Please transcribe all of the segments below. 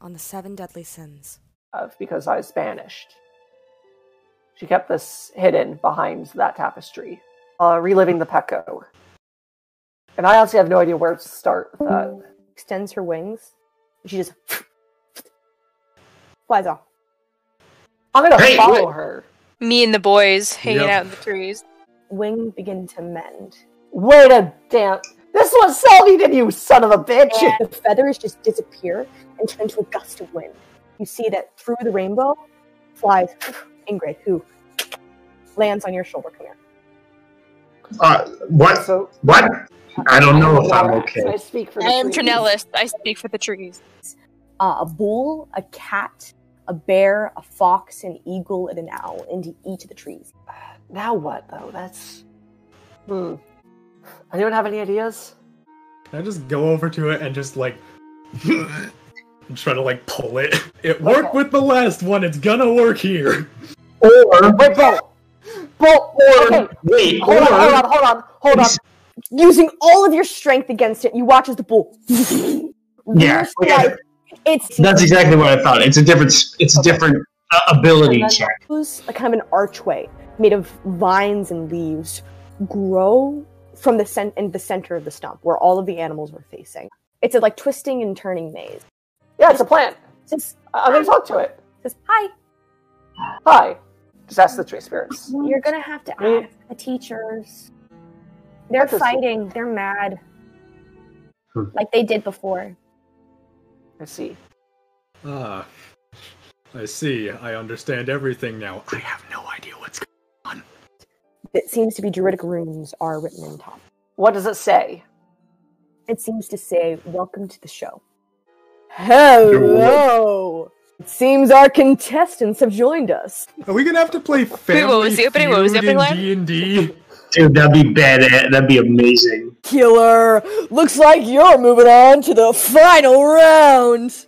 on the seven deadly sins. of because I was banished. She kept this hidden behind that tapestry, uh, reliving the Pecco. And I honestly have no idea where to start with that. Extends her wings. She just flies off. I'm gonna Hey, follow wait. her. Me and the boys hanging Yep. out in the trees. Wing begin to mend. Wait a damn! This was Selby, did you son of a bitch? The feathers just disappear and turn into a gust of wind. You see that through the rainbow flies Ingrid, who lands on your shoulder. Come here. Uh, what? So What? I don't know if I'm okay. I okay. speak for the I am trees. Trinellis. I speak for the trees. Uh, a bull, a cat, a bear, a fox, an eagle, and an owl into each of the trees. Now what though? That's hmm. Anyone have any ideas? Can I just go over to it and just like and try to like pull it? It worked Okay. with the last one. It's gonna work here. Or Wait, Bolt! Bolt! Okay, wait, hold on, hold on, hold on, hold on. Using all of your strength against it, you watch as the bull. Yeah, okay. like it's that's exactly what I thought. It's a different. It's a Okay. different uh, ability check. Those, a kind of an archway made of vines and leaves grow from the cent- in the center of the stump where all of the animals were facing. It's a like twisting and turning maze. Yeah, it's a plant. Says, I- I'm gonna talk to it. it says, "Hi, Hi. Just ask the tree spirits. you're gonna have to Mm. ask the teachers. They're Interesting. fighting. They're mad, Hmm. like they did before." I see. Ah, I see. I understand everything now. I have no idea what's going on. It seems to be druidic runes are written in top. What does it say? It seems to say, "Welcome to the show." Hello. It seems our contestants have joined us. Are we gonna have to play Family what was the opening? What was the opening line? D&D? Dude, that'd be bad. That'd be amazing. Killer. Looks like you're moving on to the final round.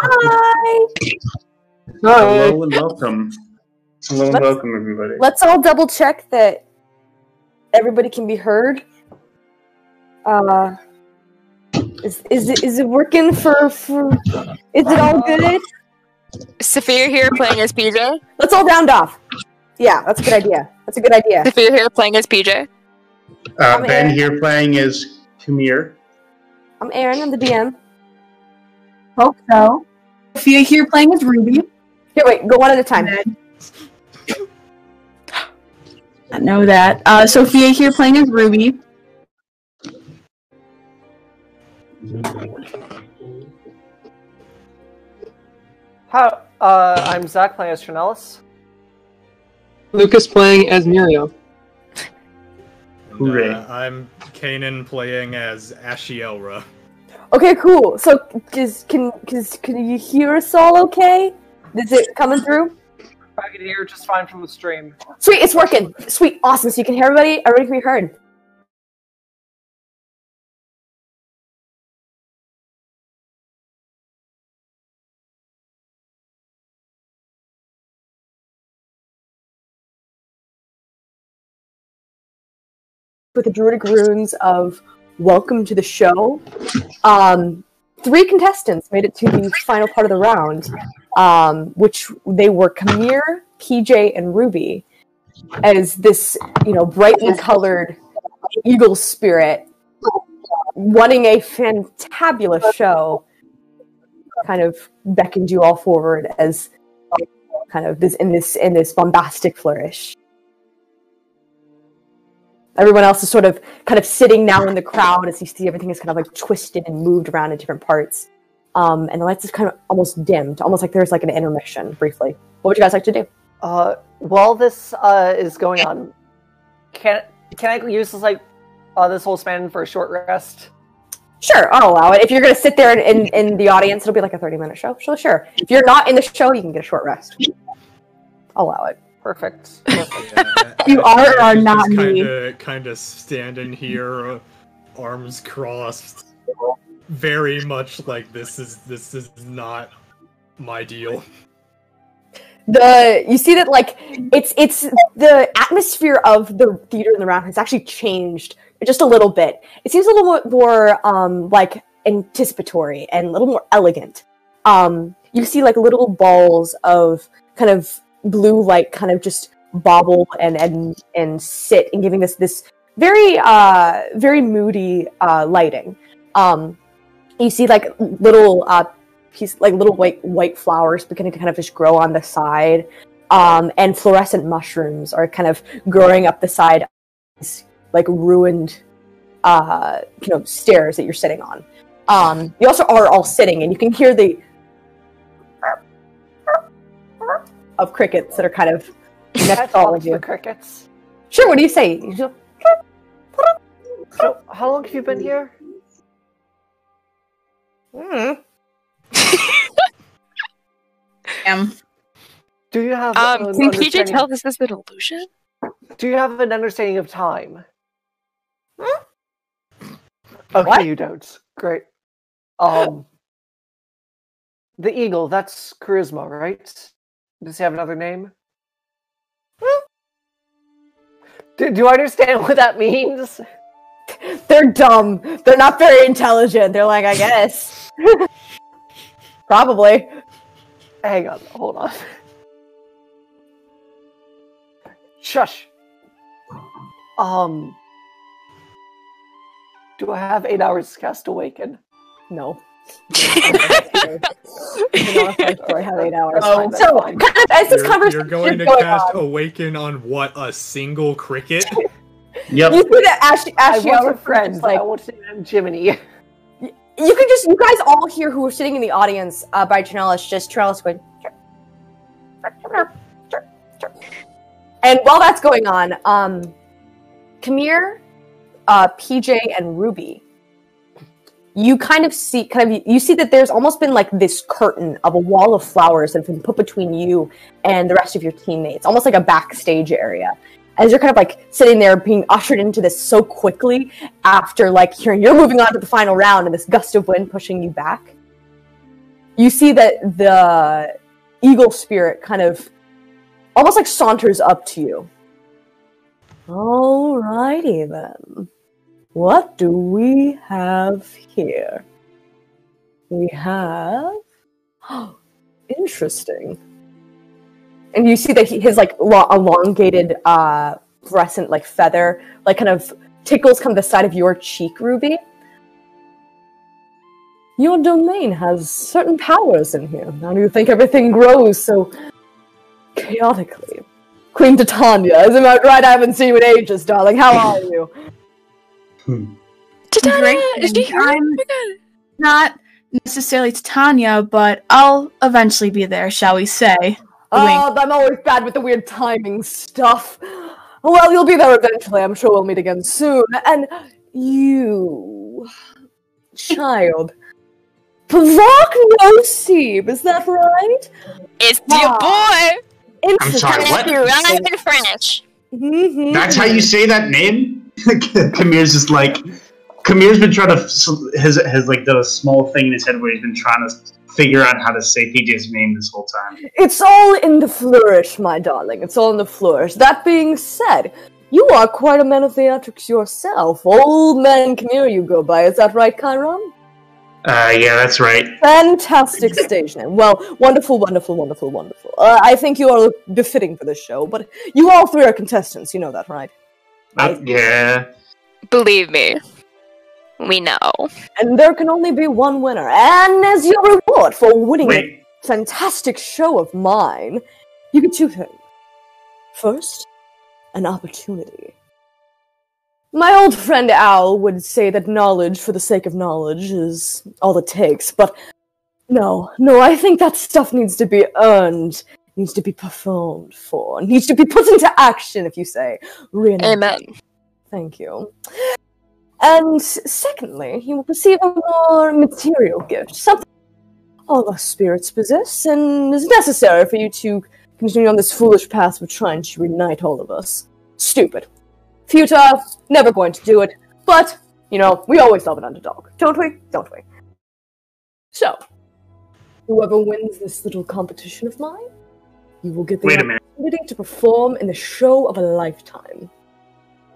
Hi. Hello and welcome. Hello and Let's- welcome, everybody. Let's all double check that everybody can be heard. Uh, is is it is it working for for? Is it all good? Sophia here playing as PJ. Let's all round off. Yeah, that's a good idea. That's a good idea. Sophia here playing as PJ. Uh, I'm ben Aaron. here playing as Kamir. I'm Aaron. I'm the DM. Hope so. Sophia here playing as Ruby. Here, wait. Go one at a time. I know that. Uh, Sophia here playing as Ruby. How? Uh, I'm Zach playing as Trinellis. Lucas playing as Muriel. And, Hooray. uh, I'm Kanan playing as Ashielra. Okay, cool. So, cause, can cause, can you hear us all? Okay? Is it coming through? I can hear just fine from the stream. Sweet, it's working. Sweet, awesome. So you can hear everybody. Everybody can be heard. With the druidic runes of "Welcome to the show," um, three contestants made it to the final part of the round, um, which they were Kamir, PJ, and Ruby as this, you know, brightly colored eagle spirit wanting a fantabulous show kind of beckoned you all forward as kind of this in this in this bombastic flourish. Everyone else is sort of kind of sitting now in the crowd as you see everything is kind of like twisted and moved around in different parts. Um, and the lights is kind of almost dimmed, almost like there's like an intermission briefly. What would you guys like to do? Uh, while this uh is going on, can can I use this like uh this whole span for a short rest? Sure, I'll allow it. If you're going to sit there in, in, in the audience, it'll be like a 30 minute show. So, sure. If you're not in the show, you can get a short rest. I'll allow it. Perfect. Perfect. You are or are not me. Kinda, kinda standing here, uh, arms crossed, very much like this is this is not my deal. the you see that like it's it's the atmosphere of the theater in the round has actually changed just a little bit. It seems a little more, more um like anticipatory and a little more elegant. Um, you see like little balls of kind of blue light kind of just bobble and and and sit and giving this this very uh very moody uh lighting. Um, you see like little uh piece like little white white flowers beginning to kind of just grow on the side um and fluorescent mushrooms are kind of growing up the side like ruined uh you know stairs that you're sitting on um you also are all sitting and you can hear the of crickets that are kind of next to all of the you crickets. sure what do you say So, how long have you been here? "Hmm." Am. Do you have Um, an can PJ understanding- tell this is an illusion? Do you have an understanding of time? Hmm? Okay, What? you don't. Great. Um, the eagle. That's charisma, right? Does he have another name? Do, do I understand what that means? they're dumb they're not very intelligent they're like i guess probably Hang on, hold on. Shush. Um, do I have eight hours cast Awaken? no I have eight hours. Oh, so, kind of as this You're, conversation you're going to going cast on, Awaken on what? A single cricket? Yep. you see that Ash, I Ashley, want over a friend. friends, like I want to name Jiminy. you can just, you guys all hear who are sitting in the audience uh, by Trinellis, just Trinellis going, "Chirp, chirp, chirp, chirp." and while that's going on, um, Kamir, uh, PJ, and Ruby, you kind of see, kind of, you see that there's almost been like this curtain of a wall of flowers that have been put between you and the rest of your teammates, almost like a backstage area. As you're kind of like sitting there being ushered into this so quickly after like hearing you're moving on to the final round and this gust of wind pushing you back, you see that the eagle spirit kind of almost like saunters up to you. all righty then. What do we have here? We have. Oh, interesting. And you see that he, his like lo- elongated, uh, fluorescent like feather, like kind of tickles kind of the side of your cheek, Ruby. Your domain has certain powers in here. Do you think everything grows so chaotically? Queen Titania, isn't that right? I haven't seen you in ages, darling. How are you? Titania, Great, is she here? I'm- Oh. Not necessarily Titania, but I'll eventually be there, shall we say. Wink. Oh, I'm always bad with the weird timing stuff. Well, you'll be there eventually. I'm sure we'll meet again soon. And you, child, Pavok is that right? It's Ah. your boy. I'm sorry, what? I'm in French. Mhm. That's how you say that name? Kamir's just like Kamir's been trying to has has like done a small thing in his head where he's been trying to figure out how to say PJ's name this whole time. It's all in the flourish, my darling. It's all in the flourish. That being said, you are quite a man of theatrics yourself. Old man Kamir you go by. Is that right, Chiron? Uh, yeah, that's right. Fantastic stage name. Well, wonderful, wonderful, wonderful, wonderful. Uh, I think you are befitting for this show, but you all three are contestants. You know that, right? Uh, yeah. Believe me, we know. And there can only be one winner. And as your reward for winning a fantastic show of mine, you get two things. First, an opportunity. My old friend Al would say that knowledge for the sake of knowledge is all it takes, but no, no, I think that stuff needs to be earned, needs to be performed for, needs to be put into action, if you say. Really. Amen. Thank you. And secondly, you will receive a more material gift, something all our spirits possess, and is necessary for you to continue on this foolish path of trying to reunite all of us. Stupid. Futile, never going to do it, but, you know, we always love an underdog, don't we? Don't we? So, whoever wins this little competition of mine you will get the Wait a minute. opportunity to perform in the show of a lifetime.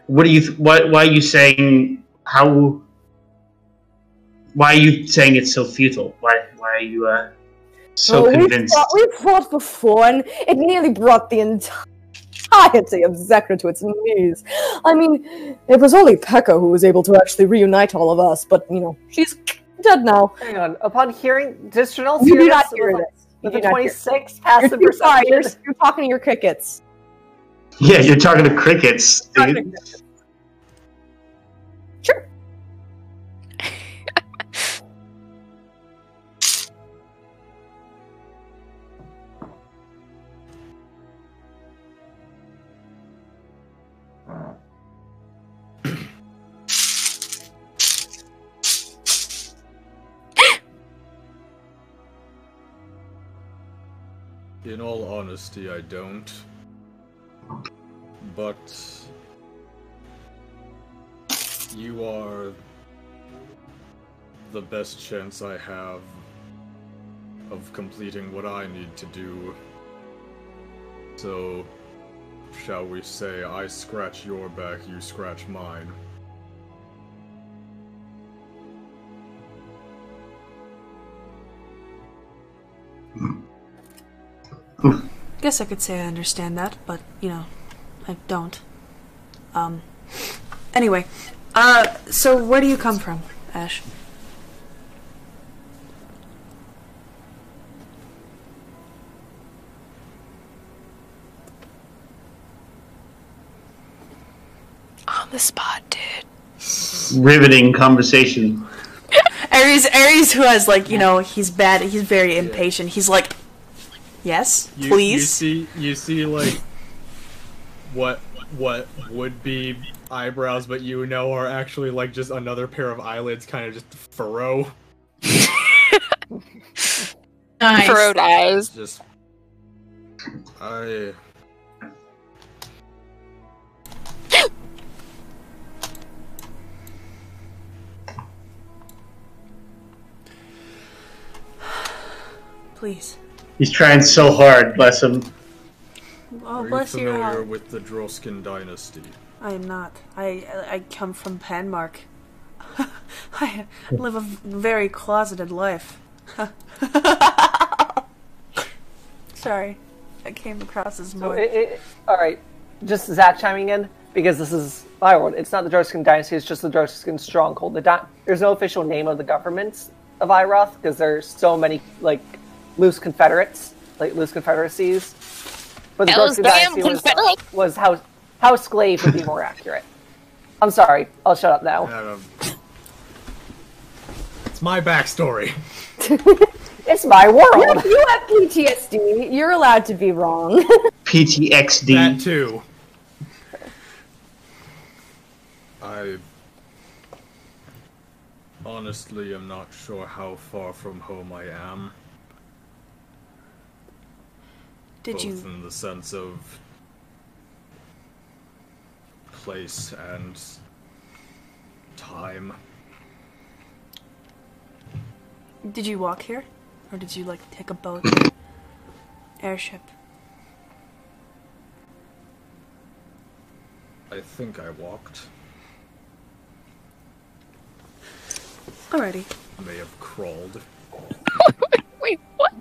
What are you? Th- why? Why are you saying how? Why are you saying it's so futile? Why? Why are you uh, so Oh, we've fought, we've fought before, and it nearly brought the entire entirety of Zekra to its knees. I mean, it was only Pekka who was able to actually reunite all of us, but, you know, she's dead now. Hang on. Upon hearing, does Janelle You hear do not this hear this. You with do a not hear- 26 You're passive too. You're, you're talking to your crickets. Yeah, you're talking to crickets, Talking to dude. crickets. In all honesty, I don't. But you are the best chance I have of completing what I need to do. So, shall we say, I scratch your back, you scratch mine. Guess I could say I understand that, but you know, I don't. Um. Anyway, uh, so where do you come from, Ash? On the spot, dude. Riveting conversation. Aries, Aries, who has like you know, he's bad. He's very impatient. He's like, yes, You, please. You see, you see, like what what would be eyebrows, but you know are actually like just another pair of eyelids, kind of just furrow. Nice. Furrowed eyes. Just I. please. He's trying so hard, bless him. Oh, Are bless your familiar heart. with the Droskin dynasty? I am not. I I come from Panmark. I live a very closeted life. Sorry, I came across as So more. it, it, all right, just Zach chiming in because this is my world. It's not the Droskin dynasty; it's just the Droskin stronghold. The di- there's no official name of the governments of Iroth because there's so many like loose confederates, like loose confederacies. But the Those Droskin damn dynasty was, Confederates. was house house glaive would be more accurate. I'm sorry. I'll shut up now. Um, it's my backstory. It's my world. You have PTSD. You're allowed to be wrong. PTXD. That too. I honestly am not sure how far from home I am. Did both you in the sense of place and time. did you walk here, or did you like take a boat, airship? I think I walked. Alrighty. I may have crawled. Wait, what?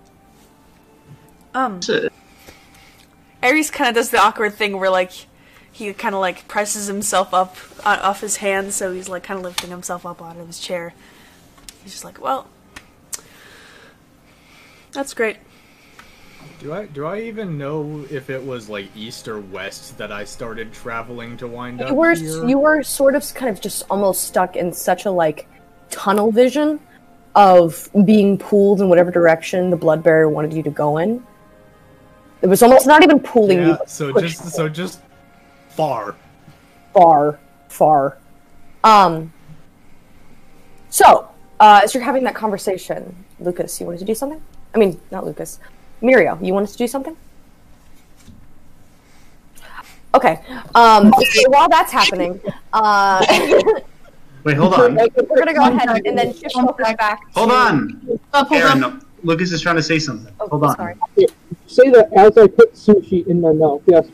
Um, Ares kind of does the awkward thing where like he kind of like presses himself up uh, off his hands, so he's like kind of lifting himself up out of his chair. He's just like, well, that's great. Do I do I even know if it was like east or west that I started traveling to wind up you were here? you were sort of kind of just almost stuck in such a like tunnel vision of being pulled in whatever direction the blood barrier wanted you to go in. It was almost not even pulling you, yeah, but so pushing just so just far. far, far. Um. So, uh, as you're having that conversation, Lucas, you wanted to do something? I mean, not Lucas. Miriam, you wanted to do something? Okay. Um. So while that's happening, uh, Wait, hold on. we're gonna go ahead and then shift focus back. Hold to- on. Up, hold Aaron, up. no, Lucas is trying to say something. Oh, Hold on. Sorry. say that as I put sushi in my mouth, yes.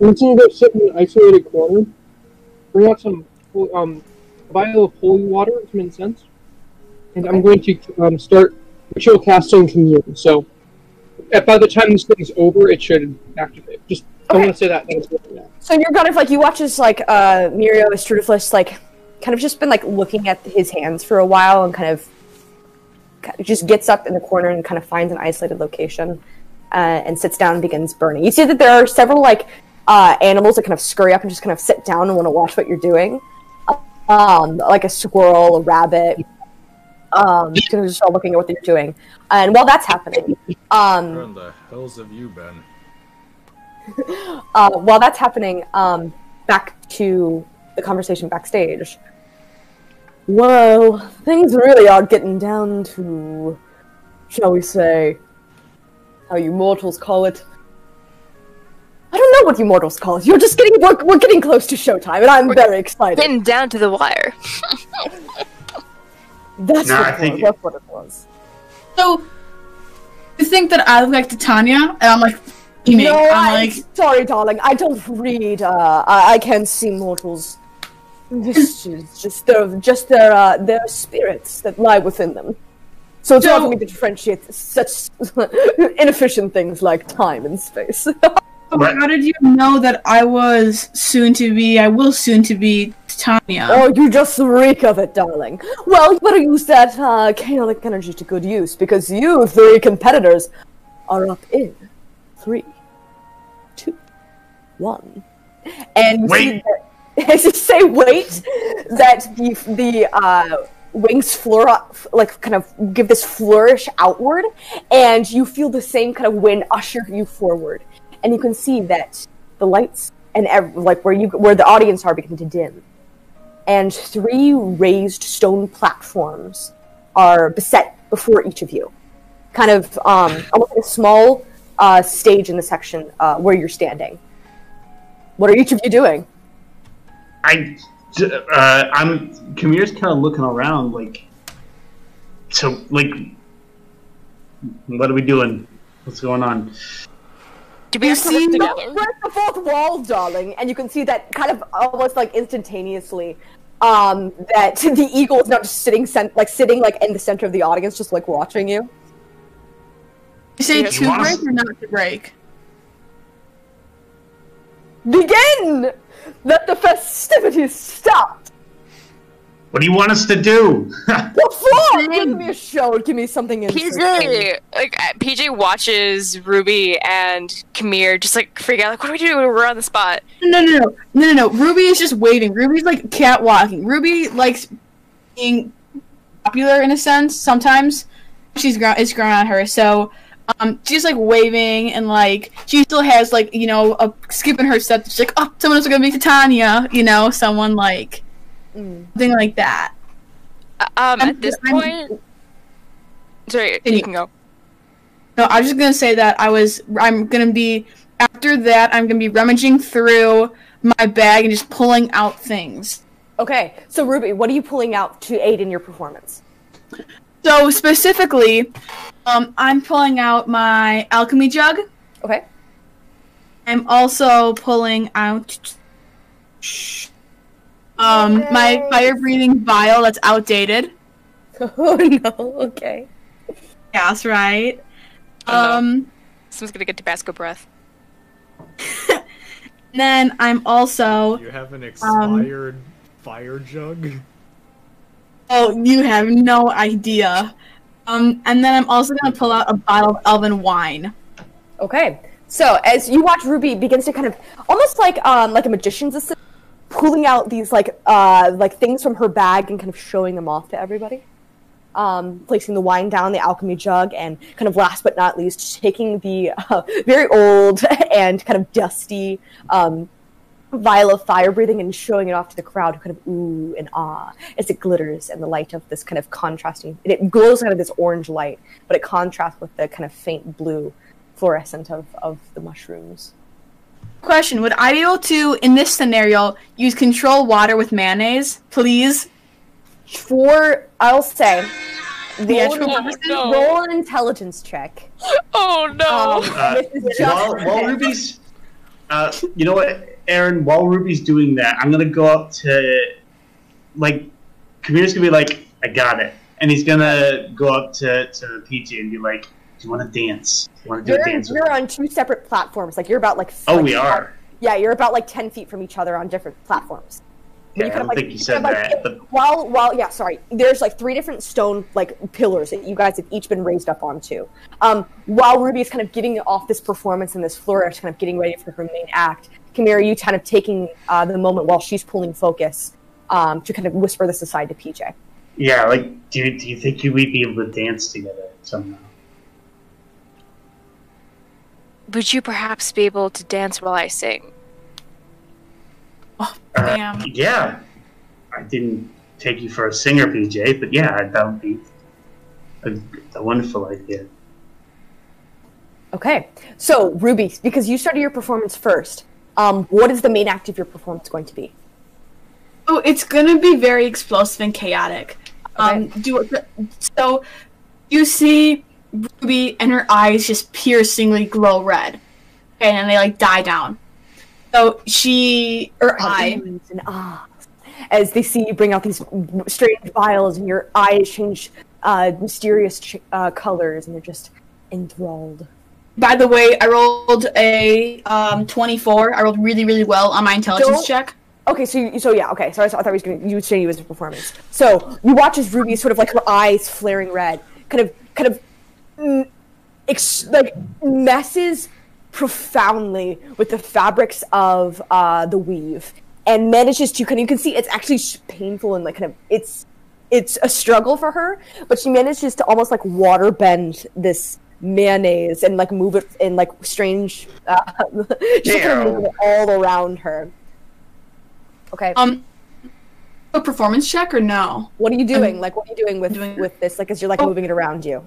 I'm just go sit in an isolated corner, bring out some um, a vial of holy water from incense, and I'm going to um, start ritual casting commune. So, by the time this thing is over, it should activate. Just I want to say that. That's yeah. So you're kind of like you watch as like uh Mirio Strudiflus like kind of just been like looking at his hands for a while and kind of just gets up in the corner and kind of finds an isolated location uh, and sits down and begins burning. You see that there are several like uh, animals that kind of scurry up and just kind of sit down and want to watch what you're doing. Um, like a squirrel, a rabbit, um, kind of just all looking at what you're doing. And while that's happening, um, Where in the hells have you been? uh, while that's happening, um, back to the conversation backstage. Well, things really are getting down to, shall we say, how you mortals call it. I don't know what you mortals call it. You're just getting we're, we're getting close to showtime, and I'm very excited. Getting down to the wire. That's No, what I it think was. That's what it was. So, you think that I look like Titania? And I'm like, beaming. No, I'm I'm like, sorry, darling. I don't read. Uh, I, I can't see mortals. This is just their just their uh, their spirits that lie within them. So it's hard for me to differentiate such inefficient things like time and space. Right. how did you know that I was soon to be, I will soon to be Tanya? oh, you just reek of it, darling. Well, you better use that uh, chaotic energy to good use because you three competitors are up in three, two, one, and Wait. that, as you say, wait, that the the uh, wings floor like kind of give this flourish outward, and you feel the same kind of wind usher you forward, and you can see that the lights and ev- like where you where the audience are begin to dim, and three raised stone platforms are beset before each of you, kind of um, almost like a small uh, stage in the section uh, where you're standing. What are each of you doing? I, j- uh, I'm. Kamir's kind of looking around, like. So, like, what are we doing? What's going on? Do we You have to see- work No, together? we're at the fourth wall, darling, and you can see that kind of almost like instantaneously. Um, that the eagle is not just sitting, cent- like sitting like in the center of the audience, just like watching you. you say You to wanna- break or not to break? Begin! Let the festivities start. What do you want us to do? Perform! Give me a show. Give me something interesting. PJ, like uh, PJ watches Ruby and Kamir just like freak out. Like, what do we do? We're on the spot. No, no, no, no, no, no. Ruby is just waving. Ruby's like catwalking. Ruby likes being popular in a sense. Sometimes she's grown. It's grown on her. So, um, she's like waving and like she still has like you know a skip in her step. She's like, oh, someone's gonna be Titania. You know, someone like Mm. something like that. Uh, Um, I'm- at this I'm- point, sorry, you you- can go. No, I was just gonna say that I was. I'm gonna be after that. I'm gonna be rummaging through my bag and just pulling out things. Okay, so Ruby, what are you pulling out to aid in your performance? So specifically, um, I'm pulling out my alchemy jug. Okay. I'm also pulling out um my fire breathing vial that's outdated. Oh no. Okay. Yeah, that's right. Oh, no. Um, Someone's gonna get Tabasco breath. then I'm also You have Um, an expired fire jug? Oh you have no idea. Um, and then I'm also gonna pull out a bottle of elven wine. Okay. So as you watch Ruby begins to kind of almost like um like a magician's assistant pulling out these like uh like things from her bag and kind of showing them off to everybody. Um, placing the wine down the alchemy jug and kind of last but not least taking the uh, very old and kind of dusty um, vial of fire breathing and showing it off to the crowd who kind of ooh and ah as it glitters in the light of this kind of contrasting and it glows kind of this orange light but it contrasts with the kind of faint blue fluorescent of, of the mushrooms. Question: Would I be able to, in this scenario, use control water with mayonnaise, please? For I'll say, The roll, actual an- person? no. roll an intelligence check. Oh no! Um, Uh, this is just while, while Ruby's, uh, you know what, Aaron? While Ruby's doing that, I'm gonna go up to, like, Kamir's gonna be like, "I got it," and he's gonna go up to to PJ and be like, "Do you want to dance? Do you want to do You're, a dance?" you're on two separate platforms. Like you're about like. Oh, like, we are. Yeah, you're about like ten feet from each other on different platforms. Yeah, you I don't like- think you said kind of, like, that, but While while yeah, sorry. There's like three different stone like pillars that you guys have each been raised up onto. Um, while Ruby is kind of giving off this performance and this flourish, kind of getting ready for her main act. Kamira, you kind of taking uh, the moment while she's pulling focus um, to kind of whisper this aside to PJ. yeah, like, do you, do you think you would be able to dance together somehow? Would you perhaps be able to dance while I sing? Oh, Uh, damn. Yeah, I didn't take you for a singer, PJ, but yeah, that would be a, a wonderful idea. Okay, so Ruby, because you started your performance first, um, what is the main act of your performance going to be? Oh, it's gonna be very explosive and chaotic. Um, do so. You see Ruby and her eyes just piercingly glow red, okay, and they like die down. So she or I, and ahs as they see you bring out these strange vials and your eyes change uh, mysterious ch- uh, colors and they're just enthralled. By the way, I rolled a um, twenty-four. I rolled really, really well on my intelligence check. Okay, so you, so yeah, okay. So I, thought he was going to you would say you was a performance. So you watch as Ruby sort of like her eyes flaring red, kind of kind of mm, ex- like messes profoundly with the fabrics of uh, the weave and manages to kind of you can see it's actually painful and like kind of it's it's a struggle for her, but she manages to almost like water bend this mayonnaise and like move it in like strange uh, just kind of move it all around her. Okay. Um, a performance check or no? What are you doing? Like, what are you doing with doing- with this? Like, as you're like Oh. moving it around you.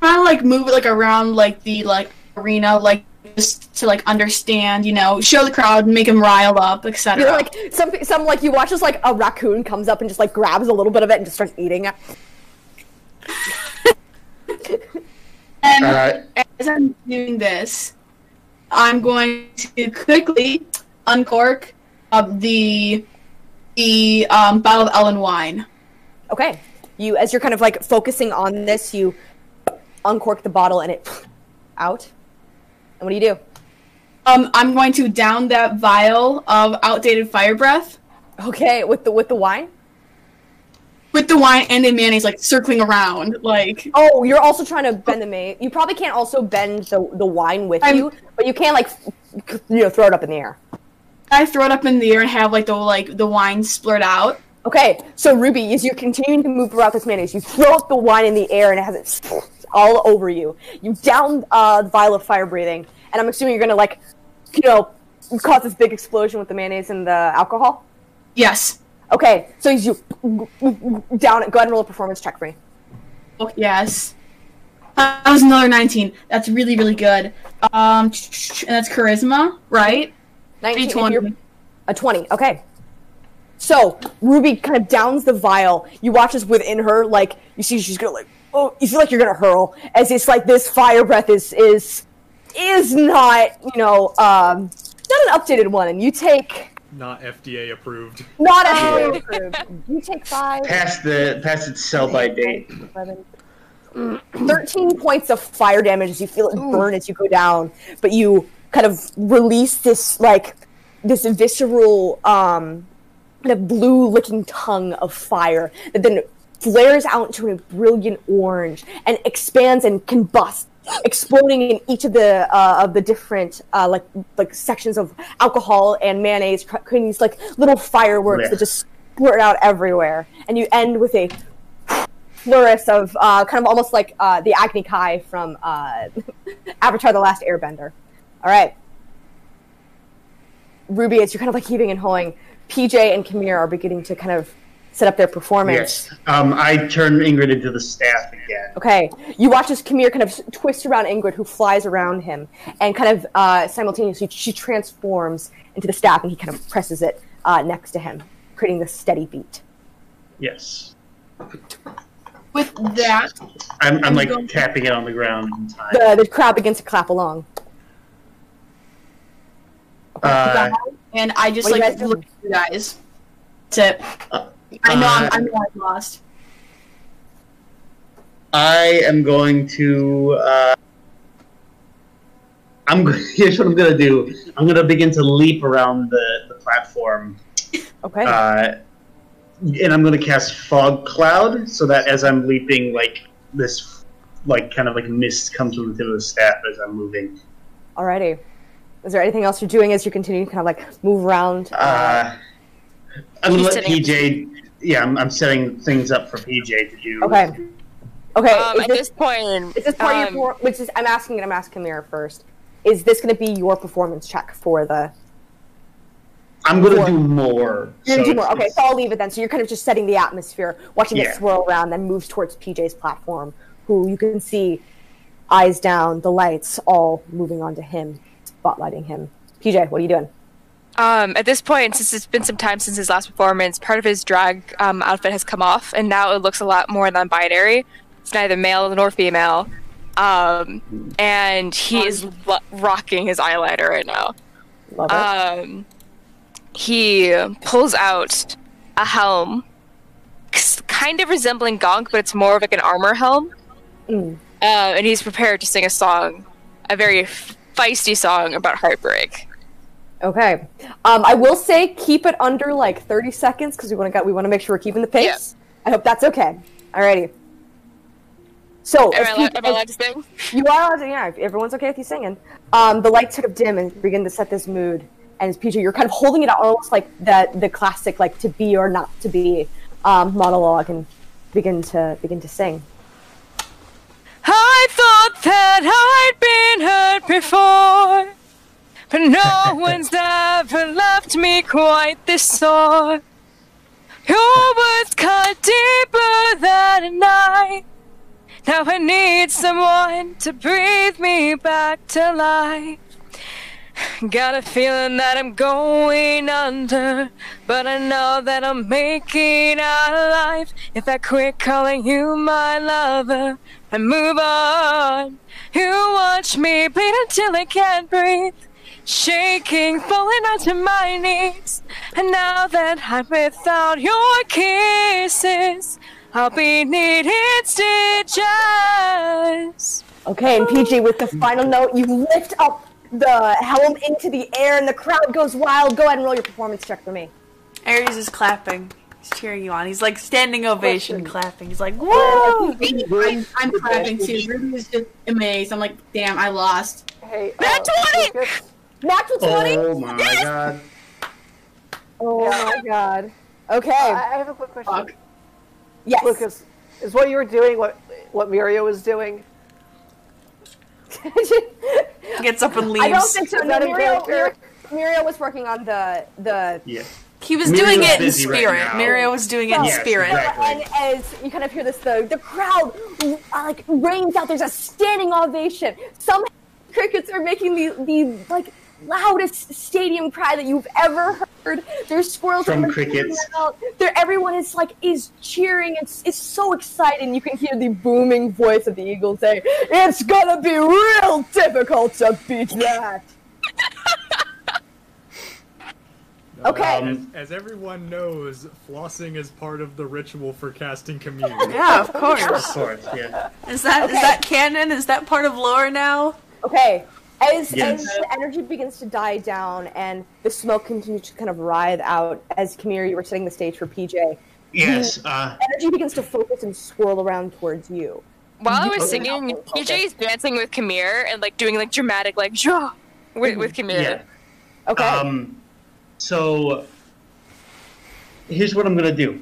Trying to like move it like around like the like arena, like just to like understand, you know, show the crowd, and make them rile up, etc. You're like some some like you watch as like a raccoon comes up and just like grabs a little bit of it and just starts eating it. and Uh, as I'm doing this, I'm going to quickly uncork of the the um, bottle of elven wine. Okay. You as you're kind of like focusing on this, you uncork the bottle and it out. And what do you do? Um, I'm going to down that vial of outdated fire breath Okay, with the with the wine. With the wine and the mayonnaise like circling around. Like Oh, you're also trying to bend the may. You probably can't also bend the the wine with I'm- you, but you can't like you know throw it up in the air. I throw it up in the air and have like the like the wine splurt out. Okay, so Ruby, as you're continuing to move throughout this mayonnaise, you throw up the wine in the air and it has it all over you. You down uh, the vial of fire breathing, and I'm assuming you're gonna like, you know, cause this big explosion with the mayonnaise and the alcohol. Yes. Okay, so you down it, go ahead and roll a performance check for me. Oh, yes. That was another 19. That's really, really good. Um, and that's charisma, right? 19, 20. a 20. Okay. So Ruby kind of downs the vial. You watch as within her, like you see, she's gonna like, oh, you feel like you're gonna hurl as it's like this fire breath is is is not you know um not an updated one, and you take Not FDA approved. not a approved. You take five. past the past its sell by date. 11, 13 points of fire damage as you feel it burn as you go down, but you kind of release this like this visceral um kind of blue looking tongue of fire that then flares out into a brilliant orange and expands and combusts exploding in each of the uh, of the different uh, like like sections of alcohol and mayonnaise creating these like little fireworks Yeah. that just squirt out everywhere and you end with a flourish of uh, kind of almost like uh, the Agni Kai from uh, Avatar: The Last Airbender. All right, Ruby, as you're kind of like heaving and hawing, PJ and Kamir are beginning to kind of set up their performance. Yes. Um, I turn Ingrid into the staff again. Okay, you watch as Kamir kind of twists around Ingrid, who flies around him, and kind of uh, simultaneously she transforms into the staff, and he kind of presses it uh, next to him, creating this steady beat. Yes. with that, I'm, I'm I'm like going- tapping it on the ground in time. The, the crowd begins to clap along. Uh, and I just What are you like guys look at you guys. That's it. I know I'm, uh, I know I'm lost. I am going to. Uh, I'm. go- Here's what I'm gonna do. I'm gonna begin to leap around the, the platform, Okay. uh, and I'm gonna cast fog cloud so that as I'm leaping, like this, like kind of like mist comes from the tip of the staff as I'm moving. Alrighty. Is there anything else you're doing as you continue to kind of like move around? Uh, I'm gonna let setting- PJ. Yeah, I'm, I'm setting things up for PJ to do. okay. Okay. Um, at this, this point, is this part um, your which is I'm asking and I'm asking Mira first. Is this going to be your performance check for the? I'm gonna do more. You're gonna so do more. Okay, so I'll leave it then. So you're kind of just setting the atmosphere, watching Yeah. it swirl around, then moves towards PJ's platform, who you can see, eyes down, the lights all moving onto him, spotlighting him. PJ, what are you doing? Um, at this point, since it's been some time since his last performance, part of his drag um, outfit has come off, and now it looks a lot more non-binary. It's neither male nor female, um, and he is lo- rocking his eyeliner right now. Love it. Um, he pulls out a helm, kind of resembling Gonk, but it's more of like an armor helm. Mm. Uh, and he's prepared to sing a song, a very feisty song about heartbreak. Okay. Um, I will say keep it under like 30 seconds because we want to we want to make sure we're keeping the pace. I hope that's okay. Alrighty. So Am as I, allo- P- am I allowed to sing? you are allowed to, yeah. Everyone's okay with you singing. Um, the lights sort of dim and begin to set this mood. And as PJ, you're kind of holding it out almost like the the classic like to be or not to be um, monologue and begin to begin to sing. I thought that I'd been hurt before, but no one's ever left me quite this sore. Your words cut deeper than a knife. Now I need someone to breathe me back to life. Got a feeling that I'm going under, but I know that I'm making out alive. If I quit calling you my lover and move on, you watch me bleed until I can't breathe, shaking, falling onto my knees. And now that I'm without your kisses, I'll be needing stitches. Okay, and PG, with the final note, you lift up the helm into the air, and the crowd goes wild. Go ahead and roll your performance check for me. Aries is clapping. He's cheering you on. He's like standing ovation, Question. clapping. He's like, whoa! I'm, I'm clapping too. Ruby is just amazed. I'm like, damn, I lost. Hey, Nat uh, 20! Lucas, Natural twenty. Oh my god. Oh my god. Okay. I I have a quick question. Fuck. yes. Lucas, is what you were doing what what Miria was doing? Gets up and leaves. I don't think so. Is No, that a Muriel, was working on the the Yeah. He was Muriel's doing it in busy right spirit. now. Muriel was doing it in Yes, spirit. exactly. And as you kind of hear this, the the crowd uh, like rains out. There's a standing ovation. Some crickets are making the the like loudest stadium cry that you've ever heard. There's squirrels From crickets. out. There, everyone is like is cheering. It's it's so exciting. You can hear the booming voice of the eagle say, "It's gonna be real difficult to beat that." Okay. Um, As everyone knows, flossing is part of the ritual for casting communion. Yeah, of Of course. course, yeah. Is that is Okay. that canon? Is that part of lore now? Okay. As, Yes. as the energy begins to die down and the smoke continues to kind of writhe out, as Kamir, you were setting the stage for PJ, Yes. Uh, energy begins to focus and swirl around towards you. While I was singing, PJ is dancing with Kamir and like doing like dramatic like "Jah" with, with Kamir. yeah. Okay. Um, so here's what I'm gonna do.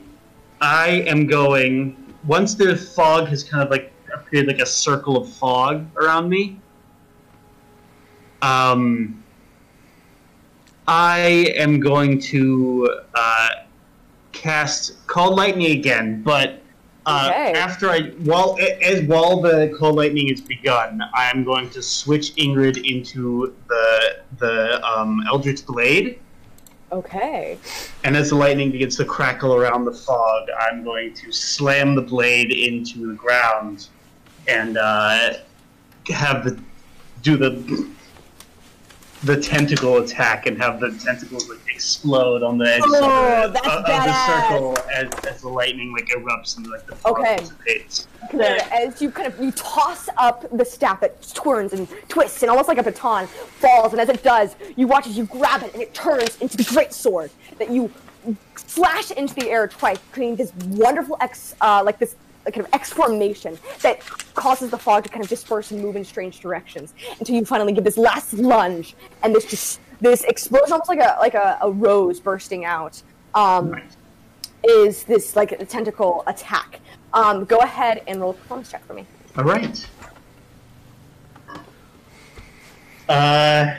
I am going once the fog has kind of like appeared like a circle of fog around me. Um, I am going to uh, cast Call Lightning again, but uh, Okay. after I while as while the Call Lightning is begun, I am going to switch Ingrid into the the um, Eldritch Blade Okay. And as the lightning begins to crackle around the fog, I'm going to slam the blade into the ground and uh, have the do the the tentacle attack and have the tentacles like explode on the edge Oh, of, the, that's of the circle as, as the lightning like erupts and like the Okay. dissipates. As you kind of you toss up the staff that turns and twists and almost like a baton falls, and as it does, you watch as you grab it and it turns into the great sword that you slash into the air twice, creating this wonderful X, uh, like this like kind of X formation that causes the fog to kind of disperse and move in strange directions until you finally give this last lunge and this just this explosion, almost like a like a, a rose bursting out. Um, is this like a tentacle attack? Um, go ahead and roll a performance check for me. All right. Uh,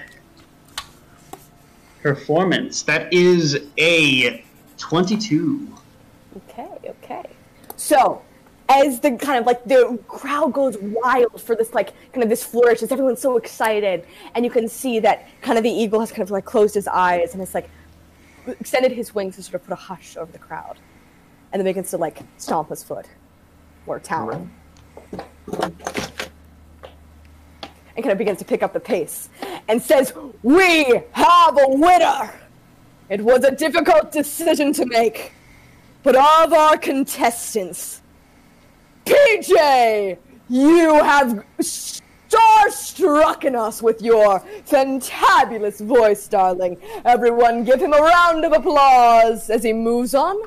performance. That is a twenty-two. Okay, okay. So, as the kind of like the crowd goes wild for this like kind of this flourish, as everyone's so excited, and you can see that kind of the eagle has kind of like closed his eyes and it's like extended his wings to sort of put a hush over the crowd, and then begins to like stomp his foot or talon. And kind of begins to pick up the pace and says, We have a winner! It was a difficult decision to make. But of our contestants, PJ, you have starstrucken us with your fantabulous voice, darling. Everyone give him a round of applause as he moves on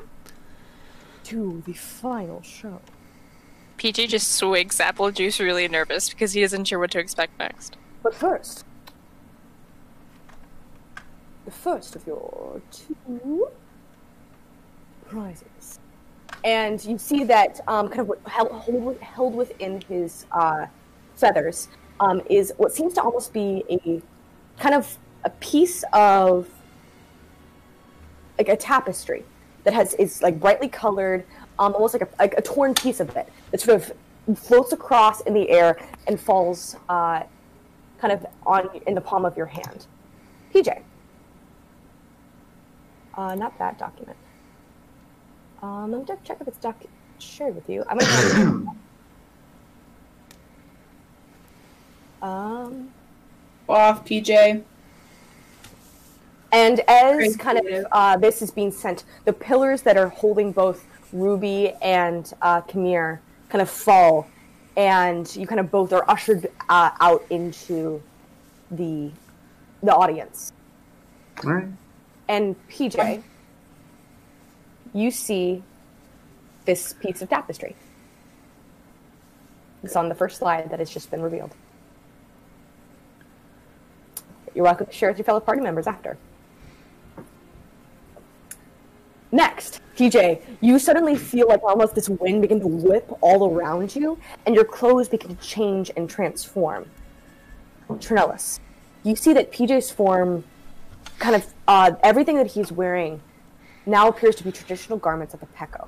to the final show. PJ just swigs apple juice really nervous because he isn't sure what to expect next. But first, the first of your two prizes. And you see that um, kind of held, held within his uh, feathers um, is what seems to almost be a kind of a piece of like a tapestry that has is like brightly colored, um, almost like a, like a torn piece of it that sort of floats across in the air and falls uh, kind of on in the palm of your hand. PJ. Uh, not that document. Um, let me just check if it's doc- shared with you. I'm gonna. um, Off, PJ. and as Great. kind of uh, this is being sent, the pillars that are holding both Ruby and uh, Kamir kind of fall, and you kind of both are ushered uh, out into the the audience. All right. And PJ, you see this piece of tapestry. It's on the first slide that has just been revealed. You're welcome to share with your fellow party members after. Next, PJ, you suddenly feel like almost this wind begin to whip all around you, and your clothes begin to change and transform. Trinellis, you see that PJ's form kind of uh, everything that he's wearing now appears to be traditional garments of the Peko.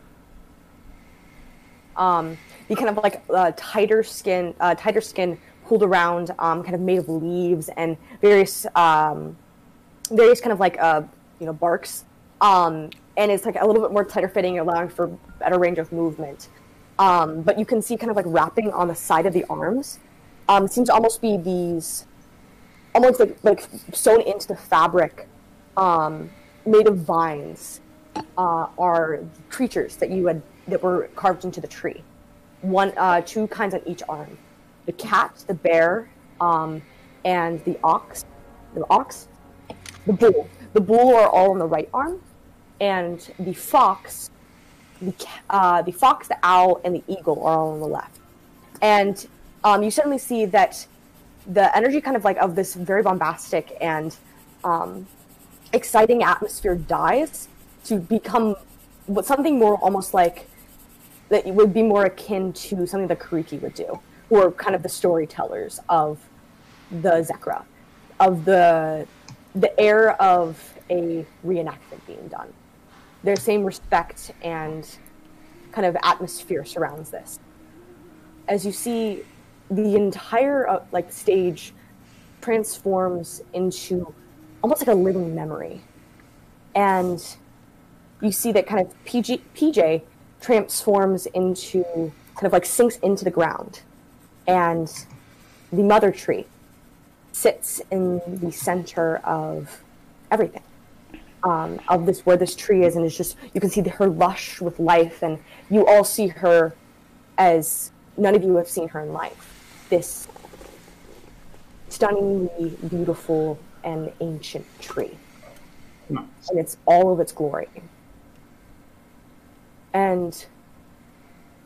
Um, the kind of like uh, tighter skin, uh, tighter skin pulled around, um, kind of made of leaves and various, um, various kind of like uh, you know barks, um, and it's like a little bit more tighter fitting, allowing for better range of movement. Um, but you can see kind of like wrapping on the side of the arms. Um, seems to almost be these almost like like sewn into the fabric, made of vines, uh, are creatures that you had that were carved into the tree. One, uh, two kinds on each arm: the cat, the bear, um, and the ox. The ox, the bull. The bull are all on the right arm, and the fox, the uh, the fox, the owl, and the eagle are all on the left. And um, you suddenly see that the energy kind of like of this very bombastic and um, exciting atmosphere dies to become something more almost like that would be more akin to something that Kariki would do, or kind of the storytellers of the Zekra, of the the air of a reenactment being done. Their same respect and kind of atmosphere surrounds this. As you see, the entire uh, like stage transforms into almost like a living memory and you see that kind of PG, PJ transforms into kind of like sinks into the ground, and the mother tree sits in the center of everything. Um, of this where this tree is, and it's just you can see her lush with life, and you all see her as none of you have seen her in life. This stunningly beautiful and ancient tree, Nice. and it's all of its glory. And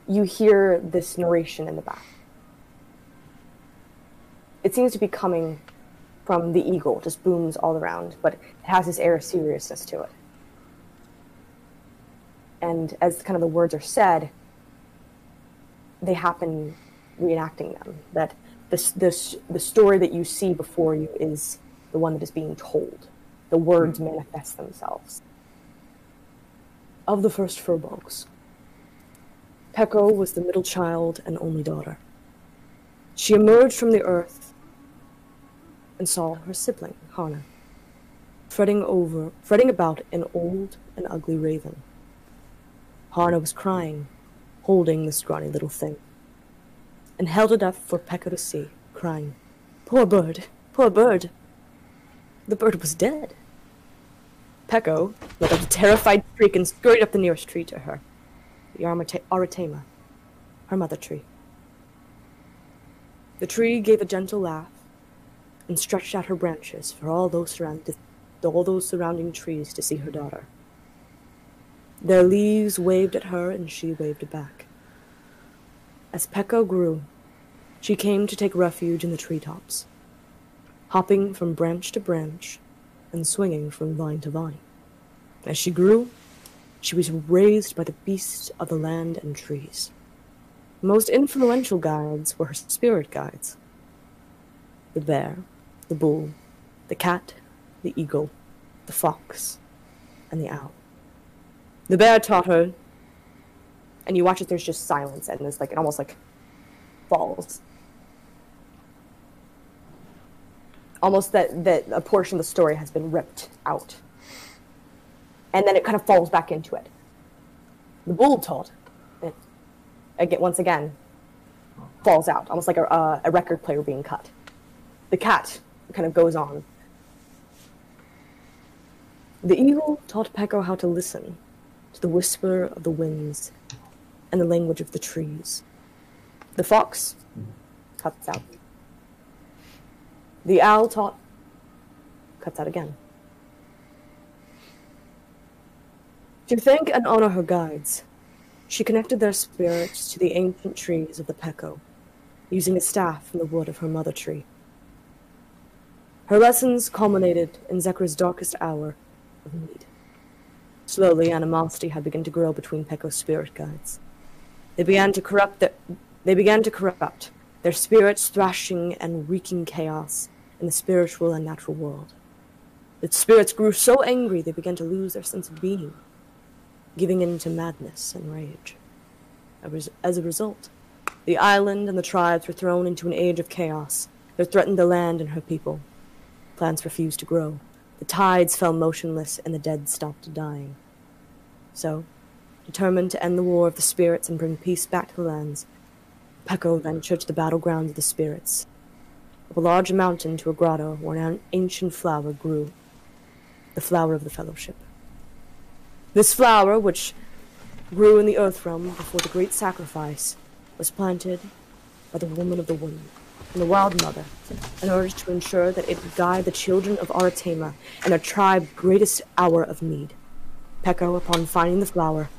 you hear this narration in the back. It seems to be coming from the eagle, just booms all around, but it has this air of seriousness to it. And as kind of the words are said, they happen reenacting them. That this, this, the story that you see before you is the one that is being told. The words hmm. manifest themselves. Of the first Furbolgs, Peko was the middle child and only daughter. She emerged from the earth and saw her sibling, Hana, fretting over, fretting about an old and ugly raven. Hana was crying, holding the scrawny little thing, and held it up for Peko to see, crying, Poor bird, poor bird. The bird was dead. Peko let out a terrified shriek and scurried up the nearest tree to her, the Aratema, her mother tree. The tree gave a gentle laugh and stretched out her branches for all those surrounded, all those surrounding trees to see her daughter. Their leaves waved at her, and she waved back. As Peko grew, she came to take refuge in the treetops, hopping from branch to branch and swinging from vine to vine. As she grew, she was raised by the beasts of the land and trees. The most influential guides were her spirit guides the bear, the bull, the cat, the eagle, the fox, and the owl. The bear taught her, and you watch it, there's just silence, and there's like, it almost like falls. Almost that, that a portion of the story has been ripped out. And then it kind of falls back into it. The bull taught it, again, once again, falls out, almost like a, a record player being cut. The cat kind of goes on. The eagle taught Peko how to listen to the whisper of the winds and the language of the trees. The fox cuts out. The owl taught cuts out again. To thank and honor her guides, she connected their spirits to the ancient trees of the Peko, using a staff from the wood of her mother tree. Her lessons culminated in Zekra's darkest hour of need. Slowly, animosity had begun to grow between Peko's spirit guides. They began to corrupt their, they began to corrupt, their spirits thrashing and wreaking chaos in the spiritual and natural world. The spirits grew so angry they began to lose their sense of being, giving in to madness and rage. As a result, the island and the tribes were thrown into an age of chaos that threatened the land and her people. Plants refused to grow. The tides fell motionless, and the dead stopped dying. So, determined to end the war of the spirits and bring peace back to the lands, Peko ventured to the battleground of the spirits, up a large mountain to a grotto where an ancient flower grew, the flower of the fellowship. This flower, which grew in the earth realm before the great sacrifice, was planted by the woman of the womb and the wild mother in order to ensure that it would guide the children of Aratema and their tribe greatest hour of need. Peko, upon finding the flower,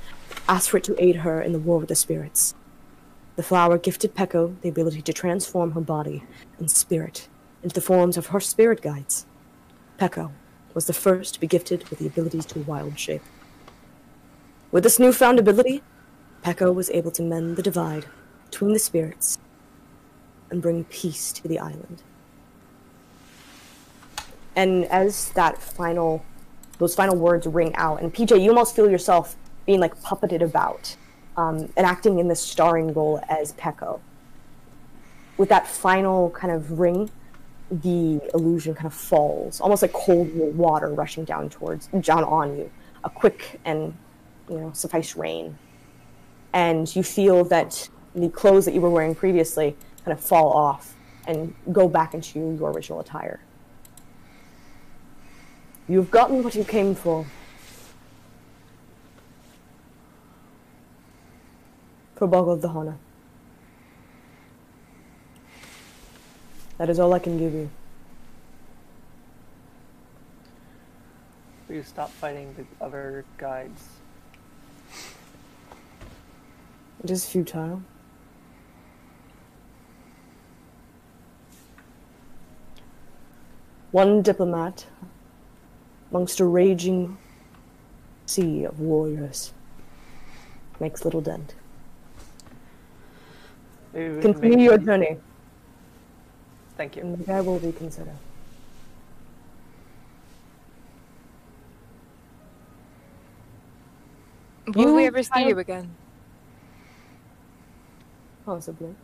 asked for it to aid her in the war with the spirits. The flower gifted Peko the ability to transform her body and spirit into the forms of her spirit guides. Peko was the first to be gifted with the abilities to wild shape. With this newfound ability, Peko was able to mend the divide between the spirits and bring peace to the island. And as that final, those final words ring out, and PJ, you almost feel yourself being like puppeted about, um, and acting in the starring role as Peko. With that final kind of ring, the illusion kind of falls, almost like cold water rushing down towards John on you. A quick and you know suffice rain, and you feel that the clothes that you were wearing previously kind of fall off and go back into your original attire. You've gotten what you came for. Furbolg the Hana. That is all I can give you. Will you stop fighting the other guides? It is futile. One diplomat amongst a raging sea of warriors makes little dent. Maybe we Continue make- your journey, Thank you. and the guy will reconsider. Will we ever see child- you again? Possibly.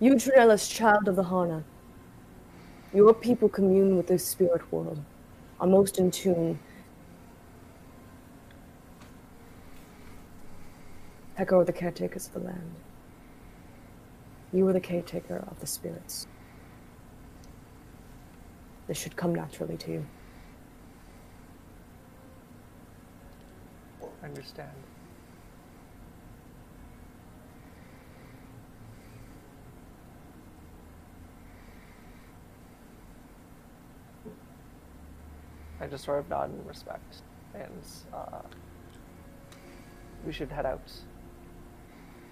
You, Trinellis child of the Hana. Your people commune with the spirit world, are most in tune. Peko are the caretakers of the land. You are the caretaker of the spirits. This should come naturally to you. I understand. I just sort of nod in respect, and uh, we should head out.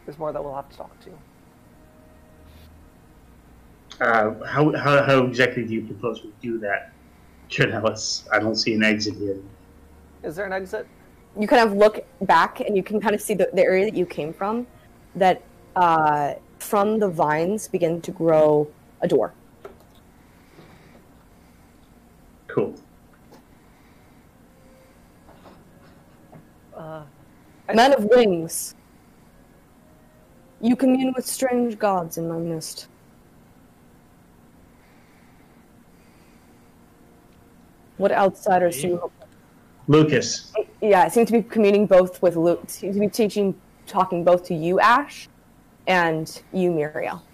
There's more that we'll have to talk to. Uh, how, how, how exactly do you propose we do that? Trinellis, I don't see an exit here. Is there an exit? you kind of look back and you can kind of see the, the area that you came from that uh, from the vines begin to grow a door Cool. Uh, men of wings you commune with strange gods in my midst what outsiders do you hope Lucas, yeah, it seems to be communing both with Luke. Seems to be teaching, talking both to you, Ash, and you, Muriel.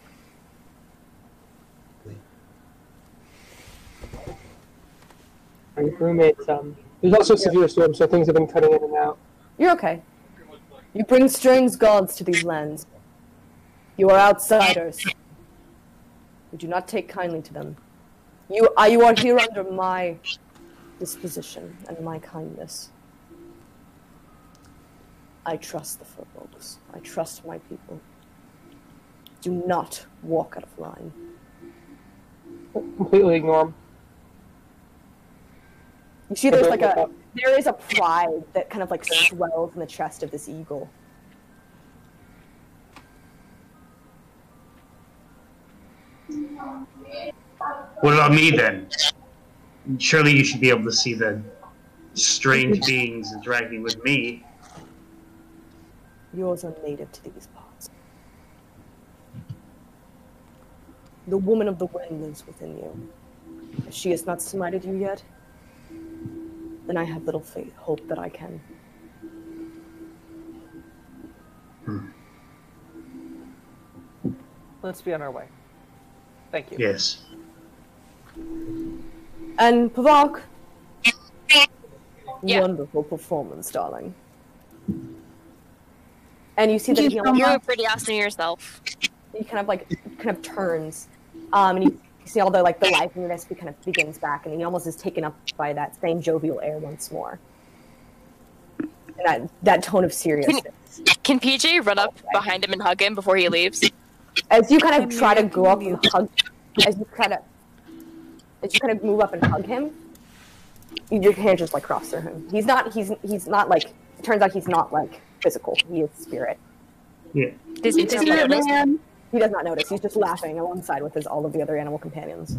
My roommates, um, there's also a severe storm, so things have been cutting in and out. You're okay. You bring strange gods to these lands. You are outsiders. We do not take kindly to them. You, uh, you are here under my disposition and my kindness. I trust the folks. I trust my people. Do not walk out of line. Completely ignore them. You see, there's like a there is a pride that kind of like swells in the chest of this eagle. What about me then? Surely you should be able to see the strange beings interacting with me. Yours are native to these parts. The woman of the wind lives within you. If she has not smited you yet, then I have little faith, hope that I can. Hmm. let's be on our way. Thank you. Yes. And Pavak, Yeah. wonderful performance, darling. And you see that he You're pretty awesome yourself. he kind of like kind of turns um, and you, you see all the like the liveliness be kind of begins back and he almost is taken up by that same jovial air once more and that, that tone of seriousness Can PJ run up behind him and hug him before he leaves? As you kind of try to go up and hug as you kind of as you kind of move up and hug him your hand just like cross through him he's not he's he's not like it turns out he's not like physical he is spirit Yeah. Does he just Spirit notice? Man. he does not notice he's just laughing alongside with his all of the other animal companions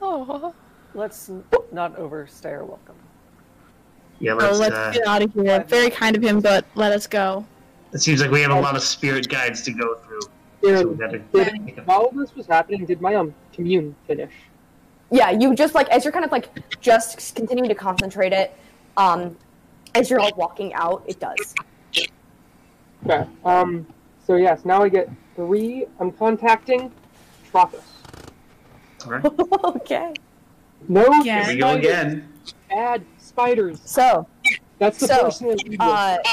Oh. Let's not overstay our welcome. Yeah, Oh, let's, let's uh, get out of here. Very kind of him, but let us go. It seems like we have a lot of spirit guides to go through. Yeah, So we gotta did, while this was happening, did my um commune finish? Yeah, you just like as you're kind of like just continuing to concentrate it. Um, as you're all walking out, it does. Okay. Um. So yes, now I get three. I'm contacting Tropis. Alright. okay. No Yeah. Here we go again. Bad spiders. So, That's the So, first thing. I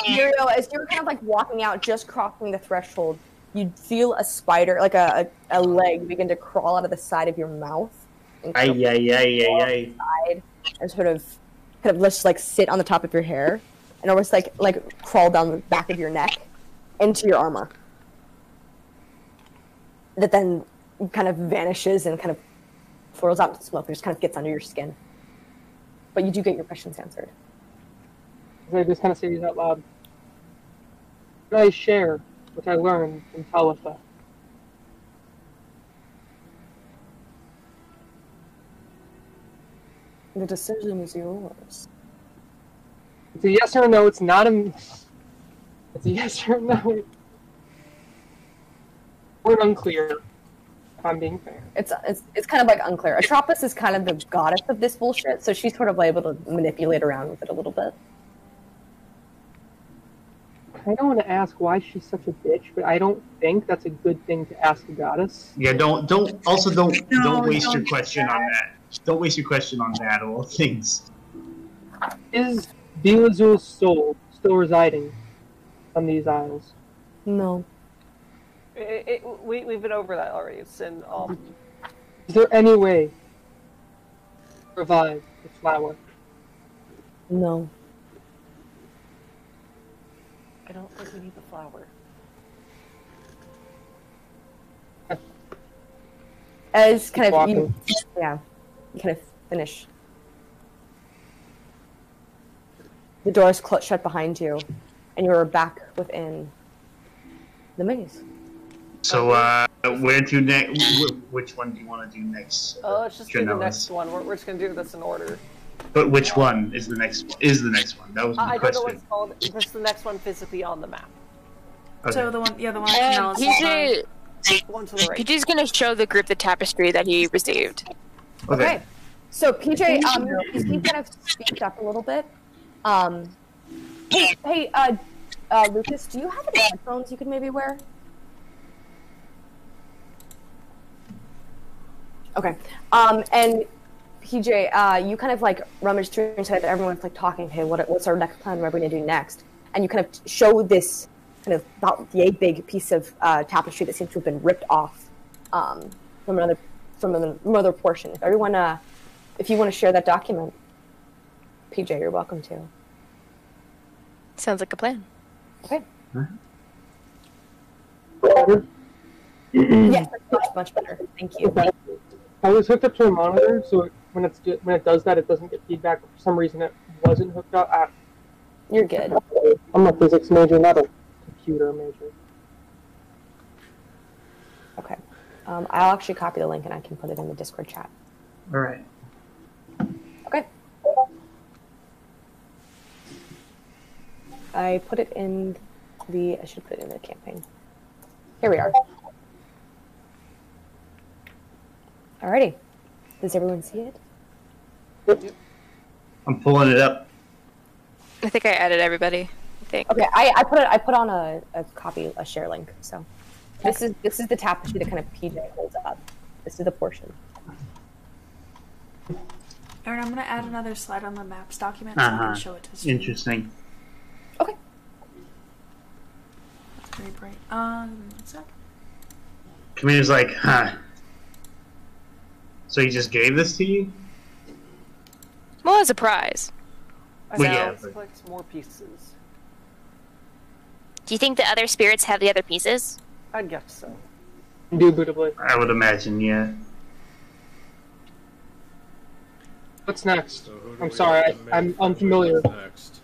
need to- uh, as you're kind of like walking out, just crossing the threshold, you feel a spider, like a, a, a leg, begin to crawl out of the side of your mouth. And Ay, kind of ay, ay, ay, ay. side and sort of kind of just like sit on the top of your hair and almost like like crawl down the back of your neck into your armor. That then kind of vanishes and kind of swirls out into smoke and just kind of gets under your skin. But you do get your questions answered. I just kind of say these out loud. Could I share what I learned from Talitha? The decision is yours. It's a yes or no. It's not a. It's a yes or no. Or unclear. If I'm being fair. It's, it's it's kind of like unclear. Atropos is kind of the goddess of this bullshit, so she's sort of able to manipulate around with it a little bit. I don't want to ask why she's such a bitch, but I don't think that's a good thing to ask a goddess. Yeah, don't don't also don't No, don't waste your don't do question on that. Don't waste your question on that of all things. Is Belazul's soul still residing on these isles? No. It, it, we, we've been over that already. It's in um, Is there any way to revive the flower? No. I don't think we need the flower. As kind of you, yeah, you kind of finish. The doors cl- shut behind you, and you're back within the maze. So uh, where to next? Which one do you want to do next? Uh, let's just do the next one. We're, we're just gonna do this in order. But which one is the next? Is the next one? That was I my I don't know what question. it's called. The next one physically on the map. Okay. So the one, yeah, the one. And analysis one. PJ, One to the right. PJ's gonna show the group the tapestry that he received. Okay. So PJ, um, you see kind of speaked up a little bit. Um, hey, hey, uh, uh, Lucas, do you have any headphones you could maybe wear? Okay. Um, and PJ, uh, you kind of like rummage through and inside. That everyone's like talking. Hey, what, what's our next plan? What are we gonna do next? And you kind of show this kind of about yay big piece of uh, tapestry that seems to have been ripped off um, from another from another, another portion. If everyone, uh, if you want to share that document, PJ, you're welcome to. Sounds like a plan. Okay. Better? yes, that's much, much better. Thank you. I was hooked up to a monitor, so it, when it's when it does that, it doesn't get feedback. For some reason, it wasn't hooked up. I, You're good. I'm a physics major, not a computer major. Okay. Um, I'll actually copy the link and I can put it in the Discord chat. All right. Okay. I put it in the. I should put it in the campaign. Here we are. Alrighty. Does everyone see it? I'm pulling it up. I think I added everybody. I think. Okay, I, I put it. I put on a, a copy, a share link. So this is this is the tapestry that kind of PJ holds up. This is the portion. Aaron, I'm gonna add another slide on the maps document so I Uh-huh. can show it to stream. Interesting. Okay. It's very bright. Um, one sec. Camille's like, huh. So he just gave this to you? Well, as a prize. I Well, yeah, but- collect more pieces. Do you think the other spirits have the other pieces? I'd guess so. Indubitably. I would imagine, yeah. What's next? So I'm sorry, I, I'm unfamiliar. Next.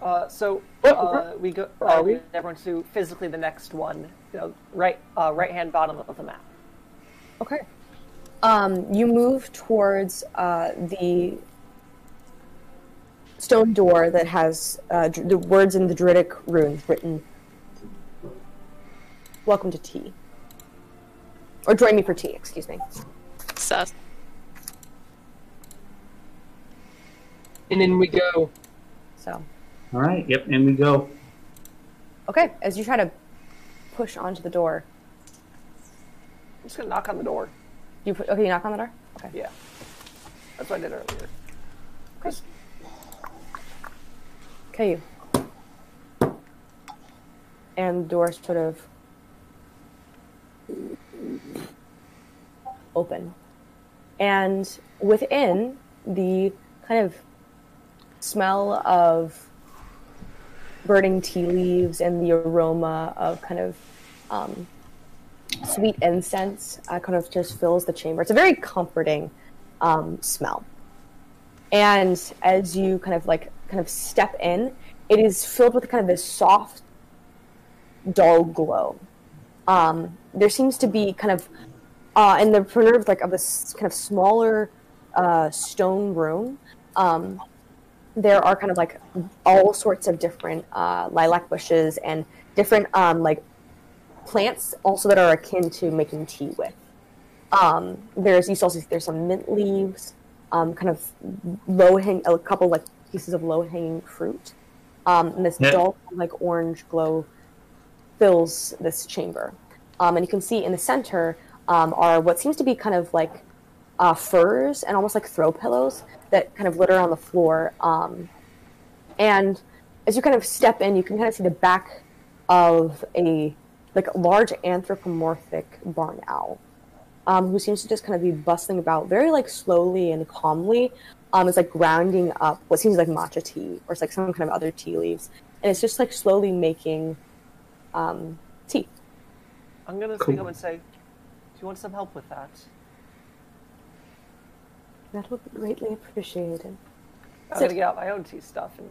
Uh, so uh, we go. where are Uh, we? Everyone to physically the next one, you know, right, uh, right hand bottom of the map. Okay. Um, you move towards uh, the stone door that has uh, dr- the words in the Druidic runes written. Welcome to tea. or join me for tea. Excuse me. Sus. And then we go. So All right. Yep. And we go. okay, as you try to push onto the door, I'm just gonna knock on the door. you put, okay. You knock on the door. Okay. Yeah. That's what I did earlier. Okay. You. And the door sort of open. And within the kind of smell of burning tea leaves and the aroma of kind of um, sweet incense uh, kind of just fills the chamber. It's a very comforting um, smell. And as you kind of like kind of step in, it is filled with kind of this soft, dull glow. Um, there seems to be kind of uh, in the perimeter of like of this kind of smaller uh, stone room. Um, there are kind of like all sorts of different uh, lilac bushes and different um, like plants also that are akin to making tea with. Um, there's you also there's some mint leaves, um, kind of low hang a couple like pieces of low hanging fruit, um, and this Yeah. dull like orange glow fills this chamber. Um, and you can see in the center um, are what seems to be kind of like uh, furs and almost like throw pillows that kind of litter on the floor. Um, and as you kind of step in, you can kind of see the back of a like large anthropomorphic barn owl, um, who seems to just kind of be bustling about very like slowly and calmly. Um, it's like grounding up what seems like matcha tea or it's like some kind of other tea leaves, and it's just like slowly making um, tea. I'm gonna speak up and say, "Do you want some help with that?" That would be greatly appreciated. I'm So- gonna get out my own tea stuff and.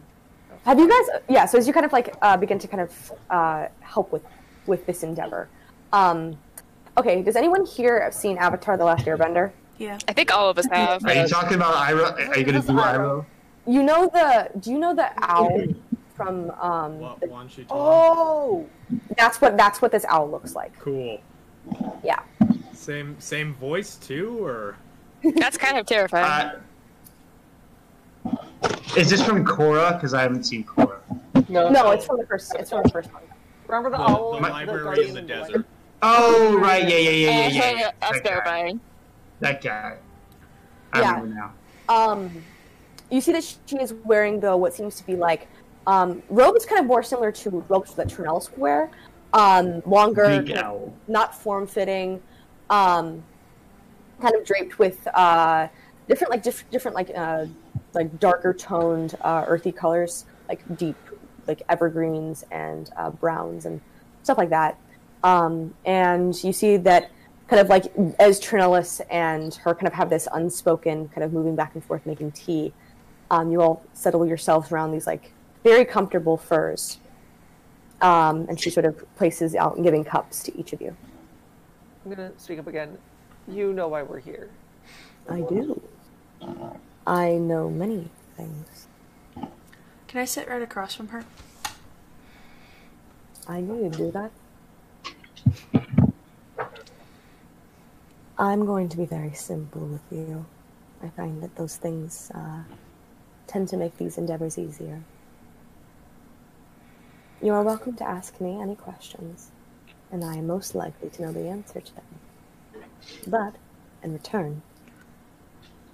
Have you guys? Yeah. So as you kind of like uh, begin to kind of uh, help with with this endeavor, um, okay. Does anyone here have seen Avatar: The Last Airbender? Yeah. I think all of us have. Are you talking about Iroh? Are you gonna do Iroh? You know the? Do you know the owl from? Um, What, the- Wan Shi Tong? Oh, that's what that's what this owl looks like. Cool. Yeah. Same same voice too, or That's kind of terrifying. Uh, is this from Korra? Because I haven't seen Korra. No, No, it's from the first. It's from the first one. remember the the, owl? the the library guardian in the of light? desert? Oh right, yeah, yeah, yeah, yeah, yeah. yeah. That's terrifying. That guy. I Yeah. remember now. Um, you see that she is wearing the what seems to be like um, is kind of more similar to robes that would wear. Um, longer, not form fitting, um, kind of draped with uh, different like diff- different like uh, like darker toned uh, earthy colors, like deep like evergreens and uh, browns and stuff like that. Um, and you see that kind of like as Trinellis and her kind of have this unspoken kind of moving back and forth making tea. Um, you all settle yourselves around these like very comfortable furs. Um, and she sort of places out and giving cups to each of you. I'm gonna speak up again. You know why we're here. I do. I know many things. Can I sit right across from her? I knew you'd do that. I'm going to be very simple with you. I find that those things uh, tend to make these endeavors easier. You are welcome to ask me any questions, and I am most likely to know the answer to them. But, in return,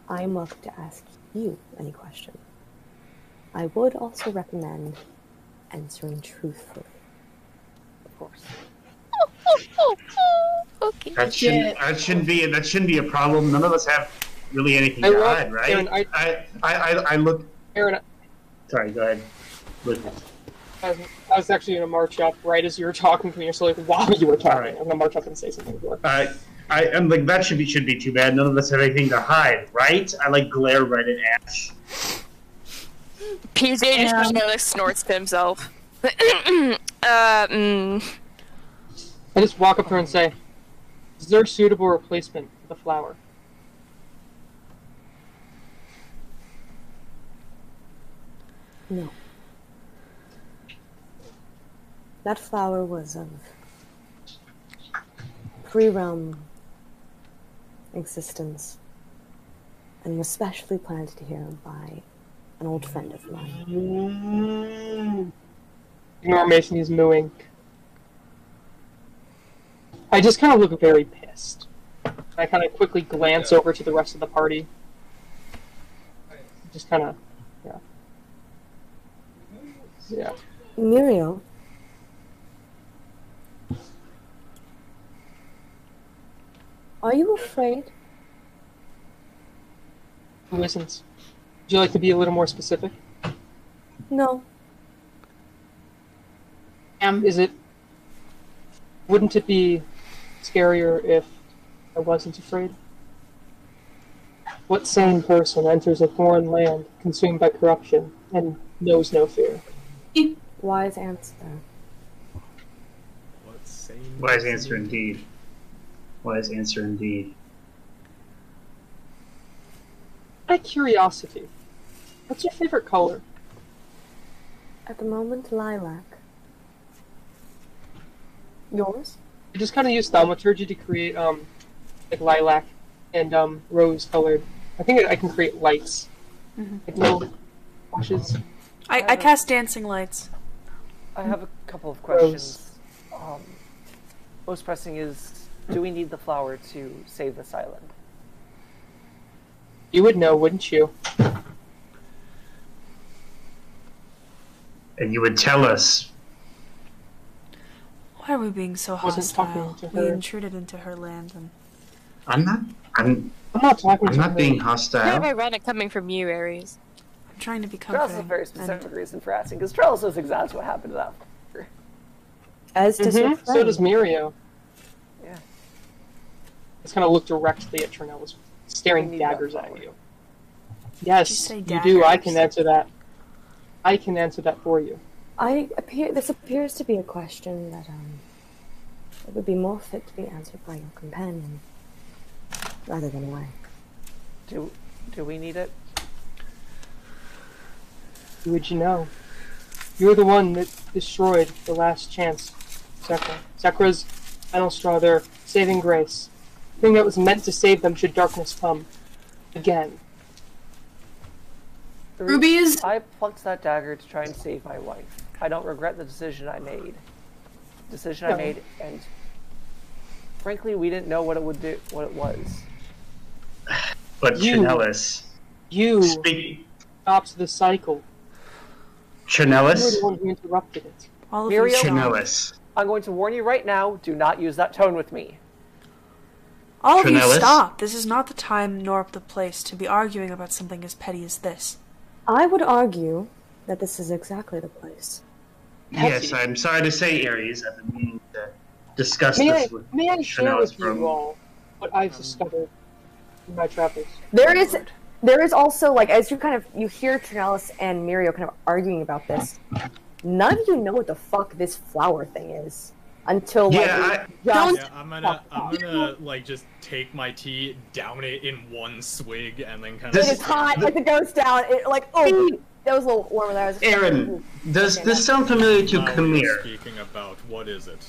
I am welcome to ask you any question. I would also recommend answering truthfully. Of course. okay. That shouldn't. That shouldn't be. That shouldn't be a problem. None of us have really anything I to love- hide, right? Aaron, I- I, I, I, I look. Aaron, Sorry. Go ahead. Lucas. I was, actually gonna march up right as you were talking to me, so like while you were talking, Alright. I'm gonna march up and say something to her. Uh, I am like that should be should be too bad. None of us have anything to hide, right? I like glare right at Ash. PJ just Yeah. kind of like snorts to himself. uh, mm, I just walk up to her and say, "Is there a suitable replacement for the flower?" No. That flower was of pre realm existence, and was specially planted here by an old friend of mine. Ignore Mason, he's mooing. I just kind of look very pissed. I kind of quickly glance over to the rest of the party. Just kind of, yeah. Yeah. Muriel, are you afraid? Who isn't? Would you like to be a little more specific? No. Um, is it? Wouldn't it be scarier if I wasn't afraid? What sane person enters a foreign land consumed by corruption and knows no fear? Wise answer. What sane Wise person answer indeed. Wise answer indeed. Out of curiosity, what's your favorite color? At the moment, lilac. Yours? I just kind of use thaumaturgy to create um, like lilac and um, rose colored. I think I can create lights, like little washes. I, I cast dancing lights. I have a couple of questions. Um, most pressing is, do we need the flower to save this island? You would know, wouldn't you? And you would tell us. Why are we being so hostile? We intruded into her land and I'm not. I'm. I'm not talking I'm to not her. being Kind of hostile. ironic coming from you, Ares. I'm trying to be Trellis comforting. has a very and- specific reason for asking, because Trellis knows exactly what happened to that. fucker. As does your Mhm. So does Mirio. Yeah. Just kind of look directly at Trinellis, staring We need that daggers at you. Yes, you you do. I can answer that. I can answer that for you. I appear. This appears to be a question that um, it would be more fit to be answered by your companion rather than away. Do, do we need it? Who would you know? You're the one that destroyed the last chance, Sakura. Sakura's final straw, their saving grace. The thing that was meant to save them should darkness come. Again. Rubies. I plucked that dagger to try and save my wife. I don't regret the decision I made. Decision I made, and frankly, we didn't know what it would do. What it was. But You- Trinellis. You Speak. stopped the cycle. You were the one who interrupted it. All of Muriel? you stop. I'm going to warn you right now. Do not use that tone with me. All of you stop. This is not the time nor the place to be arguing about something as petty as this. I would argue that this is exactly the place. Yes, I'm sorry to say, Ares. I've been meaning to discuss May I, this with may I share with from- you all what I've um, discovered in my travels? There is, there is also like as you kind of you hear Trinellis and Mirio kind of arguing about this. None of you know what the fuck this flower thing is until like Yeah, we I- just Yeah, I'm gonna, I'm gonna like just take my tea, down it in one swig, and then kind It of. It is hot, like it goes down. It like oh, that was a little warmer there. I was Aaron, does Okay, this sound familiar to Now we're Kamir? Speaking about what is it?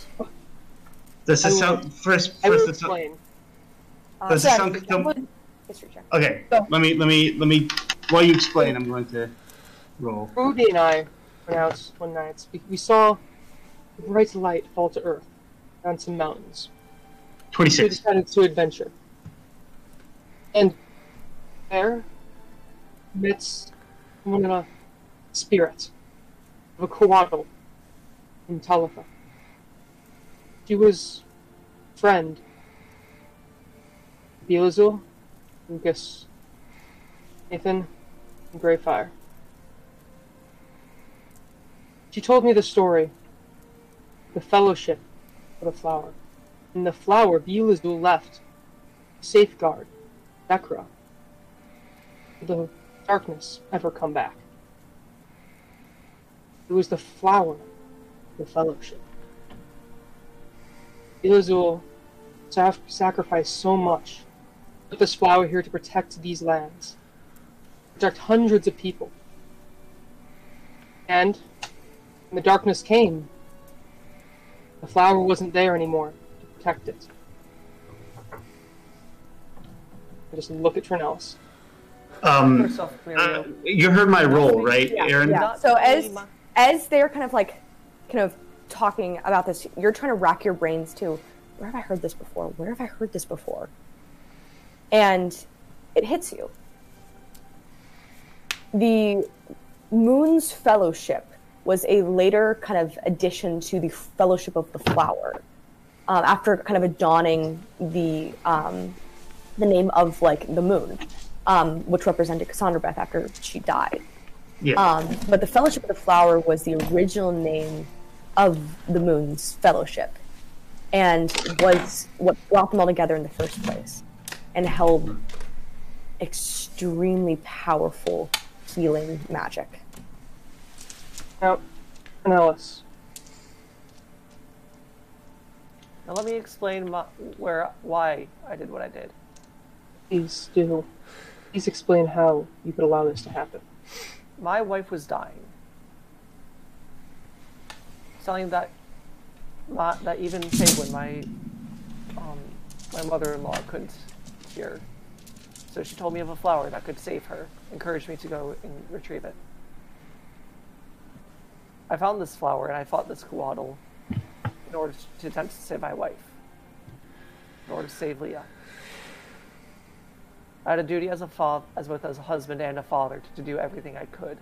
Does this will- sound first? I will First, this sound, explain. Uh, does this sorry, sound? I com- would- history check. Okay, Go. let me let me let me. While you explain, I'm going to roll. Rudy and I went out one night. We, we saw a bright light fall to earth on some mountains. Twenty-six. We Twenty-six. decided to adventure. And there, met a spirit of a Couatl in Talitha. She was friend. Beelzebul, Lucas, Nathan, and Greyfire. She told me the story, the fellowship of the flower. And the flower Beelzebul left safeguard Nekra. The darkness ever come back? It was the flower the fellowship. Beelzebul sac- sacrificed so much. Put this flower here to protect these lands, protect hundreds of people. And when the darkness came, the flower wasn't there anymore to protect it. just look at Trinellis. Um, uh, you heard my role, right, Yeah, Aaron? yeah. So as as they're kind of like, kind of talking about this, you're trying to rack your brains to, where have I heard this before? Where have I heard this before? And it hits you. The Moon's Fellowship was a later kind of addition to the Fellowship of the Flower. Um, after kind of adorning the um, the name of like the moon, um, which represented Cassandra Beth after she died. Yeah. Um, but the Fellowship of the Flower was the original name of the Moon's Fellowship, and was what brought them all together in the first place, and held extremely powerful healing magic. Now, Trinellis, Now let me explain my, where why I did what I did. please do. Please explain how you could allow this to happen. My wife was dying. Telling that my, that even Faywin, my um, my mother-in-law, couldn't cure. So she told me of a flower that could save her. Encouraged me to go and retrieve it. I found this flower and I fought this Couatl in order to attempt to save my wife. In order to save Leah. I had a duty as a father, as both as a husband and a father, to do everything I could.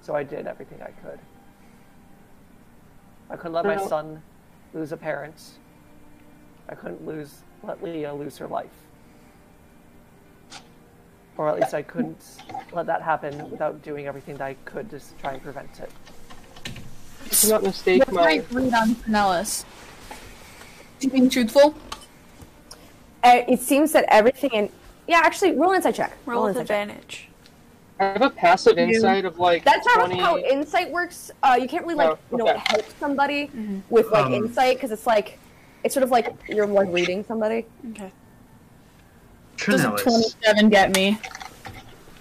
So I did everything I could. I couldn't let my son lose a parent. I couldn't lose let Leah lose her life. Or at least I couldn't let that happen without doing everything that I could to try and prevent it. Do not mistake my. my read on Trinellis? Is he being truthful? Uh, it seems that everything in yeah, actually, roll an insight check. Roll with an check. advantage. I have a passive insight of like That's not 20. how insight works. Uh, you can't really like Oh, you know help somebody with like Um, insight because it's like it's sort of like you're like reading somebody. Okay. Does a Trinellis. 27 get me?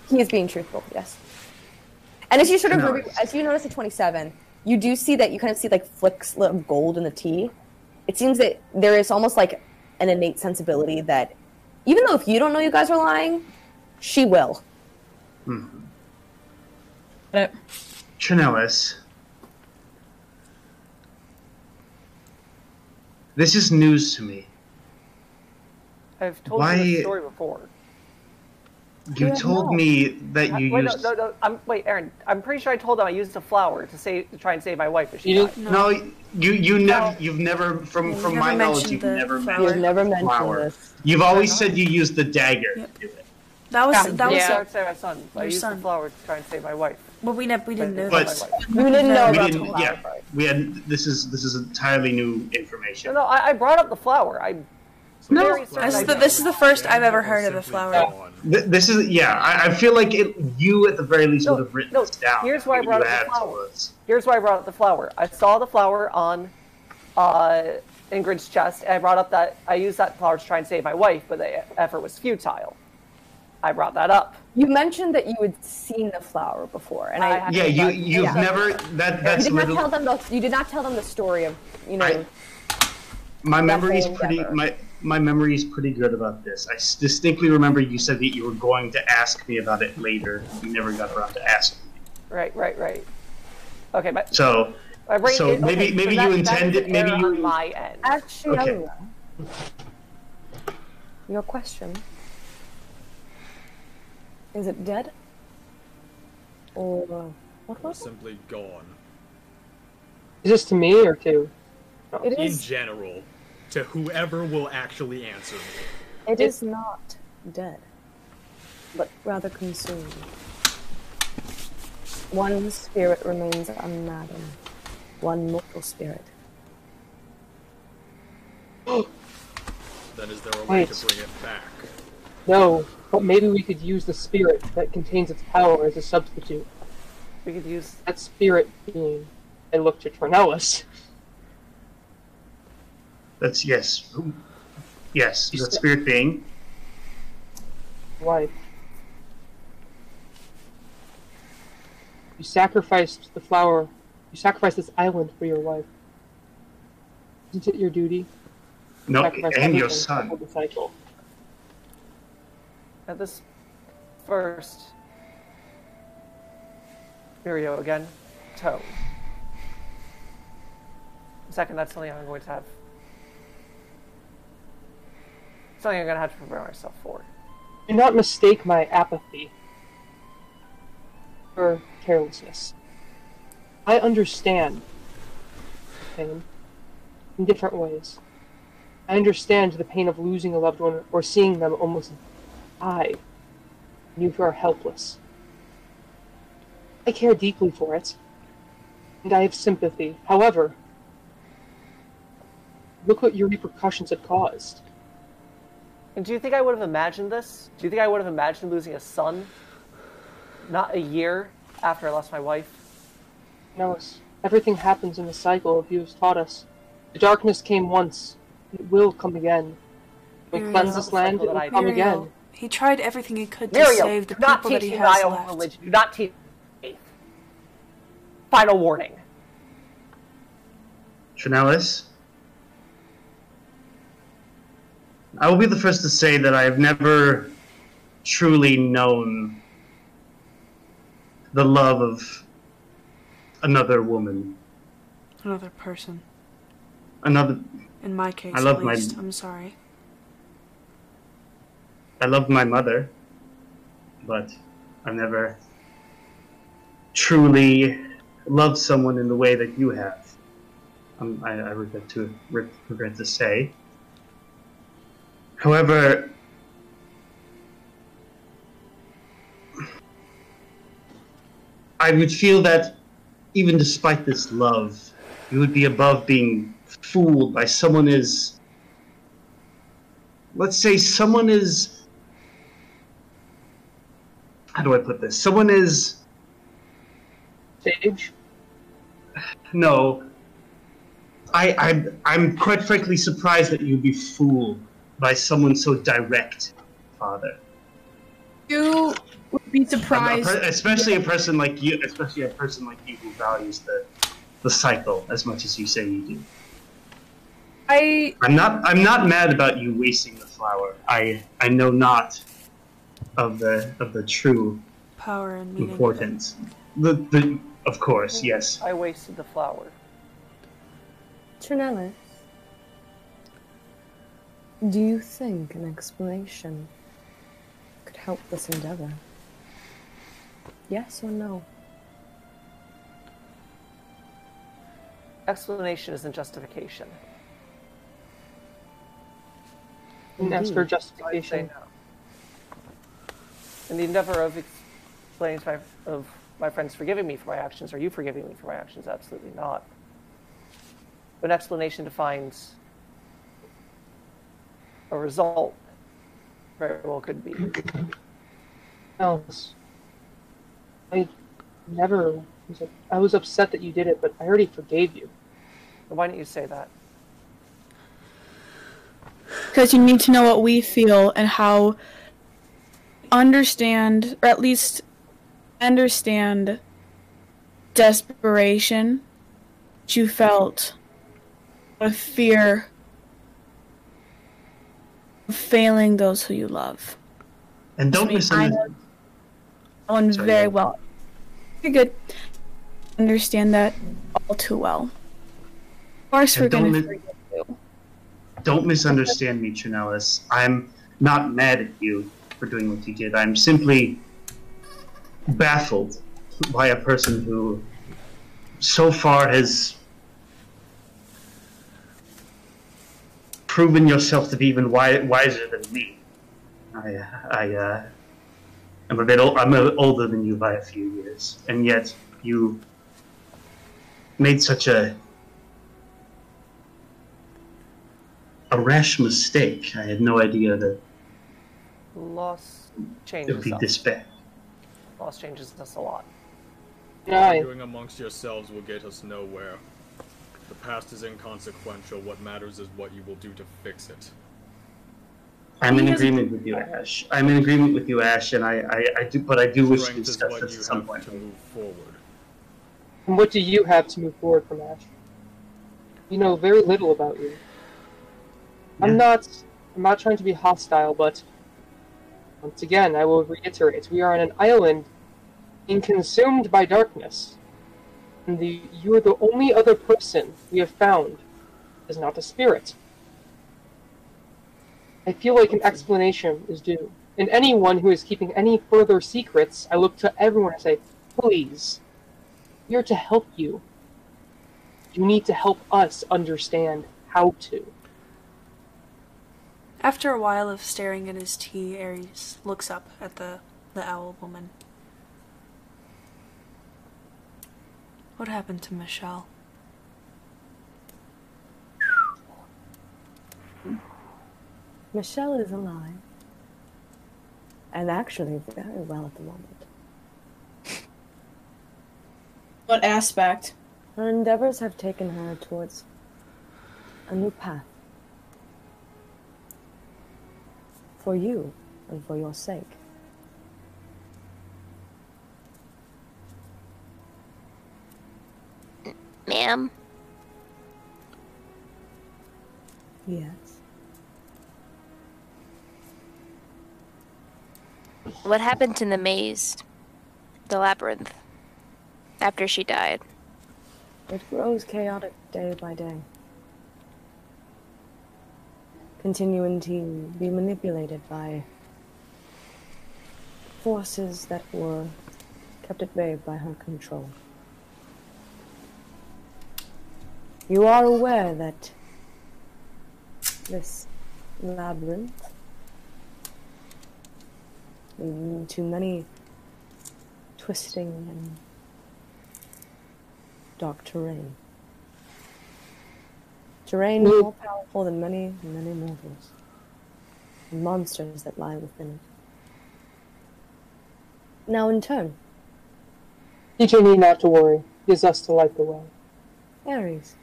He is being truthful, yes. And as you sort of No. re- as you notice at 27, you do see that you kind of see like flicks of gold in the tea. It seems that there is almost like an innate sensibility that even though if you don't know you guys are lying, she will. Hmm. But Trinellis. This is news to me. I've told Why- you this story before. You Yeah, told no. me that you wait, used. no, no, no, I'm, wait, Aaron. I'm pretty sure I told them I used a flower to save to try and save my wife, but she You died. didn't- No, you you never you've never from Yeah, you from never my knowledge you've never flower. You've never mentioned flower. this. You've always said you used the dagger Yep. to do it. That was Yeah. that was yeah, I would say my son. I Your used son. the flower to try and save my wife. Well, we never we didn't know But- that. You didn't know We about didn't. the Yeah, we had. This is this is entirely new information. No, no, I, I brought up the flower. I very certain This is the this is the first I've ever heard of the Simply flower. Gone. Th- This is yeah. I, I feel like it, you at the very least No, would have written no, this down. here's why I brought up the flower. was- Here's why I brought up the flower. I saw the flower on uh, Ingrid's chest, and I brought up that I used that flower to try and save my wife, but the effort was futile. I brought that up. You mentioned that you had seen the flower before, and I, I- Yeah, you But- you've yeah. never that that's you that's did not tell them the you did not tell them the story of you know. I- my memory's whole pretty endeavor. my my memory is pretty good about this. I s- distinctly remember you said that you were going to ask me about it later. You never got around to asking. me. Right, right, right. Okay, but So my brain. so it- okay, maybe- maybe that- you that is intended- an maybe you- on my end. Actually, Okay. I don't know. Your question is it dead or what was it? Simply gone. Is this to me or to? It In general, to whoever will actually answer me. It is not dead, but rather consumed. One spirit remains unmaddened. One mortal spirit. Then is there a way Wait. to bring it back? No, but maybe we could use the spirit that contains its power as a substitute. We could use. That spirit being, I look to Trinellis. that's yes. Who- Yes, the spirit being. Wife. You sacrificed the flower. You sacrificed this island for your wife. Isn't it your duty? to No, sacrifice and your son. the cycle? At this first, Mirio again, toe. Second, that's something I'm going to have. Something I'm to have to prepare myself for. Do not mistake my apathy for carelessness. I understand pain in different ways. I understand the pain of losing a loved one or seeing them almost die. You who are helpless. I care deeply for it, and I have sympathy. However, look what your repercussions have caused. And do you think I would have imagined this? Do you think I would have imagined losing a son not a year after I lost my wife? No, everything happens in a cycle, as you have taught us. The darkness came once, it will come again. We'll Muriel, cleanse this land, it will come again. He tried everything he could to Miriam, save the people that teach he me has my own left. religion. Do not teach faith. Final warning. Trinellis, I will be the first to say that I have never truly known the love of another woman. Another person. Another. In my case, I love at my- least. I'm sorry. I loved my mother, but I've never truly loved someone in the way that you have. Um, I, I regret to regret to say. However, I would feel that even despite this love, you would be above being fooled by someone as let's say someone is how do I put this? Someone is Sage? no. I I'm I'm quite frankly surprised that you'd be fooled by someone so direct, father. You would be A- a surprised. per- especially a person like you, especially a person like you who values the the cycle as much as you say you do. I I'm not I'm not mad about you wasting the flower. I I know not of the of the true Power and importance. The the of course, yes. I wasted the flower. Trinellis, do you think an explanation could help this endeavor? Yes or no? Explanation isn't justification. And as for Indeed. I'd say justification, no. In the endeavor of explaining to my, of my friends forgiving me for my actions, are you forgiving me for my actions? Absolutely not. An explanation defines a result. Very well could be. else. I never was. up- I was upset that you did it, but I already forgave you. Why don't you say that? because you need to know what we feel and how understand or at least understand desperation that you felt a fear of failing those who you love And don't I mean, I misunderstand. know Sorry, very yeah. well you're good understand that all too well of course And we're don't gonna you Don't misunderstand me, Trinellis. I'm not mad at you for doing what you did. I'm simply baffled by a person who so far has proven yourself to be even wi- wiser than me. I, I, uh, I'm a bit ol- I'm a, older than you by a few years, and yet you made such a a rash mistake. I had no idea that Loss it would changes be us. this. Loss changes us a lot. Yeah, I, Arguing amongst yourselves will get us nowhere. The past is inconsequential. What matters is what you will do to fix it. I'm in agreement with you, Ash. I'm in agreement with you, Ash, and I, I, I do, but I do wish to discuss this you at some point. to move forward. and what do you have to move forward from Ash? You know very little about you. Yeah. I'm not. I'm not trying to be hostile, but Once again, I will reiterate, we are on an island being consumed by darkness. And the, you are the only other person we have found is not a spirit. I feel like an explanation is due. And anyone who is keeping any further secrets, I look to everyone and say, please, we are to help you. You need to help us understand how to. After a while of staring at his tea, Ares looks up at the, the owl woman. What happened to Michelle? Michelle is alive. And actually very well at the moment. What aspect? Her endeavors have taken her towards a new path. For you and for your sake. Ma'am, Yes. what happened in the maze? The labyrinth? After she died? It grows chaotic day by day. Continuing to be manipulated by forces that were kept at bay by her control. You are aware that this labyrinth leading to many twisting and dark terrain. Terrain Mm. more powerful than many, many mortals. And monsters that lie within it. Now, in turn, Teacher need not to worry. It is us to light the way. Ares,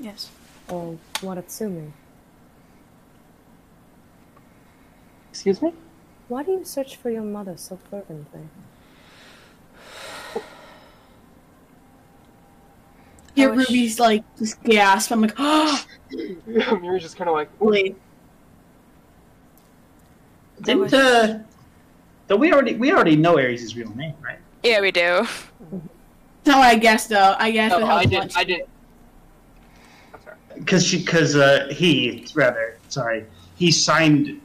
Yes. or Watatsumi, Excuse me? why do you search for your mother so fervently? Hear wish- Ruby's like just gasp. I'm like, oh, You're just kind of like, wait. Didn't uh, though we already we already know Ares' real name, right? Yeah, we do. That's not what I guess though. I guess. no, with how I didn't. much- I didn't. I'm sorry. Because she, because uh, he rather sorry, he signed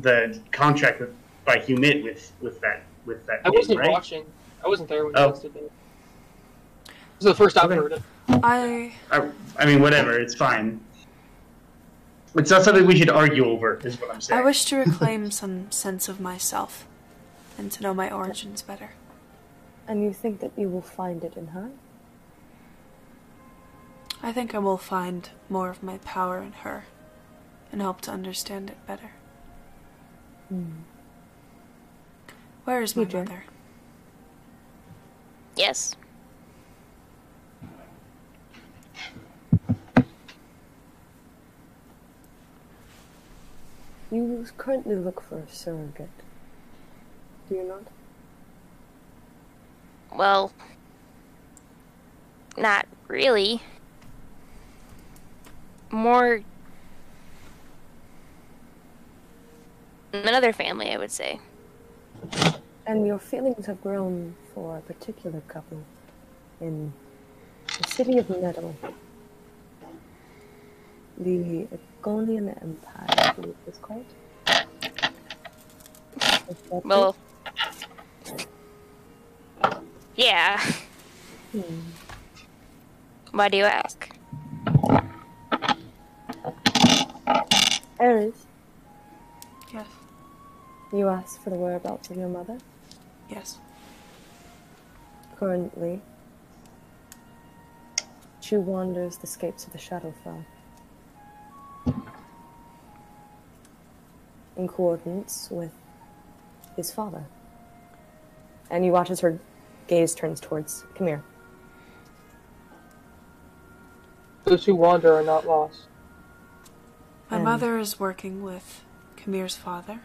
the contract with by Humid with with that with that I name, wasn't right? watching. I wasn't there when Oh. you guys did it. This is the first I've heard it. I I, I mean, whatever, it's fine. It's not something we should argue over, is what I'm saying. I wish to reclaim some sense of myself and to know my origins better. And you think that you will find it in her? I think I will find more of my power in her and help to understand it better. Hmm. Where is my Peter. mother? Yes. You currently look for a surrogate. Do you not? Well, not really. More another family, I would say. And your feelings have grown for a particular couple in the city of Nettle. The Egonian Empire, I believe it's called. Is that Well, yeah. Hmm. Why do you ask? Ares, Yes. you asked for the whereabouts of your mother. Yes. Currently, she wanders the scapes of the Shadowfell. In coordinates with his father. And you watch as her gaze turns towards Kamir. Those who wander are not lost. My And- mother is working with Kamir's father.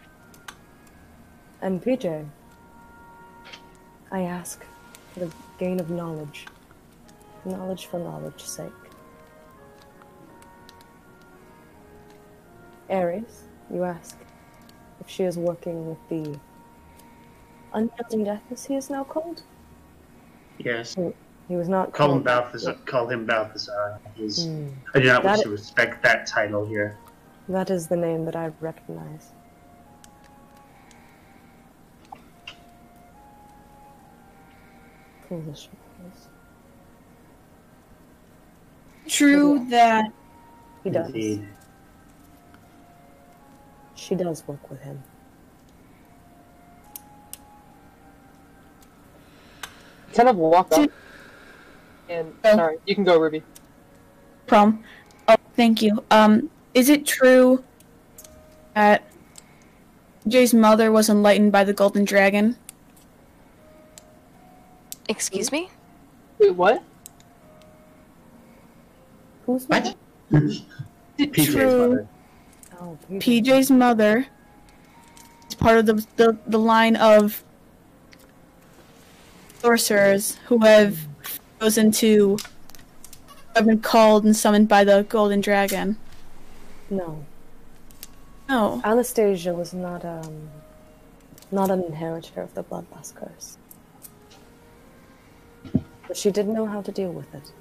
And PJ, I ask for the gain of knowledge. Knowledge for knowledge's sake. Ares, you ask if she is working with the Unknown Death, as he is now called. Yes. He was not Call him called. Balthazar. Call him Balthazar. He's, Hmm. I do not wish That- to respect that title here. That is the name that I recognize. Foolish boys. True that He does. Indeed. She does work with him. kind of walk up. And sorry, you can go, Ruby. prom. Oh, thank you. Um, is it true that Jay's mother was enlightened by the golden dragon? Excuse me? Wait, what? Who's What? Is it PJ's true mother. Oh, PJ. PJ's mother is part of the, the, the line of sorcerers who have chosen to have been called and summoned by the golden dragon? No. No. Anastasia was not um not an inheritor of the Bloodlust curse. But she didn't know how to deal with it.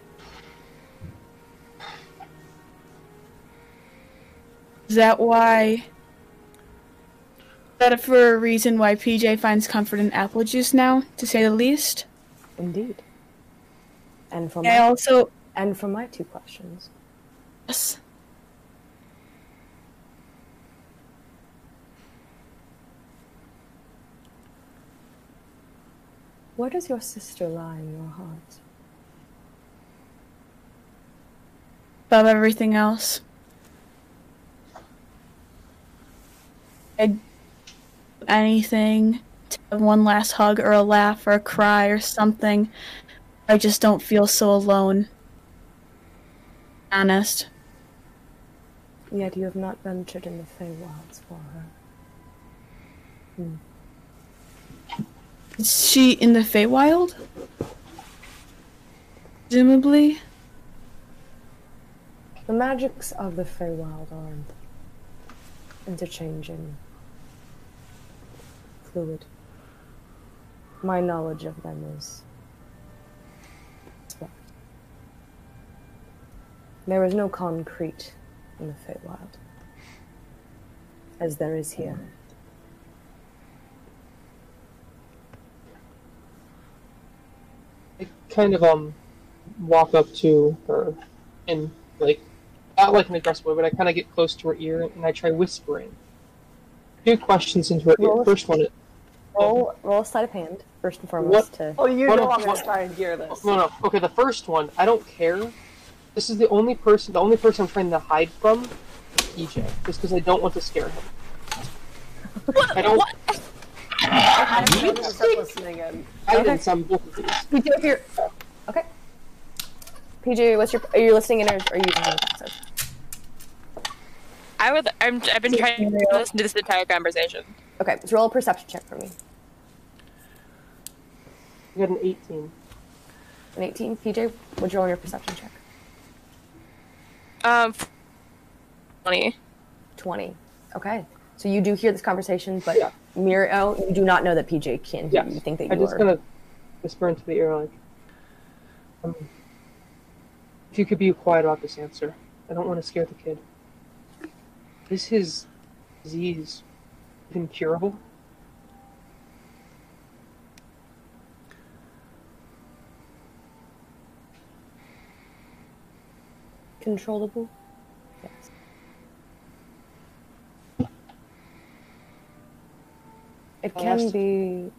Is that why? Is that for a reason why PJ finds comfort in apple juice now, to say the least? Indeed. And for I my also and for my two questions. yes. Where does your sister lie in your heart? above everything else. I'd anything to have one last hug or a laugh or a cry or something. I just don't feel so alone. Honest. Yet you have not ventured in the Feywilds for her. Hmm. Is she in the Feywild? Presumably. The magics of the Feywild are interchanging, fluid. My knowledge of them is. There is no concrete in the Feywild, as there is here. I kind of um walk up to her and like not like an aggressive way, but I kind of get close to her ear and I try whispering. Two questions into her ear. Roll a- First one, Roll, roll a sleight of hand, first and foremost. To Oh, you What know if- I'm gonna try and hear this. no, no. Okay, the first one, I don't care. This is the only person, the only person I'm trying to hide from, is PJ, just because I don't want to scare him. What? I don't. I'm gonna start listening in. I Okay. didn't some both of these. PJ, if you're okay. PJ, what's your? Are you listening in or are you using the passive? I would. I'm, I've been trying to listen to this entire conversation. Okay, let's roll a perception check for me. You got an 18. An 18. PJ, what'd you roll your perception check? Um, funny. 20. Okay. So you do hear this conversation, but Yeah. Miro, you do not know that PJ can hear Yes. you. Think that you are. I you just are. gonna whisper into the ear like, um, if you could be quiet about this answer. I don't want to scare the kid. Is his disease incurable? Controllable? It can be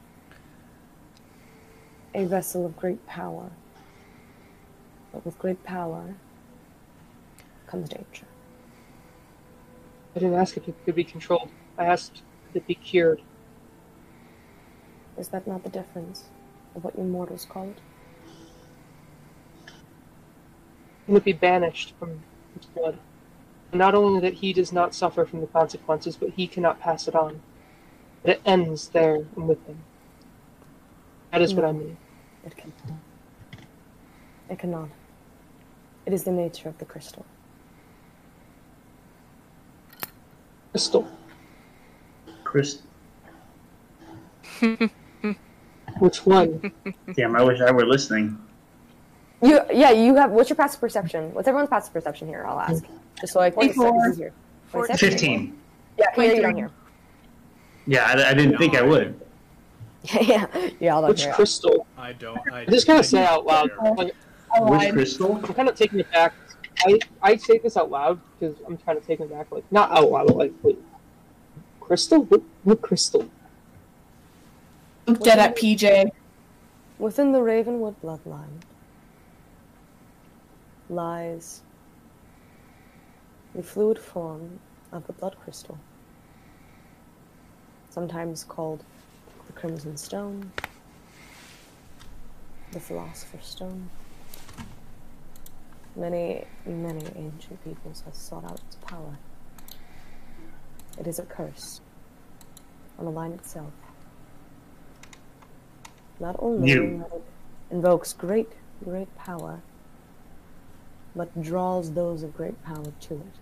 a vessel of great power. But with great power comes danger. I didn't ask if it could be controlled. I asked could it be cured. Is that not the difference of what you mortals call it? Can it be banished from his blood? Not only that he does not suffer from the consequences, but he cannot pass it on. That it ends there and with him. That is what I mean. It cannot. It cannot. It is the nature of the crystal. Crystal. Crystal. Which one? Damn, I wish I were listening. You, yeah, you have. What's your passive perception? What's everyone's passive perception here? I'll ask, mm. just so I can. Twenty-four. this is here. Fifteen. Yeah, can you don't 23. Hear. Yeah, I, I didn't think I would. yeah, yeah, I'll Which crystal? I don't. I, I just kind of say out loud. care. Like, I Which crystal? I'm kind of taking it back. I I say this out loud because I'm trying to take it back. Like not out loud, but like wait, crystal? What, what crystal? Look dead at PJ. Within the Ravenwood bloodline lies the fluid form of the blood crystal, sometimes called the Crimson Stone, the Philosopher's Stone. Many, many ancient peoples have sought out its power. It is a curse on the line itself. Not only You. that it invokes great, great power, but draws those of great power to it.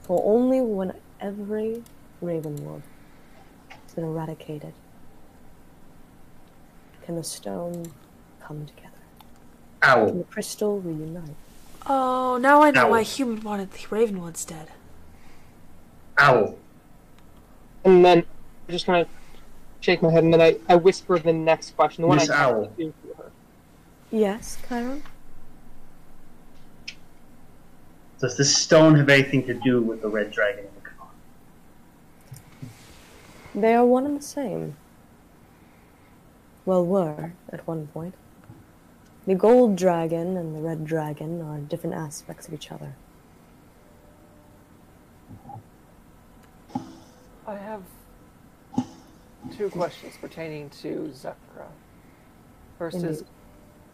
For only when every Ravenwood has been eradicated can the stone come together. Owl. Can the crystal reunite? Oh, now I know Ow. why human wanted the Ravenwoods dead. Ow. And then I just kind of shake my head, and then I, I whisper the next question, the one Miss I Owl. to her. Yes, Chiron? Does this stone have anything to do with the red dragon in the con? They are one and the same. Well, were at one point. The gold dragon and the red dragon are different aspects of each other. I have two questions pertaining to Zekra. First is,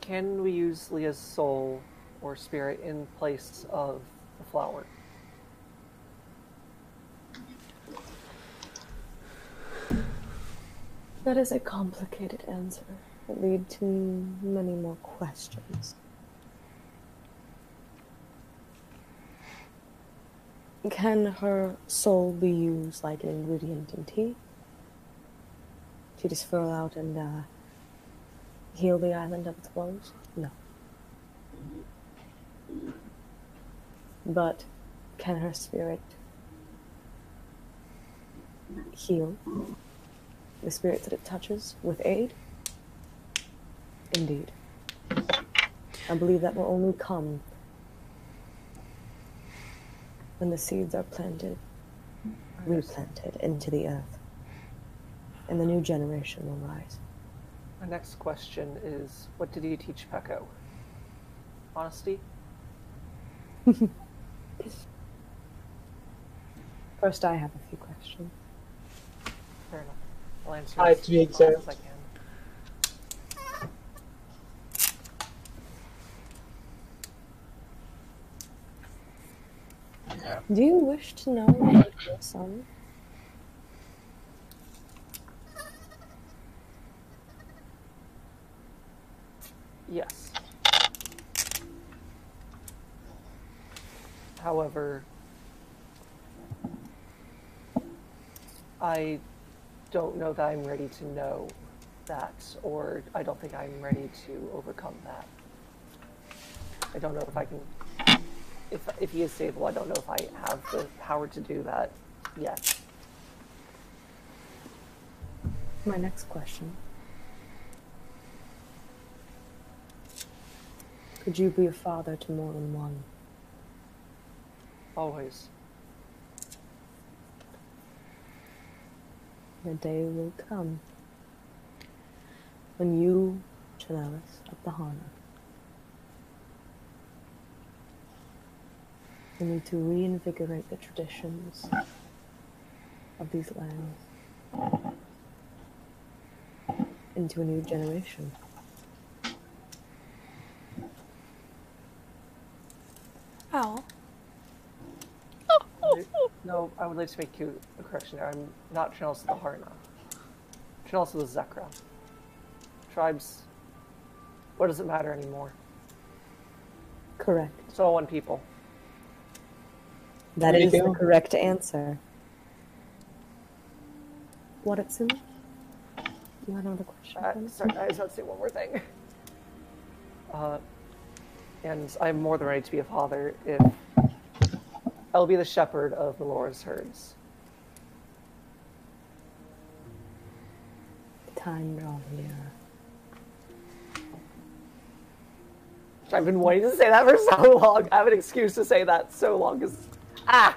can we use Leah's soul or spirit in place of the flower? That is a complicated answer It lead to many more questions. Can her soul be used like an ingredient in tea? To just throw out and uh, heal the island of its woes? No. But can her spirit heal the spirits that it touches with aid? Indeed. I believe that will only come when the seeds are planted, replanted into the earth, and the new generation will rise. My next question is, what did you teach Peko? Honesty? First, I have a few questions. Fair. I'll answer Uh, to be honest as exact. I can. Do you wish to know about your son? Yes. However, I don't know that I'm ready to know that, or I don't think I'm ready to overcome that. I don't know if I can. If, if he is stable, I don't know if I have the power to do that yet. My next question. Could you be a father to more than one? Always. The day will come when you, Chanelis of the Hana, will need to reinvigorate the traditions of these lands into a new generation. Owl. No, I would like to make you a correction there. I'm not Chanelis of the Harna. Chanelis of the Zekra. Tribes. What does it matter anymore? Correct. It's all one people. That There the correct answer. What it's in? You had another question? Uh, for sorry, I just want to say one more thing. Uh, and I'm more than ready to be a father if I'll be the shepherd of Melora's herds. Time draws nearer. I've been waiting to say that for so long. I have an excuse to say that so long as ah.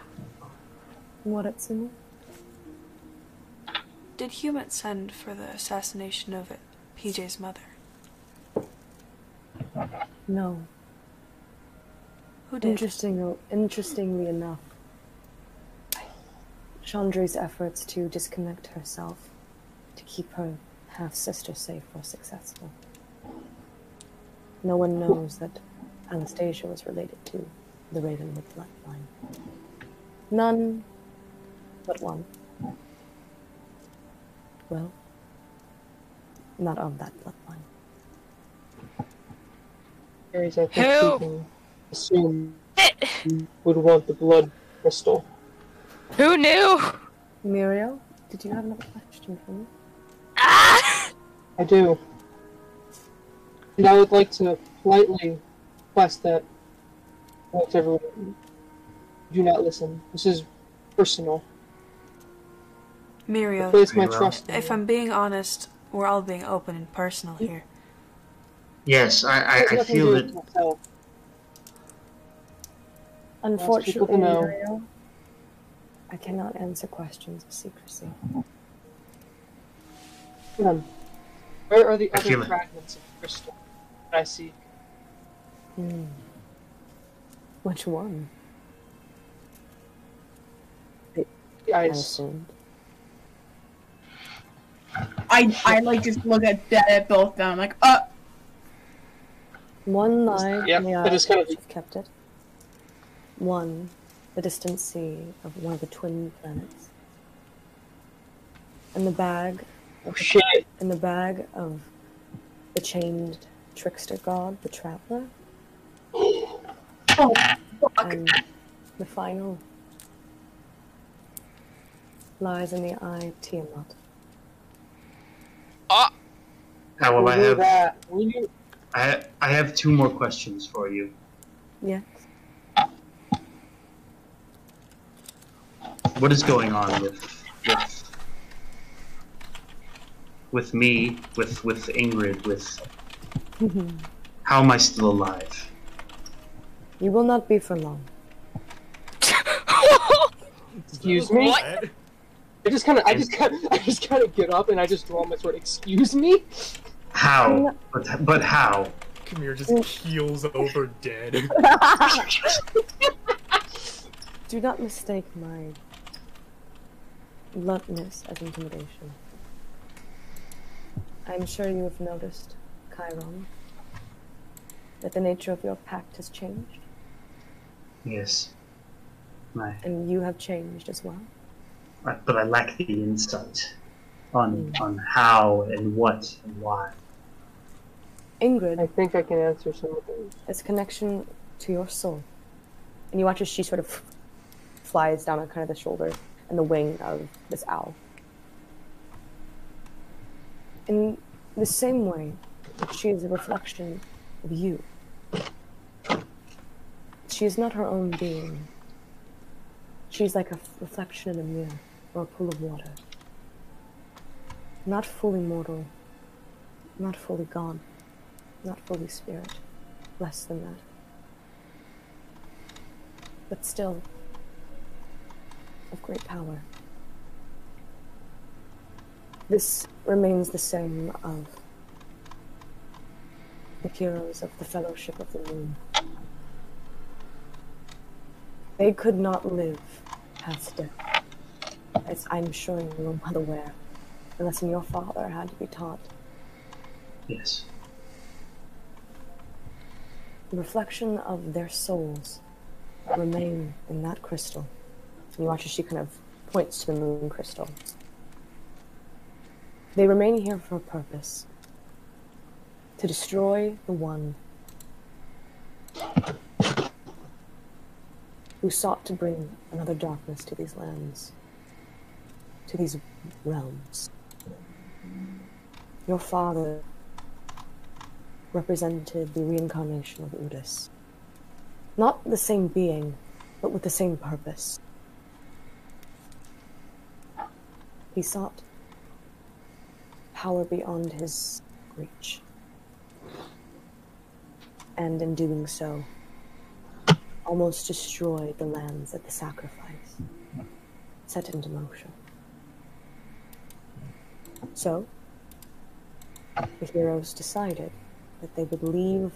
What it's in? Did Hewitt send for the assassination of PJ's mother? No. Who did? Interesting, interestingly enough, Chandri's efforts to disconnect herself to keep her half sister safe were successful. No one knows that Anastasia was related to the Ravenwood bloodline. None but one. Well, not of that bloodline. Ares, I think Who? we can assume you would want the blood crystal. Who knew? Muriel, did you have another question for me? Ah! I do. And I would like to politely request that once everyone do not listen. This is personal. Muriel, Place my trust in if. I'm being honest, we're all being open and personal here. Yes, I, I, I feel do that. myself. Unfortunately, to know. I cannot answer questions of secrecy. Then, where are the I other fragments of crystal that I see? Hmm. Which one? The I ice. I I like just look at that at both of them like uh One lie Yeah, in the I just kind of- kept it. One, the distant sea of one of the twin planets. And the bag, Oh shit! in the bag of the chained trickster god, the traveler. Oh, and the final lies in the eye of Tiamat. Ah. However, I Will have that? Will you? I, I have two more questions for you. Yes. What is going on with with with me, with with Ingrid, with mm-hmm. how am I still alive? You will not be for long. Excuse me. What? I just kind of, I just kind, I just kind of get up and I just draw my sword. Excuse me. How? But but how? Kamir just keels over dead. Do not mistake my bluntness as intimidation. I am sure you have noticed, Chiron, that the nature of your pact has changed, Yes. My, and you have changed as well. but I lack the insight on hmm. on how and what and why. Ingrid, I think I can answer some of those. its connection to your soul. And you watch as she sort of flies down on kind of the shoulder and the wing of this owl. In the same way, she is a reflection of you. She is not her own being. She is like a reflection in a mirror or a pool of water. Not fully mortal, not fully gone, not fully spirit, less than that. But still, of great power. This remains the same of the heroes of the Fellowship of the Moon. They could not live past death, as I'm sure you are well aware, the lesson your father had to be taught. Yes. The reflection of their souls remain in that crystal. And you watch as she kind of points to the moon crystal. They remain here for a purpose to destroy the one who sought to bring another darkness to these lands. to these realms. Your father represented the reincarnation of Udis. Not the same being, but with the same purpose. He sought power beyond his reach. And in doing so, almost destroyed the lands that the sacrifice set into motion. So, the heroes decided that they would leave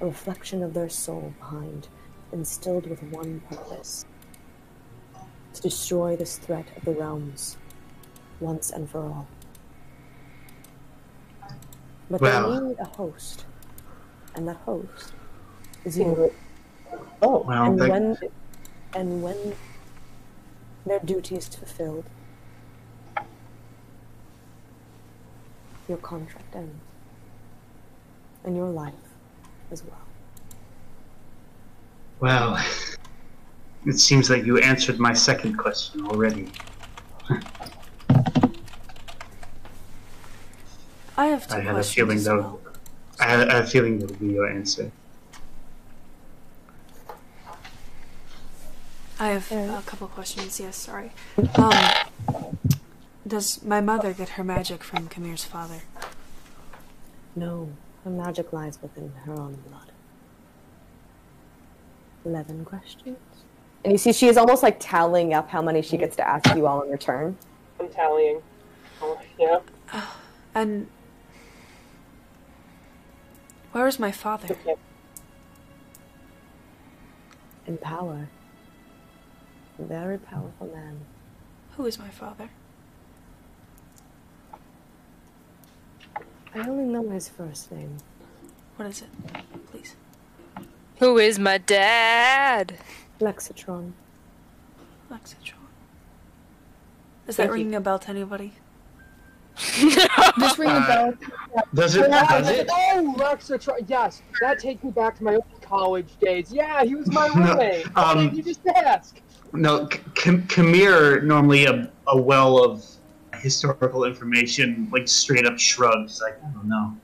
a reflection of their soul behind, instilled with one purpose to destroy this threat of the realms once and for all. But Well. they need a host, and that host is you. Mm-hmm. Oh, Well, and they- when and when their duty is fulfilled, your contract ends, and your life as well. Well, it seems like you answered my second question already. I have two I had a feeling as that well. I had a feeling that would be your answer. I have a couple questions. Yes, sorry. Um, does my mother get her magic from Kamir's father? No, her magic lies within her own blood. Eleven questions. And you see, she is almost like tallying up how many she gets to ask you all in return. I'm tallying. Oh, yeah. Oh, and where is my father? Okay. In power. A very powerful man. Who is my father? I only know his first name. What is it? Please. Who is my dad? Lexitron. Lexitron. Is Thank that you. ringing a bell to anybody? Just ring the bell. Does it? Does it? Oh, Lexitron. Yes, that takes me back to my old college days. Yeah, he was my No, roommate. Why um, didn't you just ask? No, K- K- Kamir normally a, a well of historical information, like straight up shrugs. Like I don't know.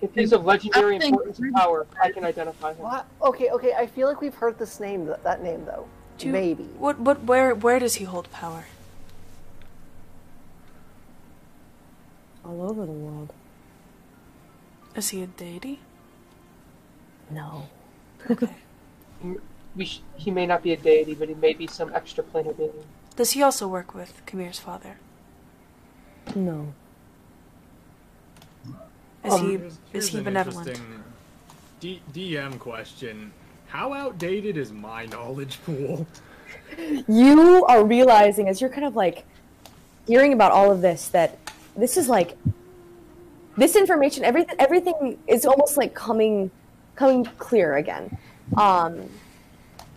If he's of legendary think- importance and power, I can identify him. What? Okay, okay. I feel like we've heard this name, th- that name though. Do you- Maybe. What? What? Where? Where does he hold power? All over the world. Is he a deity? No. Okay. We sh- he may not be a deity, but he may be some extra planar being. Does he also work with Kamir's father? No. Is Um, he? Here's- Is he benevolent? D- DM question. How outdated is my knowledge pool? You are realizing as you're kind of like hearing about all of this that this is like this information everything everything is almost like coming coming clear again. Um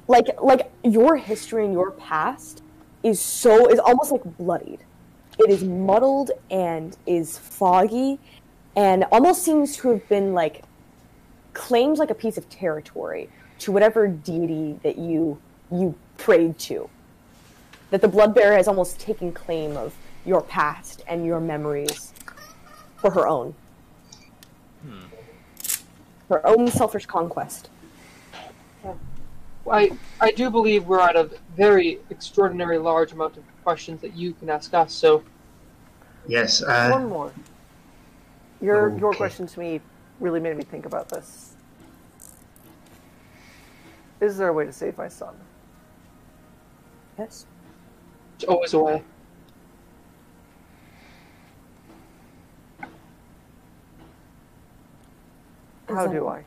like like your history and your past is so is almost like bloodied. It is muddled and is foggy and almost seems to have been like claimed like a piece of territory to whatever deity that you you prayed to. That the blood bearer has almost taken claim of your past and your memories for her own her own selfish conquest I I do believe we're at a very extraordinary large amount of questions that you can ask us. So Yes. One Uh, more. Your your Okay. question to me really made me think about this. Is there a way to save my son? yes it's always a way. How do I?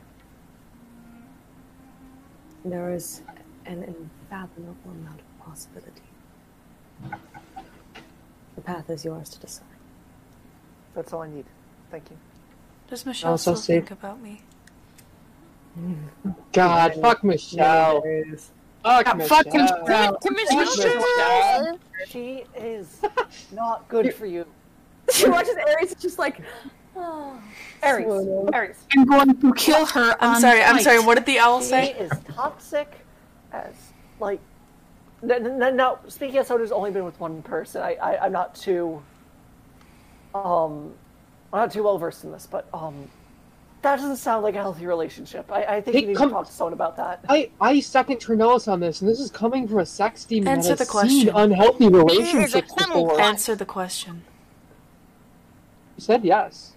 there is an unfathomable amount of possibility the path is yours to decide That's all I need. Thank you. Does Michelle so still safe. think about me? God, fuck Michelle. Fuck Yeah, Michelle. fuck Michelle. Michelle. She is not good for you. she watches Ares it's just like oh, Ares, Ares. I'm going to kill her. I'm on sorry. I'm sorry. What did the owl She say? is toxic as like No, no, no, speaking as someone who's only been with one person, I, I, I'm not too, um, I'm not too well versed in this, but um, that doesn't sound like a healthy relationship. I, I think Hey, you need come- to talk to someone about that. I I second Trinellis on this, and this is coming from a sex demon that Answer has the seen question. unhealthy relationships before. Answer the question. You said yes.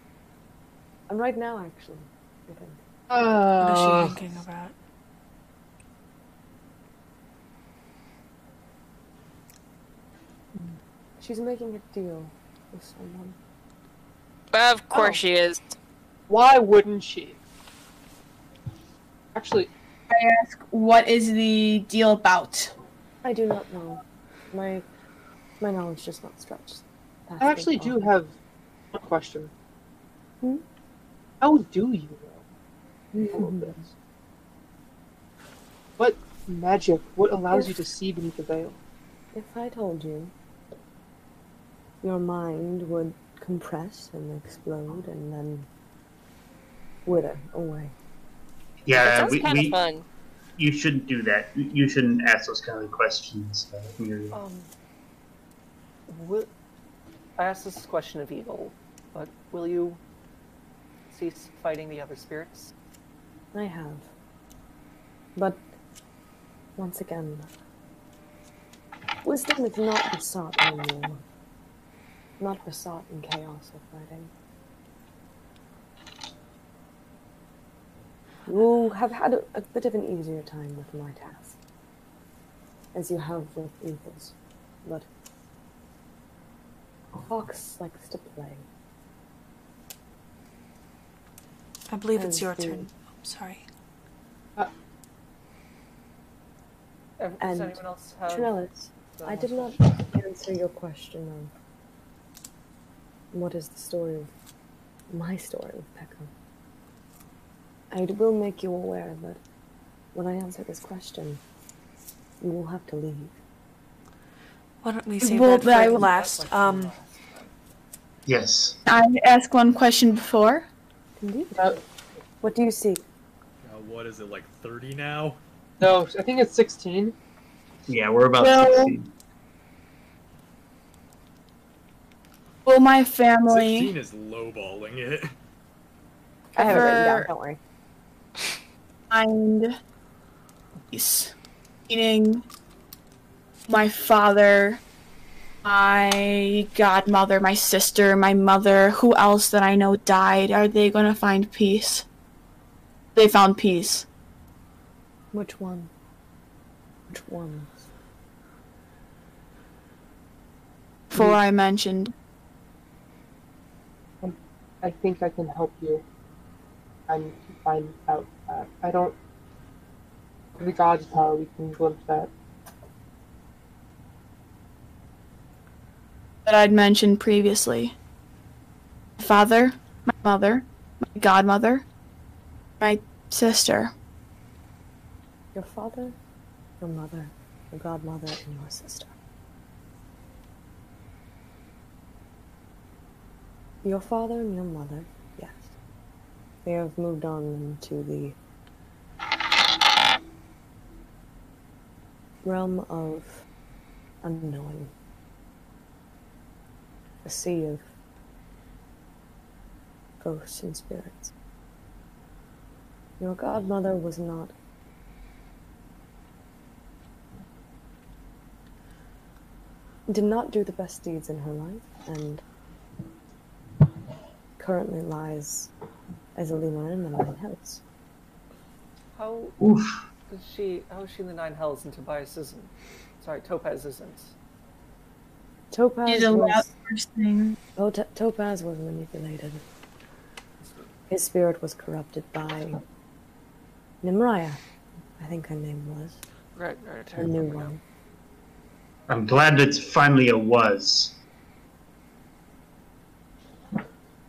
And right now, actually, I think. What is Uh, she thinking about? She's making a deal with someone. Of course she is. why wouldn't she? Actually, I ask, what is the deal about? I do not know. My my knowledge does not stretch. I actually do have a question. Hmm? How do you know all of this? What magic? What allows you to see beneath the veil? If I told you, your mind would compress and explode and then wither away. Yeah, sounds we, kind of we, fun. you shouldn't do that. You shouldn't ask those kind of questions. Uh, Muriel. Um, will, I asked this question of evil, but will you fighting the other spirits? I have. But once again, wisdom is not besought anymore. Not besought in chaos or fighting. You have had a, a bit of an easier time with my task, as you have with Ethel's. But Fox likes to play. I believe it's your the- turn. Oh, sorry. Ev- Does And anyone else have? Trellis, I did not answer your question of what is the story of my story with Peko. I will make you aware that when I answer this question, you will have to leave. Why don't we save Well, that for I will- last? Um, yes. I asked one question before. Indeed. Uh, What do you see? Uh, what is it like 30 now? no, I think it's sixteen. Yeah, we're about Well- 16. Will my family. 16 family is lowballing it. I have it written down. Don't worry. find peace? Meaning, my father, my godmother, my sister, my mother, who else that I know died? Are they going to find peace? They found peace. Which one? Which ones? Before I mentioned. Um, I think I can help you. And find out that I don't. The God's power, we can glimpse that. That I'd mentioned previously. My father, my mother, my godmother, my sister. Your father, your mother, your godmother, and your sister. Your father and your mother, yes. They have moved on to the realm of unknowing. A sea of ghosts and spirits. Your godmother was not did not do the best deeds in her life and currently lies as a lemur in the nine Hells. How Oof. is she? How is she in the nine hells and Tobias isn't? Sorry, Topaz isn't. Topaz She's a was, person. oh, T- Topaz was manipulated. His spirit was corrupted by Nimraya, I think her name was. Right, right. A new one. I'm glad it's finally a was.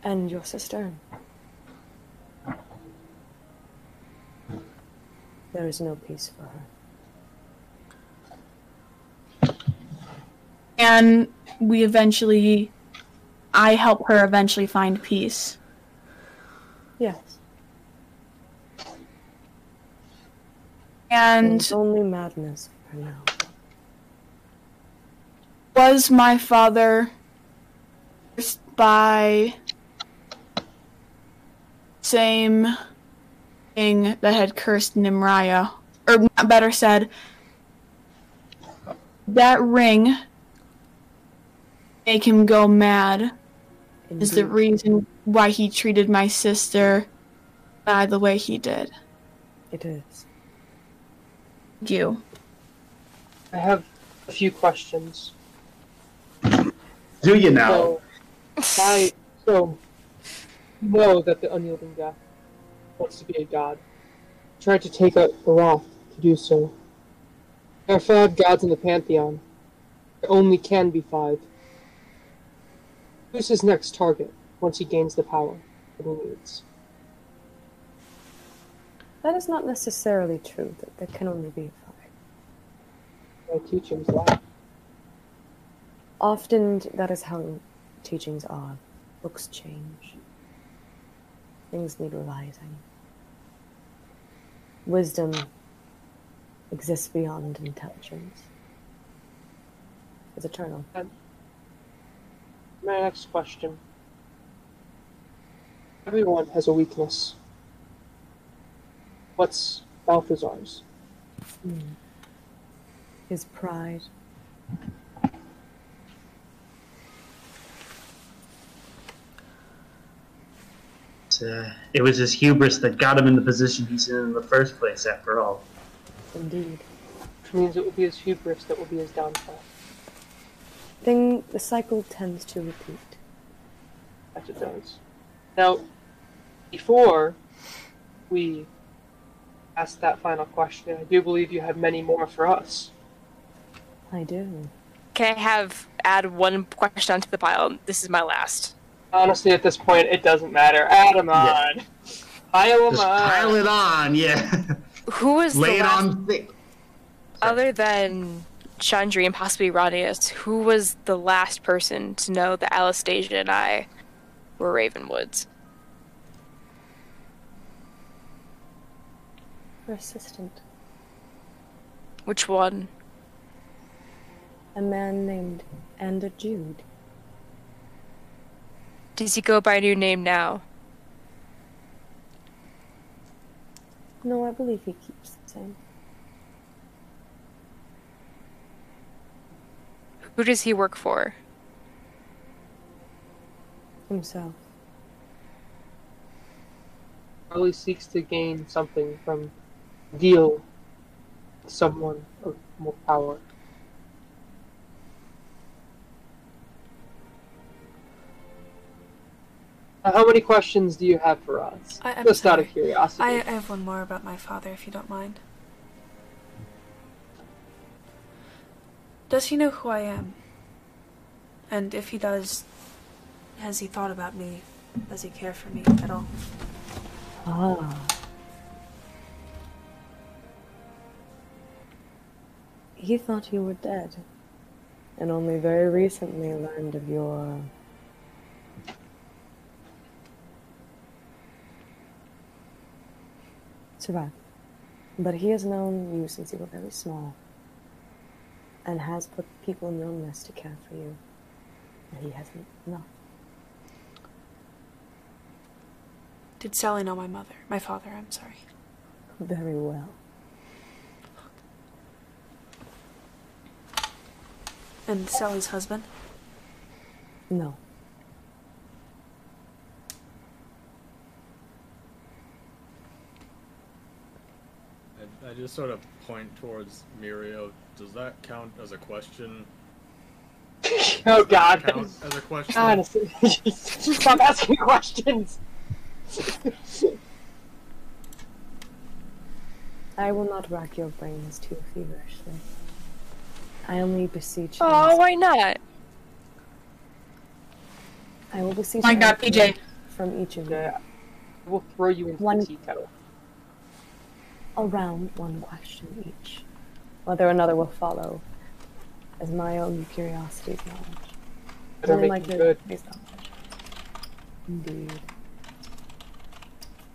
And your sister. There is no peace for her. And we eventually, I help her eventually find peace. Yes. And It's only madness for now. was my father cursed by same thing that had cursed Nimraya, or not better said, that ring make him go mad is the reason why he treated my sister by the way he did. It is. Thank you. I have a few questions. Do you now? So, I, so, you know that the unyielding death wants to be a god. Tried to take out Aroth to do so. There are five gods in the pantheon. There only can be five. Who's his next target once he gains the power that he needs? That is not necessarily true. That there can only be five. My teachings lie. Often that is how teachings are. Books change. Things need revising. Wisdom exists beyond intelligence. It's eternal. Um, My next question. Everyone has a weakness. What's Balthazar's? His pride. Uh, it was his hubris that got him in the position he's in in the first place, after all. Indeed. Which means it will be his hubris that will be his downfall. Thing the cycle tends to repeat. As it does. Now, before we ask that final question, I do believe you have many more for us. I do. Can I have add one question onto the pile? This is my last. Honestly, at this point, it doesn't matter. Add 'em Yeah. on. Pile 'em Just on. pile it on, yeah. Who was Lay the it last, on thick. other than Chandri and possibly Rodius, who was the last person to know that Anastasia and I were Ravenwoods? Her assistant. Which one? A man named Ander Jude. Does he go by a new name now? No, I believe he keeps the same. Who does he work for? Himself. Probably seeks to gain something from deal with someone of more power. Uh, How many questions do you have for us? I- I'm Just out of curiosity. I, I have one more about my father, if you don't mind. Does he know who I am? And if he does, has he thought about me? Does he care for me at all? Ah. He thought you were dead, and only very recently learned of your. survival. But he has known you since you were very small, and has put people in your midst to care for you. And he hasn't enough. Did Sally know my mother? My father, I'm sorry. Very well. And Sally's husband? No. I, I just sort of point towards Mirio. Does that count as a question? oh God! Count as a question? Honestly, stop asking questions. I will not rack your brains too feverishly. I only beseech you. Oh, why not? I will beseech My you God, PJ. from each of you Yeah, we'll throw you into One- the tea kettle. Around one question each. Whether another will follow, as my own curiosity's knowledge. Better Only make my it good. curiosity's knowledge. Indeed.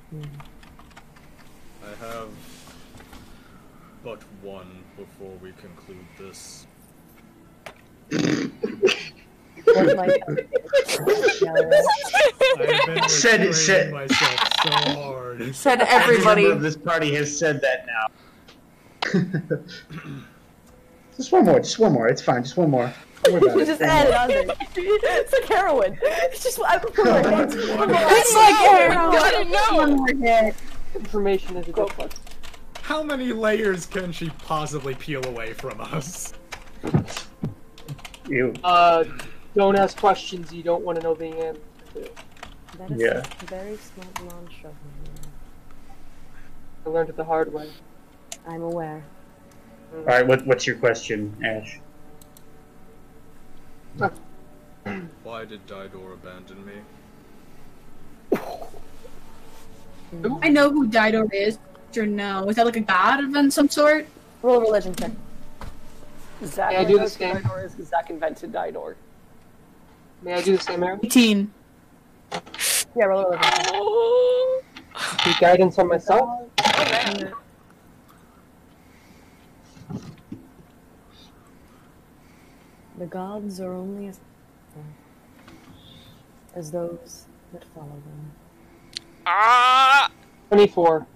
Hmm. I have but one before we conclude this. What am I- I've been Said- restraining said- myself so hard. Said Every everybody. of this party has said that now. just one more. Just one more. It's fine. Just one more. Don't worry about You it. just One add it on there. It's like heroin. It's just I prefer my It's like heroin. One more hit. Information is addictive. How many layers can she possibly peel away from us? You. Uh, don't ask questions you don't want to know the answer to. That is Yeah. a very smart mantra. I learned it the hard way. I'm aware. Mm. All right. What, what's your question, Ash? Why did Didor abandon me? Hmm. I know who Dido is. Or no, is that like a god of some sort? Roll a religion check. Zach Yeah, I do the knows same. Didor is 'cause Zach invented Didor. May I do the same, Aaron? 18. Yeah, roll a religion check. Guidance on myself. The gods are only as as those that follow them. Ah! 24.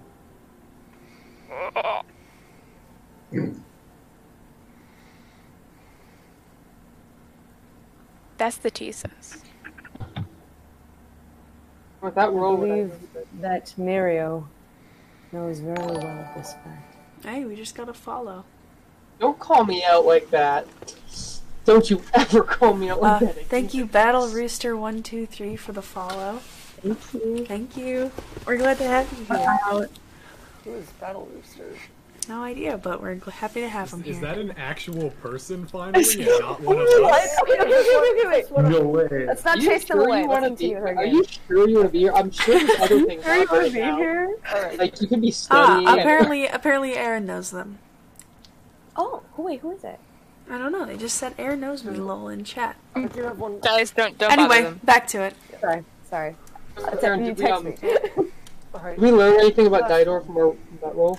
That's the thesis. With that I roll, believe that Mirio knows very well this fact. Hey, we just gotta follow. don't call me out like that. Don't you ever call me out Uh, like that. again. thank you, Battle Rooster one two three for the follow. Thank you. Thank you. We're glad to have you here. Out. Who is Battle Rooster? No idea, but we're happy to have him Is here. that an actual person finally, and not one of us? Wait, wait, wait, wait, wait. No way. Let's not Are you chase them sure away. you Let's want to be? continue her Are you sure you want to be here? I'm sure there's other things Are you on going right to be now. here? Alright. Like you could be Ah, studying. and- apparently, apparently, Aaron knows them. Oh, wait, who is it? I don't know. They just said Aaron knows me, lol, in chat. I do have one. Guys, don't don't Anyway, back to it. Sorry, sorry. Aaron. You did we, text um, me. Did we learn anything about Didor from, our, from that roll?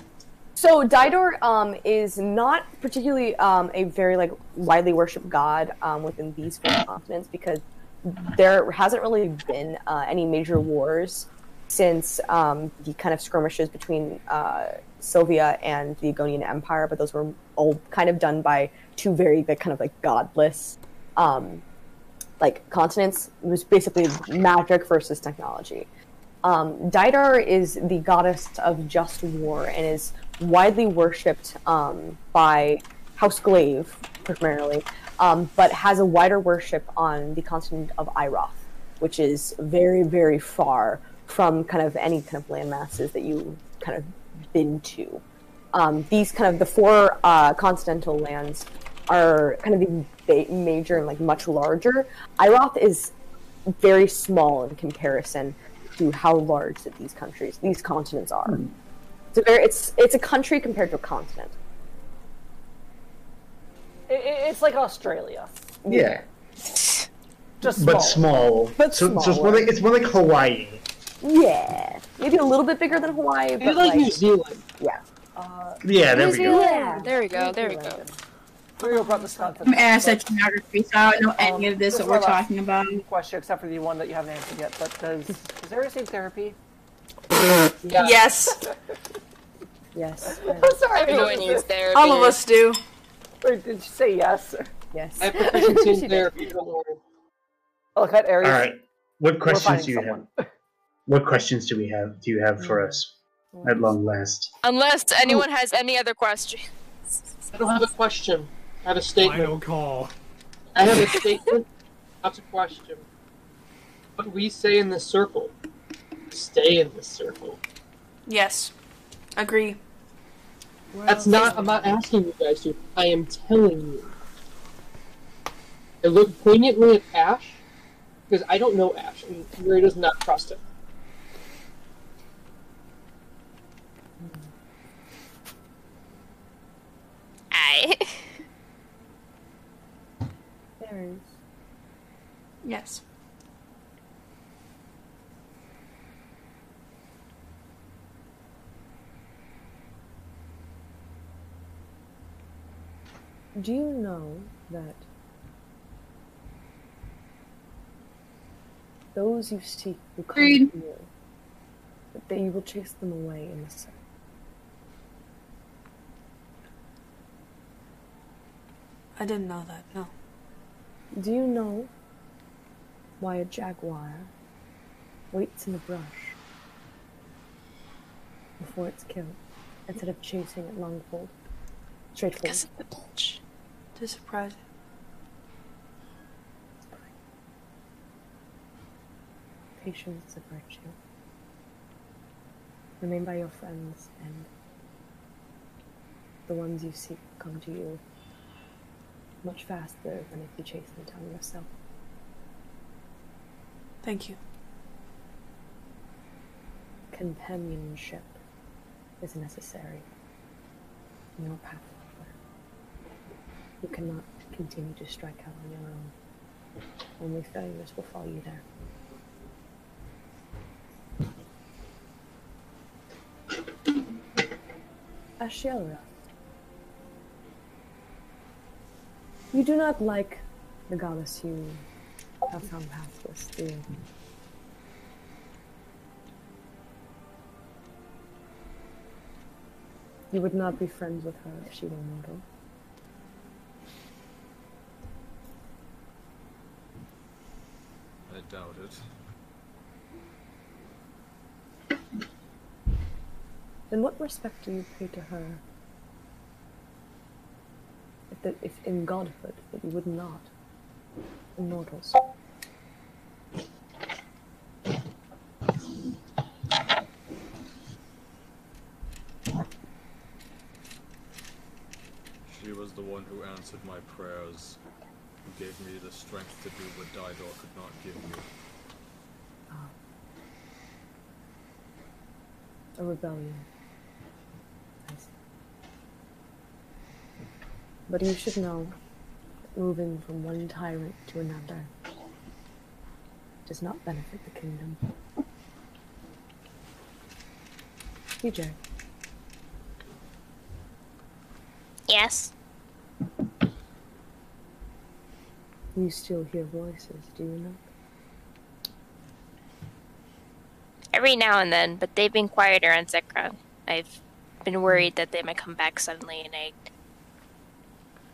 So Didor um, is not particularly um, a very like widely worshipped god um, within these four continents because there hasn't really been uh, any major wars since um, the kind of skirmishes between uh, Sylvia and the Egonian Empire, but those were all kind of done by two very like, kind of like godless um, like continents. It was basically magic versus technology. Um, Didor is the goddess of just war and is widely worshipped um, by House Glaive primarily, um, but has a wider worship on the continent of Iroth, which is very, very far from kind of any kind of land masses that you kind of been to. Um, these kind of the four uh, continental lands are kind of the major and like much larger. Iroth is very small in comparison to how large that these countries, these continents are. It's a very, it's it's a country compared to a continent. I- I- it's like Australia. Yeah, Just small. but small. small. But so, so it's more like it's more like Hawaii. Yeah, maybe a little bit bigger than Hawaii, It's but like like, New Zealand. yeah. Uh, yeah, there we go. Yeah, There we go. There we go. Mario brought this concept. I'm ass at geography, so I don't know any um, of this that we're talking about. question, except for the one that you haven't answered yet. But does does Ares need therapy? Yeah. Yes, Yes, I'm sorry. Everyone needs therapy. all of us do. Or did you say yes? yes. I have proficiency in therapy. Don't worry. Oh, Look at Ares. All right. What questions do you someone. have? What questions do we have? Do you have for us at long last? Unless anyone has any other questions. I don't have a question. I have a statement. Final call. I have a statement. Not a question. What we say in this circle, stay in this circle. Yes, agree. That's not. I'm not asking you guys to. I am telling you. I look poignantly at Ash because I don't know Ash, and Ray does not trust him. I. Ares. Yes. do you know that those you seek will come Green. to you, but that you will chase them away in the sun? I didn't know that, no. Do you know why a jaguar waits in the brush before it's killed instead of chasing it longfold? Straightforward. Because of the bulge. To surprise it. Patience is a virtue. Remain by your friends, and the ones you seek come to you much faster than if you chase them down yourself. Thank you. Companionship is necessary in your path. You cannot continue to strike out on your own. Only failures will follow you there. Ashielra. You do not like the goddess you have found pathless, do you? You would not be friends with her if she were mortal. I doubt it. Then what respect do you pay to her? If, that, if in godhood that you would not in mortals. She was the one who answered my prayers, who gave me the strength to do what Didor could not give me. Ah. A rebellion. I see. But you should know that moving from one tyrant to another does not benefit the kingdom. PJ, Yes. You still hear voices, do you not? Every now and then, but they've been quieter on Zekra. I've been worried that they might come back suddenly and I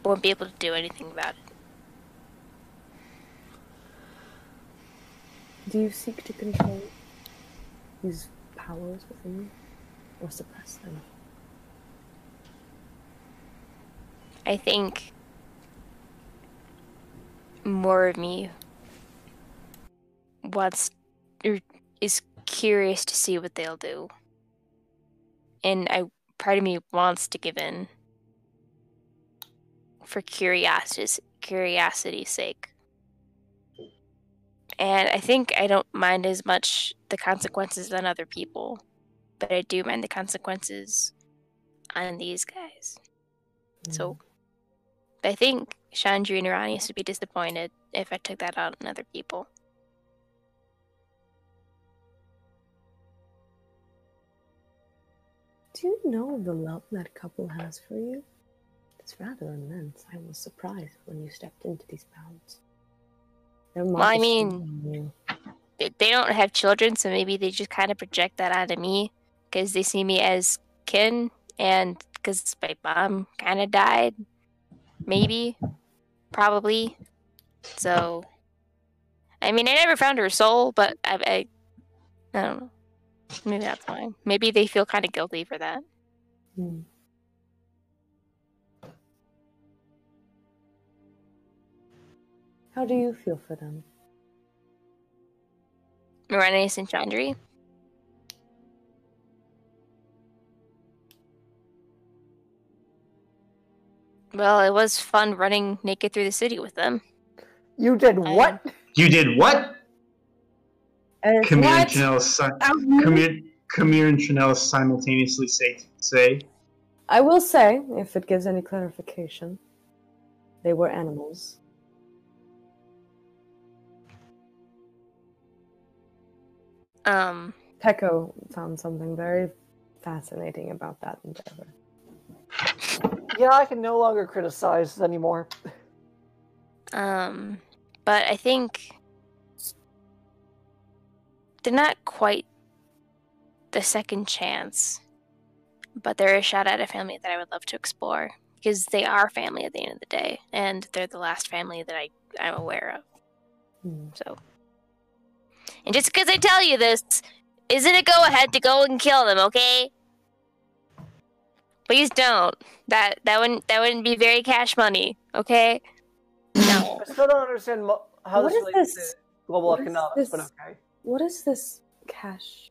won't be able to do anything about it. Do you seek to control these powers within you or suppress them? I think more of me wants or is curious to see what they'll do. And I part of me wants to give in for curiosity's curiosity's sake. And I think I don't mind as much the consequences than other people, but I do mind the consequences on these guys. So mm. I think Chandri and Iranius would be disappointed if I took that out on other people. Do you know the love that couple has for you? It's rather immense. I was surprised when you stepped into these bounds. Well, I mean- still on you. They they don't have children, so maybe they just kind of project that onto me because they see me as kin, and because my mom kind of died, maybe, probably. So, I mean, I never found her soul, but I, I, I don't know. Maybe that's why. Maybe they feel kind of guilty for that. Hmm. How do you feel for them? Miranius and Chandri. Well, it was fun running naked through the city with them. You did I- what? You did what? And Camille and What? Chanel, si- Um, Camille, Camille and Chanel simultaneously say, say, I will say, if it gives any clarification, they were animals. Um, Peko found something very fascinating about that endeavor. Yeah, I can no longer criticize anymore. um, but I think they're not quite the second chance, but they're a shot at a family that I would love to explore because they are family at the end of the day, and they're the last family that I I'm aware of. Hmm. So, and just because I tell you this, isn't a go ahead to go and kill them, okay? Please don't. That that wouldn't that wouldn't be very cash money, okay? No. I still don't understand mo- how What this is relates this? to global What is economics, but this? okay. What is this cash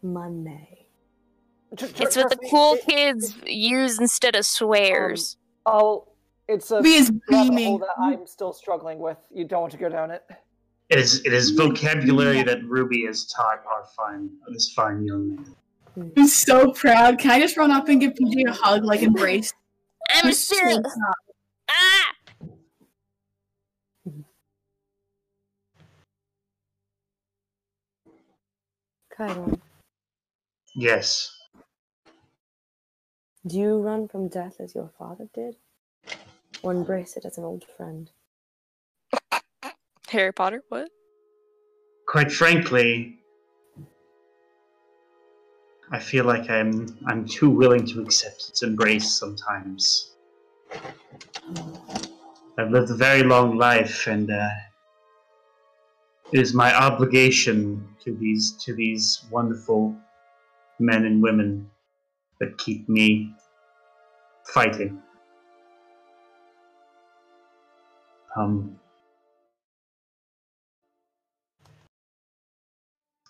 money? Tr- tr- It's what the me, cool it- kids use instead of swears. Um, oh, it's a Ruby is beaming. that I'm still struggling with. You don't want to go down it. It is it is vocabulary that Ruby has taught our fine this fine young man. I'm so proud. Can I just run up and give PJ a hug, like embrace? I'm still ah. Chiron, Yes. do you run from death as your father did? Or embrace it as an old friend? Harry Potter, what? Quite frankly, I feel like I'm I'm too willing to accept its embrace sometimes. I've lived a very long life, and uh, it is my obligation to these to these wonderful men and women that keep me fighting. Um,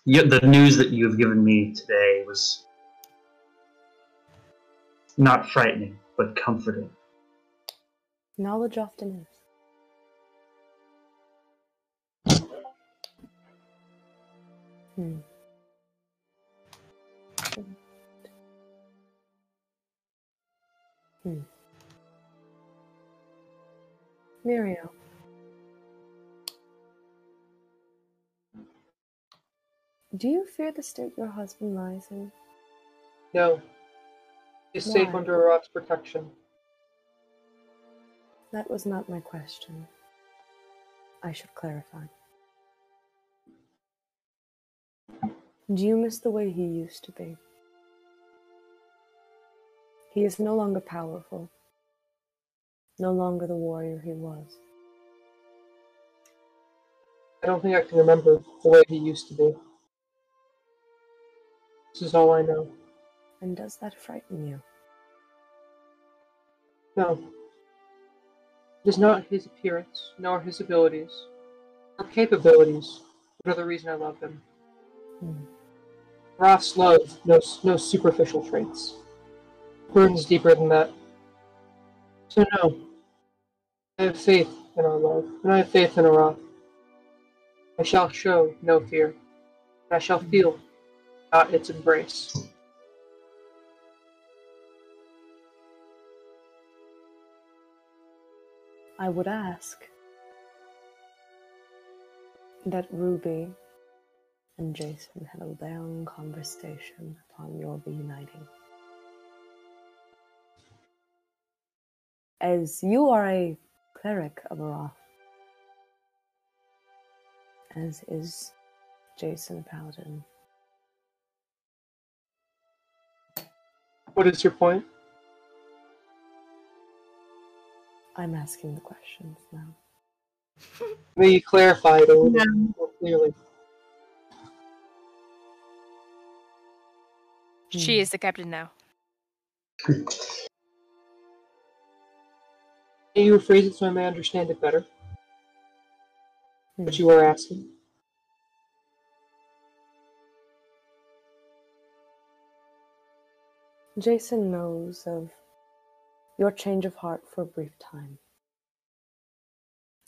the news that you have given me today was not frightening, but comforting. Knowledge often is. Hmm. Hmm. Muriel. Do you fear the state your husband lies in? No. He's safe Why? under Arat's protection. That was not my question. I should clarify. Do you miss the way he used to be? He is no longer powerful, no longer the warrior he was. I don't think I can remember the way he used to be. This is all I know. And does that frighten you? No. It is not his appearance, nor his abilities, or capabilities, that are the reason I love him. Hmm. Roth's love knows no superficial traits. Burns deeper than that. So no. I have faith in our love, and I have faith in Arath. I shall show no fear, I shall feel its embrace. I would ask that Ruby and Jason had a long conversation upon your reuniting. As you are a cleric of Aroth, as is Jason Paladin. What is your point? I'm asking the questions now. May you clarify it a little Yeah. more clearly. She hmm. is the captain now. Can you rephrase it so I may understand it better? What hmm. you are asking? Jason knows of your change of heart for a brief time.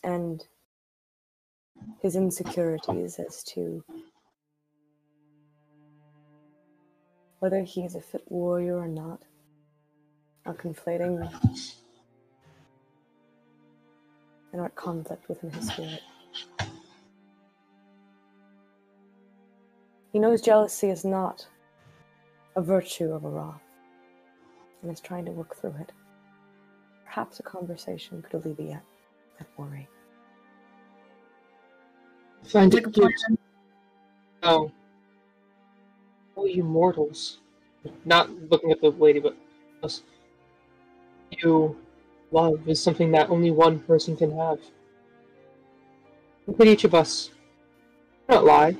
And his insecurities as to whether he is a fit warrior or not are conflating and are at conflict within his spirit. He knows jealousy is not a virtue of a Roth and is trying to work through it. Perhaps a conversation could alleviate that worry. Find it a cute. Oh. Oh, you mortals. Not looking at the lady, but us. You. Love is something that only one person can have. Look at each of us. Do not lie.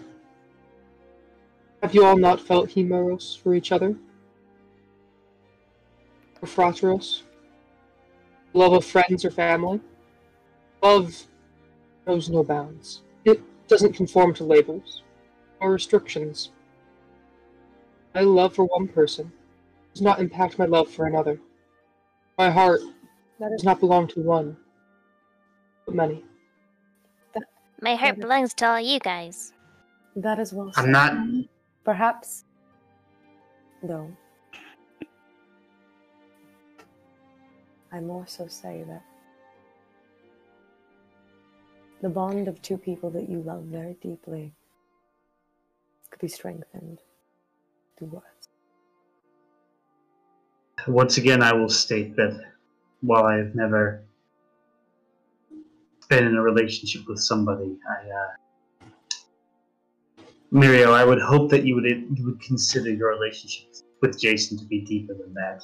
Have you all not felt hemeros for each other? Or frateros? Love of friends or family? Love knows no bounds. It doesn't conform to labels or restrictions. My love for one person does not impact my love for another. My heart That does not belong to one, but many. My heart belongs to all you guys. that is well said. I'm not. Perhaps, though, I more so say that the bond of two people that you love very deeply could be strengthened through words. Once again, I will state that while I have never been in a relationship with somebody, I, uh, Mirio, I would hope that you would you would consider your relationship with Jason to be deeper than that.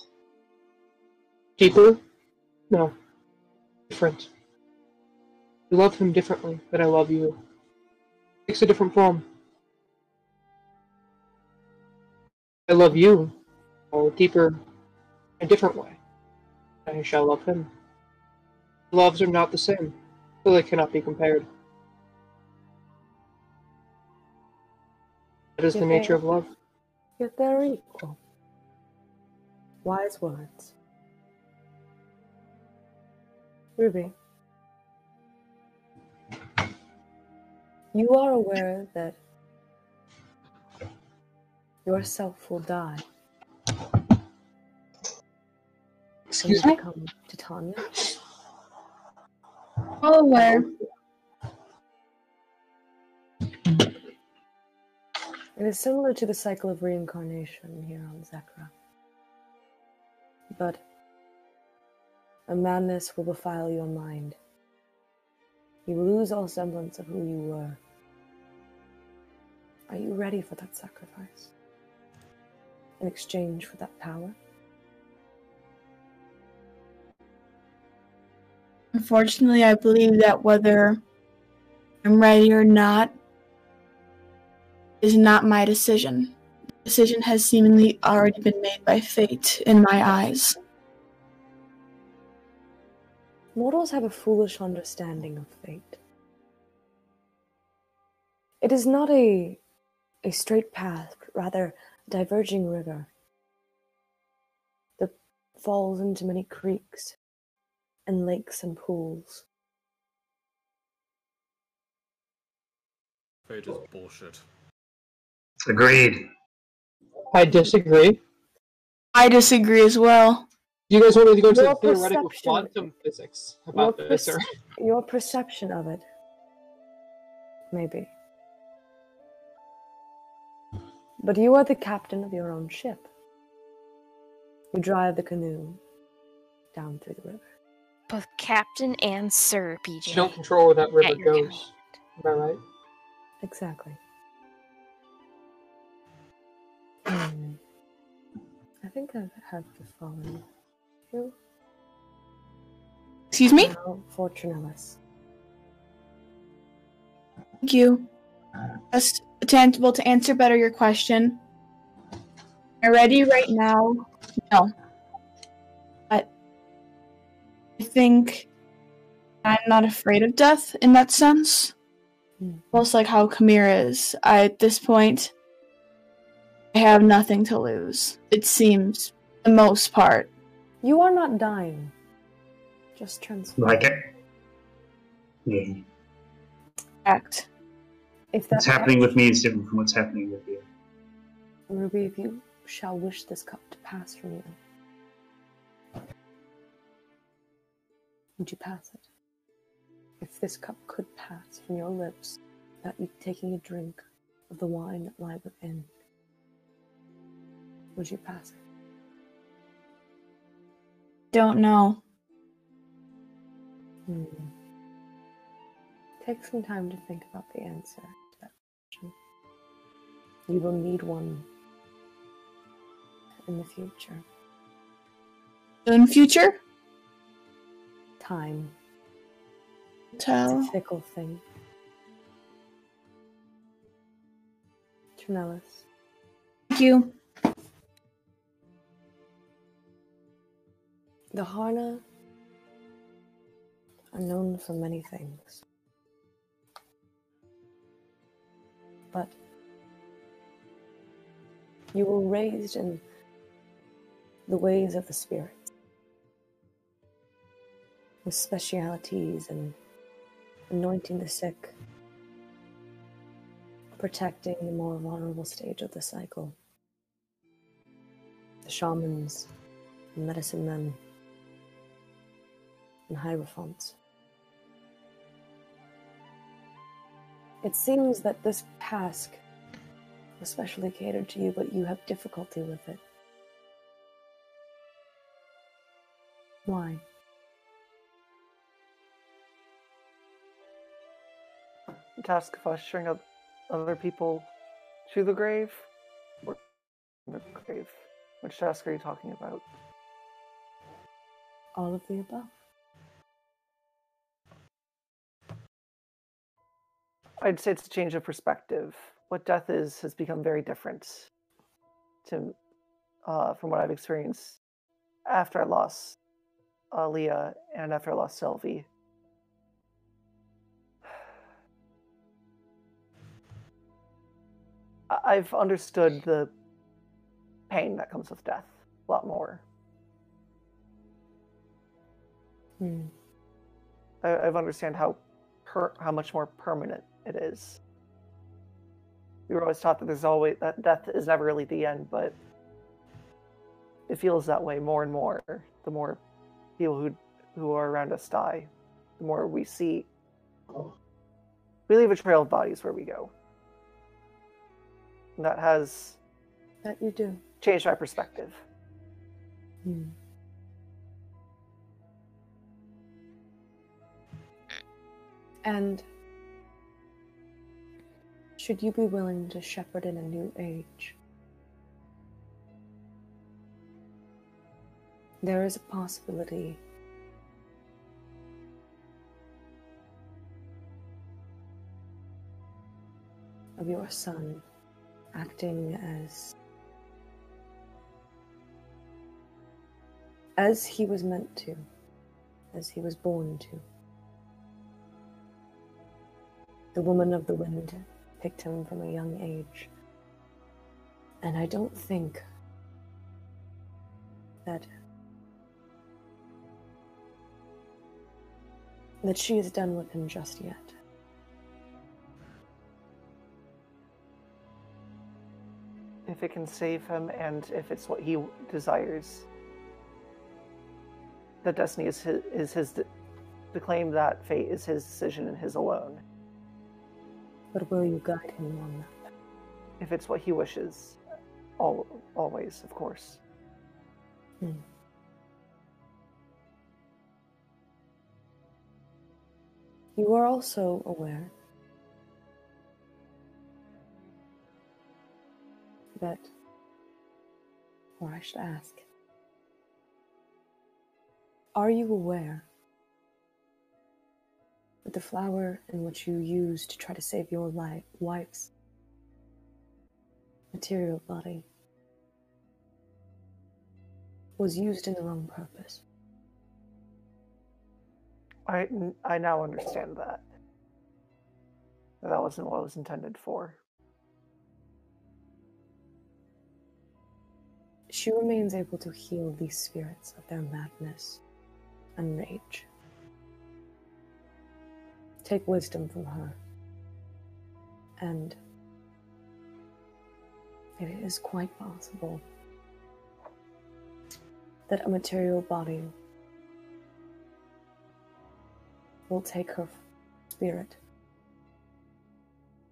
Deeper? No. Different. I love him differently than I love you. Takes a different form. I love you, a deeper, a different way. I shall love him. Loves are not the same, so they cannot be compared. That is the nature of love. Yet they're equal. Wise words. Ruby. You are aware that yourself will die. Excuse me? you become Titania. Well aware. It is similar to the cycle of reincarnation here on Zekra. But a madness will befile your mind. You will lose all semblance of who you were. Are you ready for that sacrifice? In exchange for that power? Unfortunately, I believe that whether I'm ready or not is not my decision. The decision has seemingly already been made by fate in my eyes. Mortals have a foolish understanding of fate. It is not a, a straight path, but rather a diverging river that falls into many creeks and lakes and pools. Fate is bullshit. Agreed. I disagree. I disagree as well. You guys want me to go into Your the theoretical quantum physics about your, this, perce- or your perception of it, maybe. But you are the captain of your own ship. You drive the canoe down through the river. Both captain and sir, PJ. you don't control where that river At your goes. Am I right? Exactly. Hmm. I think I have to follow you. Excuse me? Fortunalis. Thank you. Just tangible to answer better your question. Am I ready right now? No. But I think I'm not afraid of death in that sense. Hmm. Most like how Kamira is. I, at this point, I have nothing to lose. It seems, the most part. You are not dying. Just transform. Like it. Yeah. Act. If What's that happening with me is different from what's happening with you. Ruby, if you shall wish this cup to pass from you, would you pass it? If this cup could pass from your lips without you taking a drink of the wine that lie within, would you pass it? Don't know. Hmm. Take some time to think about the answer to that question. You will need one in the future. In future? Time. Tell. It's a fickle thing. Trinellis. Thank you. The Harna are known for many things. But you were raised in the ways of the spirits, with specialities in anointing the sick, protecting the more vulnerable stage of the cycle, the shamans, the medicine men, and hierophants. It seems that this task was specially catered to you, but you have difficulty with it. Why? The task of ushering up other people to the grave? Or the grave? Which task are you talking about? All of the above. I'd say it's a change of perspective. What death is has become very different to uh, from what I've experienced after I lost uh, Leah and after I lost Sylvie. I've understood the pain that comes with death a lot more. Hmm. I- I've understand how per- how much more permanent it is. We were always taught that there's always that death is never really the end, but it feels that way more and more. The more people who who are around us die, the more we see. We leave a trail of bodies where we go. And that has That you do. changed my perspective. Hmm. And should you be willing to shepherd in a new age, there is a possibility. Of your son acting as as he was meant to, as he was born to. The woman of the wind picked him from a young age. And I don't think that that she is done with him just yet. If it can save him and if it's what he desires. That destiny is his, is his to claim that fate is his decision and his alone. But will you guide him on that? If it's what he wishes, all, always, of course. Hmm. You are also aware that, or I should ask, are you aware that the flower and what you used to try to save your life, wife's material body was used in the wrong purpose? I, I now understand that. That wasn't what it was intended for. She remains able to heal these spirits of their madness and rage. Take wisdom from her. And it is quite possible that a material body will take her spirit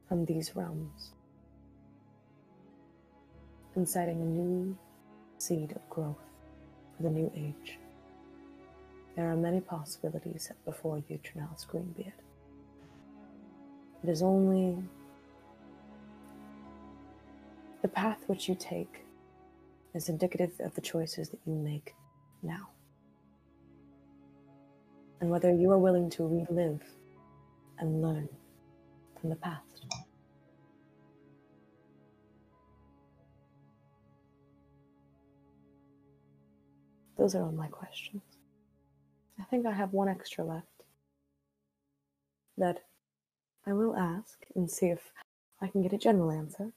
from these realms, inciting a new seed of growth for the new age. There are many possibilities before you, Trinellis Greenbeard. It is only The path which you take is indicative of the choices that you make now. And whether you are willing to relive and learn from the past. Those are all my questions. I think I have one extra left that I will ask and see if I can get a general answer.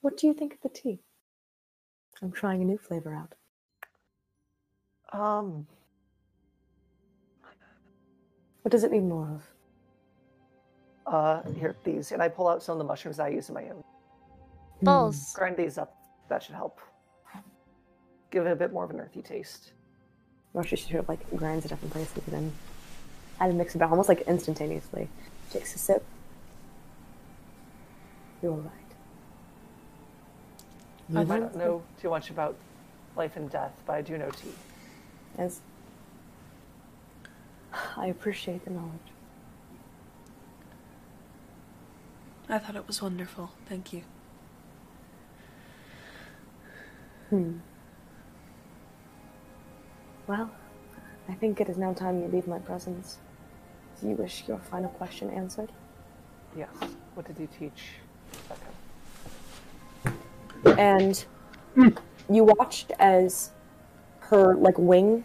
What do you think of the tea? I'm trying a new flavor out. Um, What does it need more of? uh, here, these, and I pull out some of the mushrooms I use in my own. Balls. Grind these up. That should help. Give it a bit more of an earthy taste. Or she sort of like grinds it up in places and then add and mix it almost like instantaneously. Takes a sip. You're right. I don't know too much about life and death, but I do know tea. As I appreciate the knowledge. I thought it was wonderful. Thank you. Hmm. Well, I think it is now time you leave my presence. Do you wish your final question answered? Yes. What did you teach? and you watched as her like wing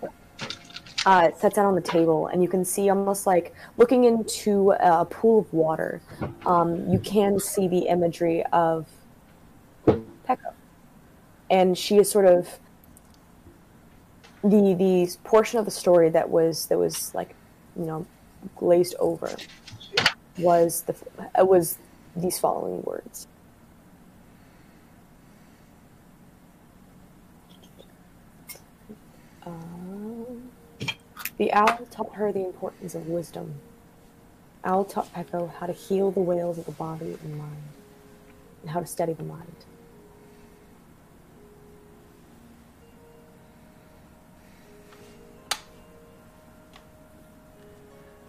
uh, sets out on the table, and you can see almost like looking into a pool of water. Um, you can see the imagery of Peko, and she is sort of the the portion of the story that was that was like you know glazed over was the was these following words. Um, the owl taught her the importance of wisdom. Owl taught Peko how to heal the wails of the body and mind, and how to steady the mind.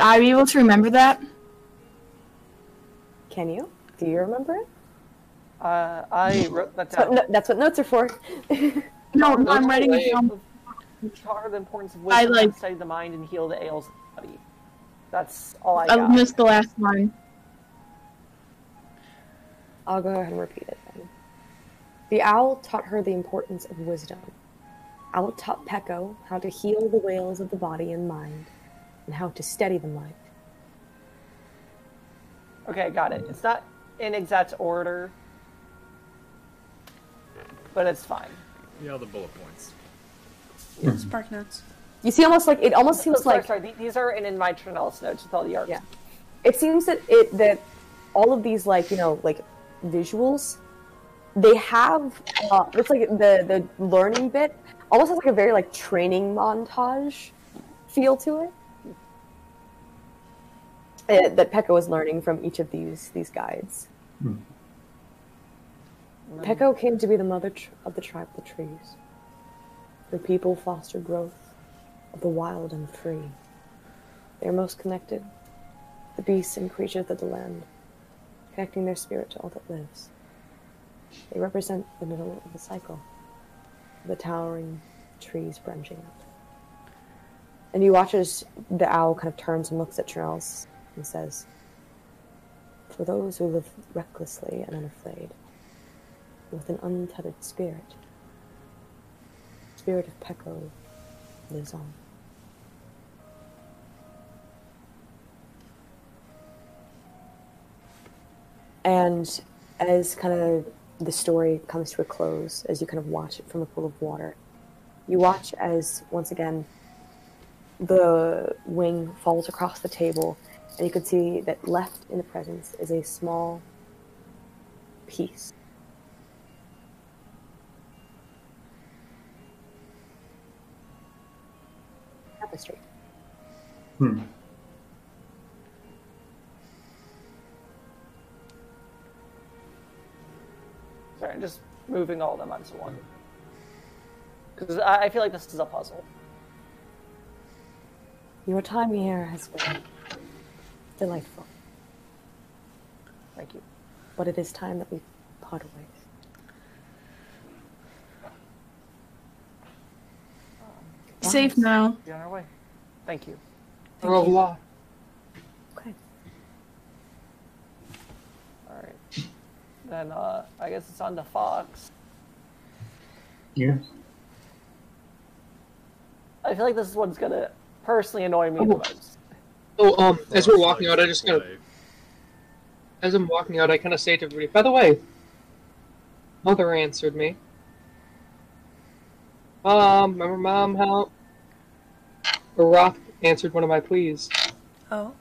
Are you able to remember that? Can you? Do you remember it? Uh, I wrote that That's what, down. no, that's what notes are for. No, no, I'm writing it down. Taught her the importance of I wisdom, like- to study the mind, and heal the ails of the body. That's all I I got. missed the last line. I'll go ahead and repeat it then. The owl taught her the importance of wisdom. Owl taught Peko how to heal the wails of the body and mind, and how to steady the mind. Okay, got it. It's not in exact order, but it's fine. Yeah, the bullet points. Spark notes. You see, almost like it almost seems Oh, sorry, like sorry. These are in, in my Trinellis notes with all the art. Yeah. it seems that it that all of these like you know like visuals they have uh, it's like the the learning bit almost has like a very like training montage feel to it uh, that Peko was learning from each of these these guides. Peko came to be the mother tr- of the tribe of the trees. Her people foster growth of the wild and free. They are most connected, the beasts and creatures of the land, connecting their spirit to all that lives. They represent the middle of the cycle, the towering trees branching out. And you watch as the owl kind of turns and looks at Charles and says, For those who live recklessly and unafraid, with an untethered spirit, spirit of Peko lives on. And as kind of the story comes to a close, as you kind of watch it from a pool of water, you watch as once again the wing falls across the table, and you can see that left in the presence is a small piece. Tapestry. Hmm. Sorry, I'm just moving all of them onto one. Because I, I feel like this is a puzzle. Your time here has been delightful, Thank you. but it is time that we Podways. Safe now. Be on our way. Thank you. Au revoir. Okay. All right. Then uh, I guess it's on to Fox. Yeah. I feel like this is what's gonna personally annoy me the Oh. most. Oh, um, as we're walking out, I just kind of, as I'm walking out, I kind of say to everybody, by the way, Mother answered me. Mom, remember Mom how Roth answered one of my pleas. Oh.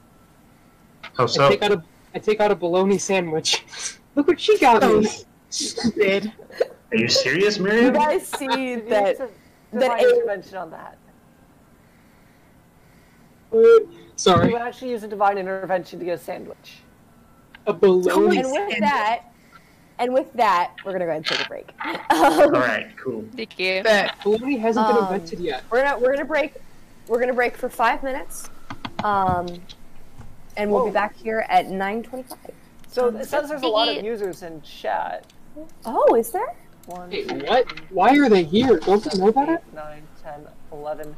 How so? I take out a, I take out a bologna sandwich. Look what she got me. Stupid. Are you serious, Miriam? You guys see that use that divine a- intervention on that? Uh, You would actually use a divine intervention to get a sandwich. a bologna. and with that, and with that, we're gonna go ahead and take a break. All Um, cool. Thank you. Bet. Bologna hasn't been Um, invented yet. we're gonna we're gonna break. We're gonna break for five minutes, um, and we'll be back here at nine twenty-five. So it says there's a lot of users in chat. Oh, is there? One, Wait, two, what? Why are they here? Don't they know about it? 9, 10, 11.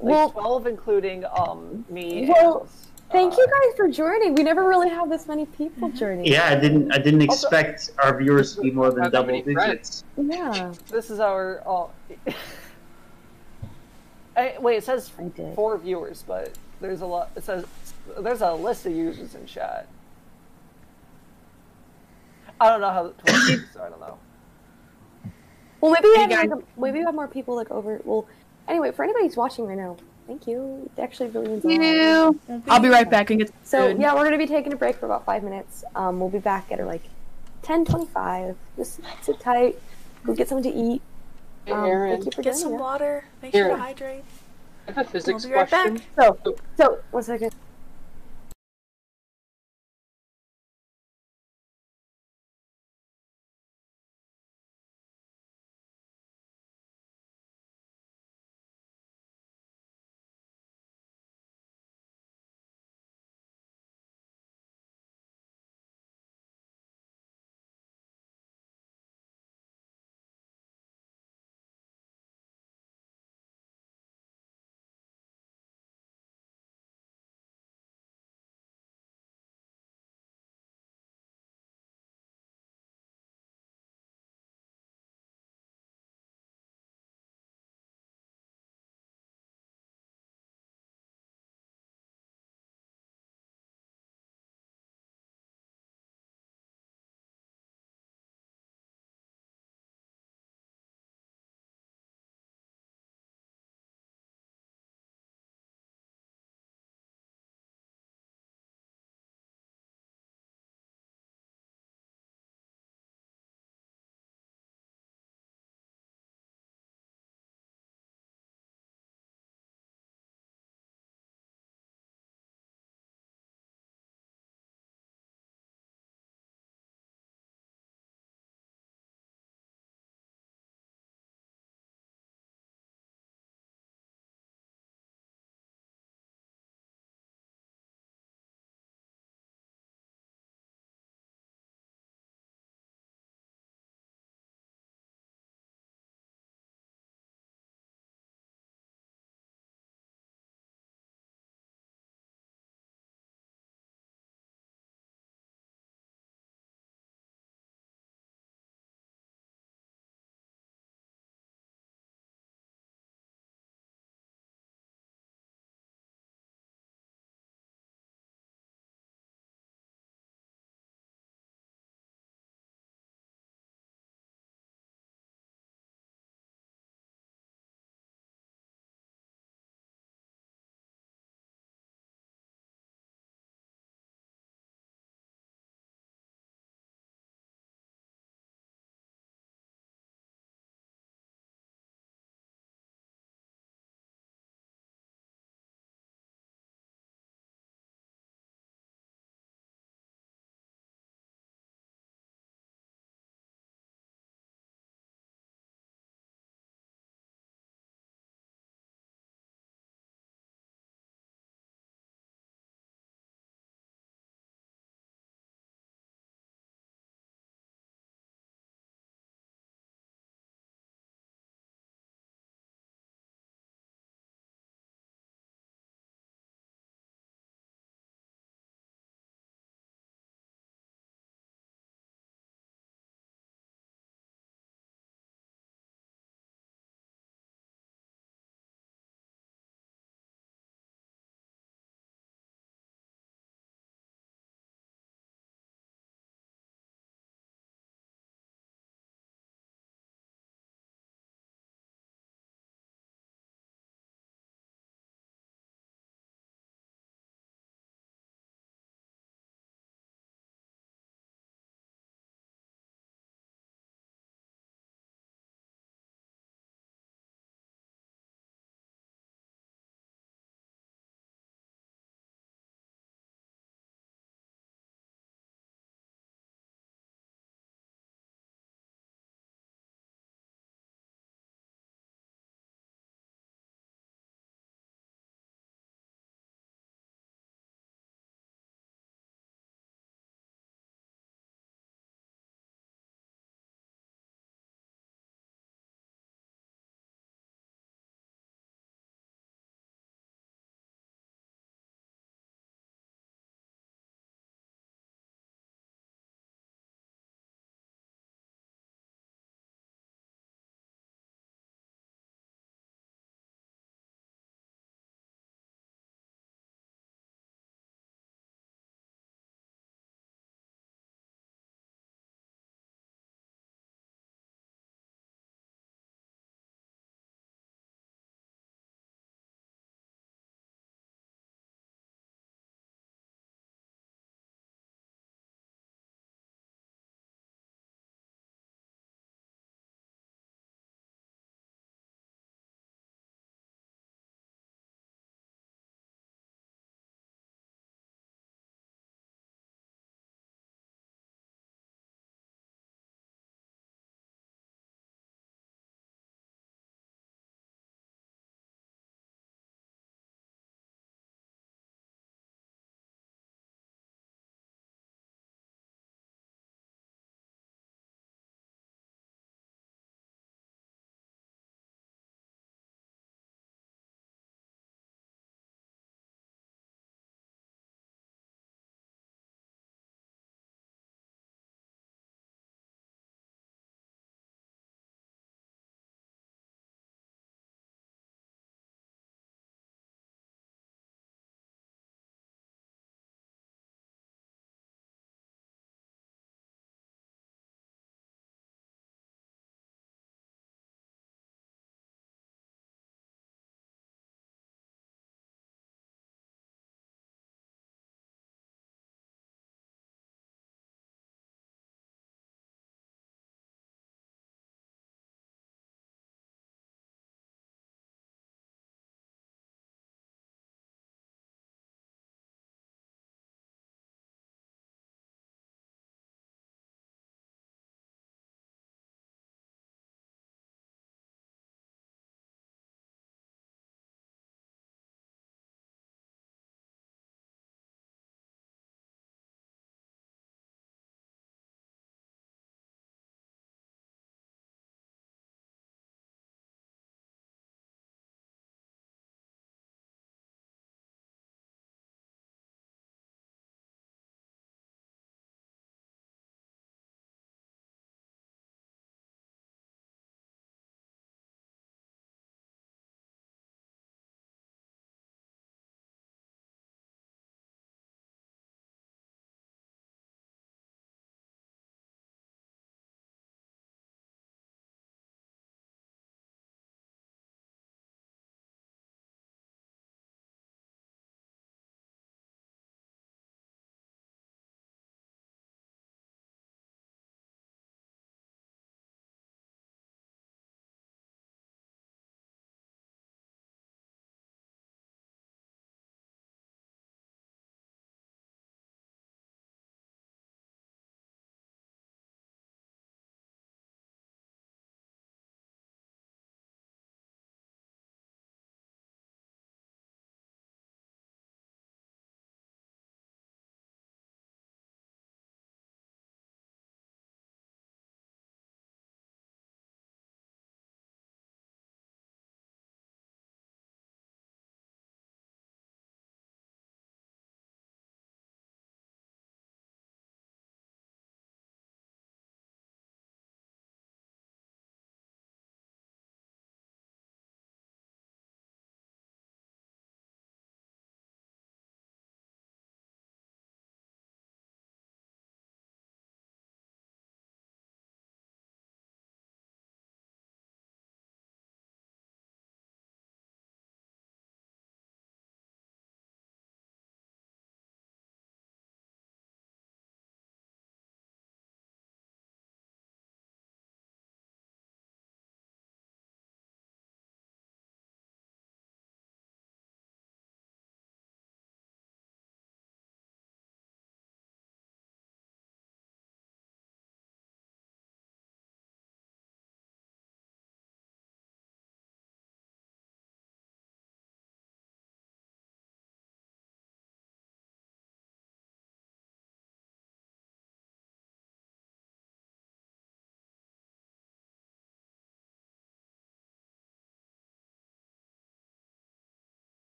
Like Well- 12 including um me Well, and, Thank uh, you guys for joining. We never really have this many people joining. Yeah, I didn't. I didn't Also- expect our viewers to be more than double many digits. Yeah, This is our. Oh, I, wait, it says four viewers, but there's a lot. It says there's a list of users in chat. I don't know how Twitch works, so I don't know. Well, maybe we Hey, have guys. like, maybe we have more people like over. Well, anyway, for anybody who's watching right now, thank you. It actually really means a lot. You. I'll be right back and get So food. yeah, we're gonna be taking a break for about five minutes. Um, we'll be back at like ten twenty-five. Just sit tight. Go get something to eat. Hey, Um, Aaron, thank you for Get some us. water. Make sure to hydrate. I have a physics We'll be right question. back. So, so one second.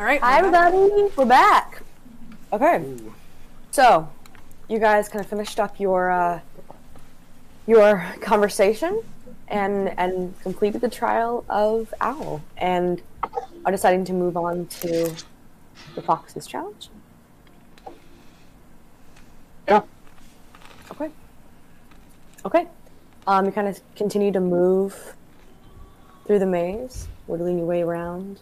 All right. Hi, we're back. everybody. We're back. Okay. So, you guys kind of finished up your uh, your conversation and and completed the trial of Owl, and are deciding to move on to the Fox's challenge. Yeah. Okay. Okay. Um, you kind of continue to move through the maze, wiggling your way around,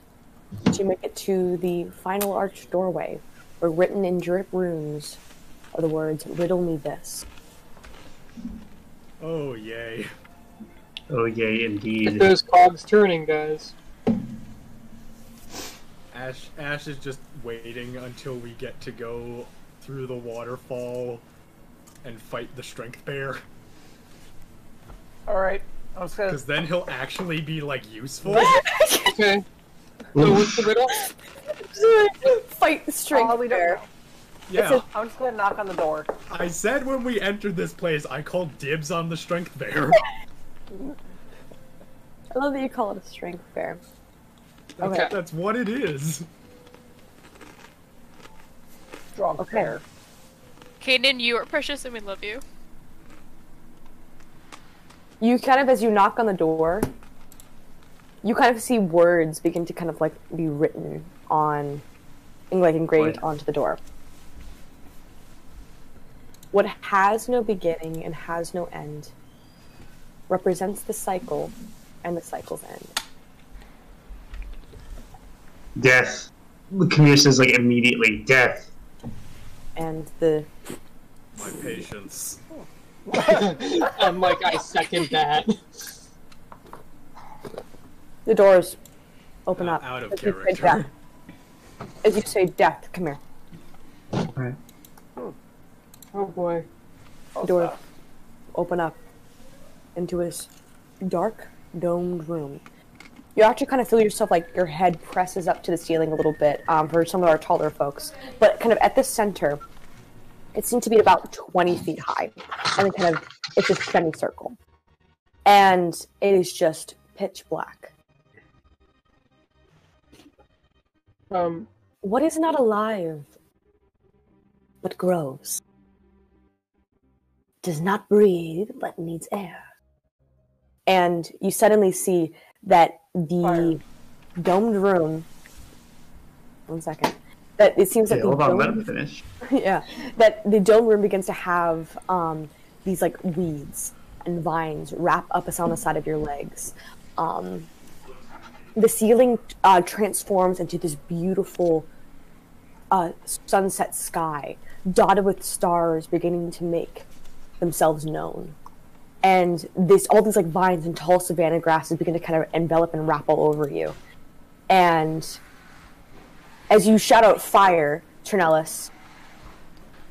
to make it to the final arched doorway, where written in drip runes are the words "Riddle me this." Oh yay! Oh yay, indeed. Get indeed. those cogs turning, guys. Ash Ash is just waiting until we get to go through the waterfall and fight the strength bear. All right. I was gonna. Because then he'll actually be like useful. Okay. So what's the riddle? Fight the strength Oh, we don't bear. know. yeah, I'm just gonna knock on the door. I said when we entered this place, I called dibs on the strength bear. I love that you call it a strength bear. That's, Okay. that's what it is. Strong Okay. bear. Kaden, you are precious and we love you. You kind of, as you knock on the door, you kind of see words begin to kind of like be written on, and like engraved What? onto the door. What has no beginning and has no end represents the cycle and the cycle's end. Death. Kamir says like immediately, death. And the My patience. I'm like, I second that. The doors open Uh, up. out of as you say character. death. As you say death, come here. Oh boy. The doors open up into this dark, domed room. You actually kind of feel yourself like your head presses up to the ceiling a little bit um, for some of our taller folks. But kind of at the center, it seems to be about 20 feet high. And then kind of, it's a semicircle. And it is just pitch black. Um, What is not alive, but grows? Does not breathe, but needs air. And you suddenly see that the Fire. domed room. One second. That it seems Okay, that the hold on, let him finish. yeah, that the dome room begins to have um, these like weeds and vines wrap up us on the side of your legs. Um, the ceiling uh, transforms into this beautiful uh, sunset sky, dotted with stars beginning to make themselves known. And this, all these like vines and tall savanna grasses begin to kind of envelop and wrap all over you. And as you shout out fire, Trinellis,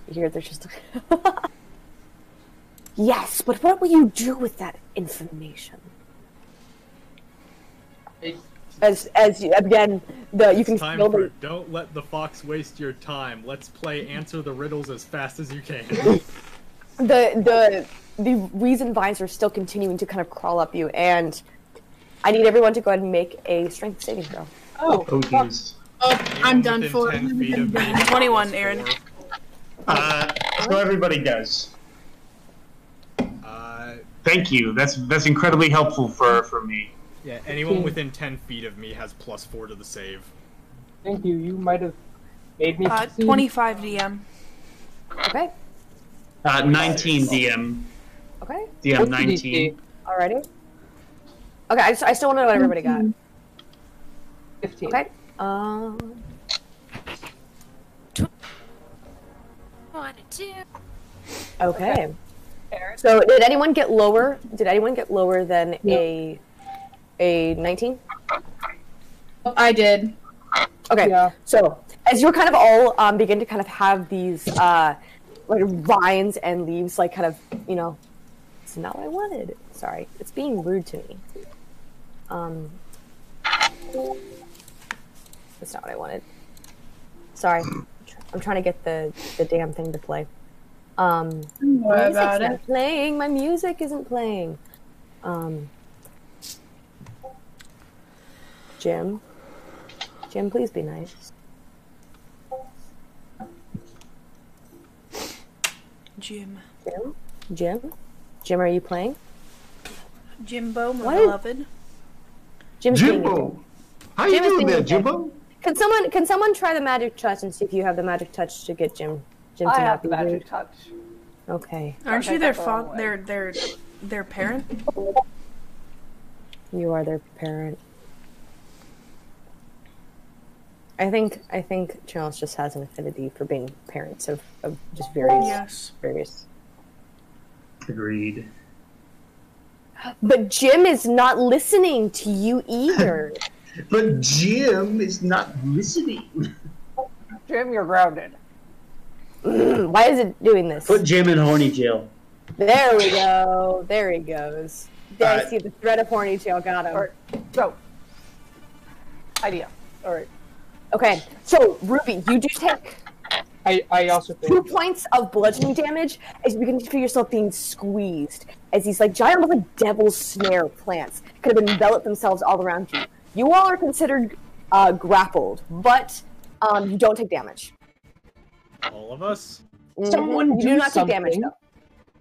you hear there's just. yes, but what will you do with that information? As as you, again, the you can It's time feel for the don't let the fox waste your time. Let's play answer the riddles as fast as you can. the the the reason vines are still continuing to kind of crawl up you, and I need everyone to go ahead and make a strength saving throw. oh, Oh jeez. Oh, I'm done for. 10 feet of me, 21, Aaron. Uh, so everybody does. Uh, Thank you. That's that's incredibly helpful for for me. Yeah, anyone within 10 feet of me has plus 4 to the save. thank you. You might have made me. Uh, 25 DM. Okay, Uh, 19 DM. okay, DM What's 19. DC? alrighty. Okay, I, just, I still want to know what everybody got. Fifteen. Okay, um, One, two. okay. So, did anyone get lower? Did anyone get lower than a a nineteen? I did. Okay. Yeah. So as you're kind of all um, begin to kind of have these uh, like vines and leaves, like kind of you know, it's not what I wanted. Sorry, it's being rude to me. Um, that's not what I wanted. Sorry, I'm trying to get the the damn thing to play. Um, What music's about not it? playing. My music isn't playing. Um, Jim. Jim, please be nice. Jim. Jim? Jim? Jim, are you playing? Jimbo, my beloved. Jim's Jimbo! How you Jim doing there, Jimbo? Can someone can someone try the magic touch and see if you have the magic touch to get Jim? Jim to I have the magic rude. touch. Okay. Aren't you their father? their their their parent? You are their parent. I think I think Charles just has an affinity for being parents of, of just various Yes. various. Agreed. But Jim is not listening to you either. But Jim is not listening. Jim, you're grounded. Why is it doing this? Put Jim in horny jail. There we go. There he goes. There I Alright. see the thread of horny tail. Got him. Alright, go. Idea. Alright. Okay, so Ruby, you do take I, I also two points of bludgeoning damage as you begin to feel yourself being squeezed as these like giant little devil's snare plants kind of envelop themselves all around you. You all are considered uh, grappled, but um, you don't take damage. All of us? Someone you do, do not take damage though.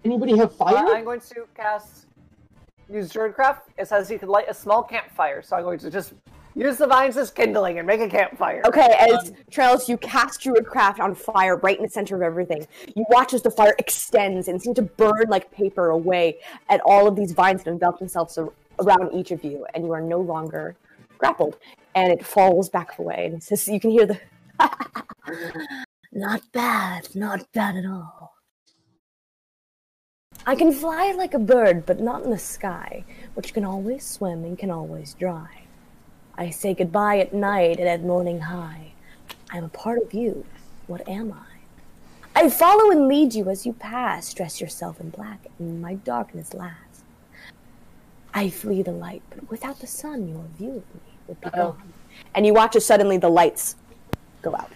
anybody have Uh, fire? I'm going to cast use Druidcraft. It says you can light a small campfire, so I'm going to just use the vines as kindling and make a campfire. Okay, as um, Trails, you cast Druidcraft on fire right in the center of everything. You watch as the fire extends and seems to burn like paper away at all of these vines that envelop themselves ar- around each of you, and you are no longer grappled. And it falls back away, and it says you can hear the. not bad, not bad at all. I can fly like a bird, but not in the sky, which can always swim and can always dry. I say goodbye at night and at morning high. I am a part of you. What am I? I follow and lead you as you pass. Dress yourself in black, and my darkness lasts. I flee the light, but without the sun, your view of me would be Uh-oh. gone. And you watch as suddenly the lights go out,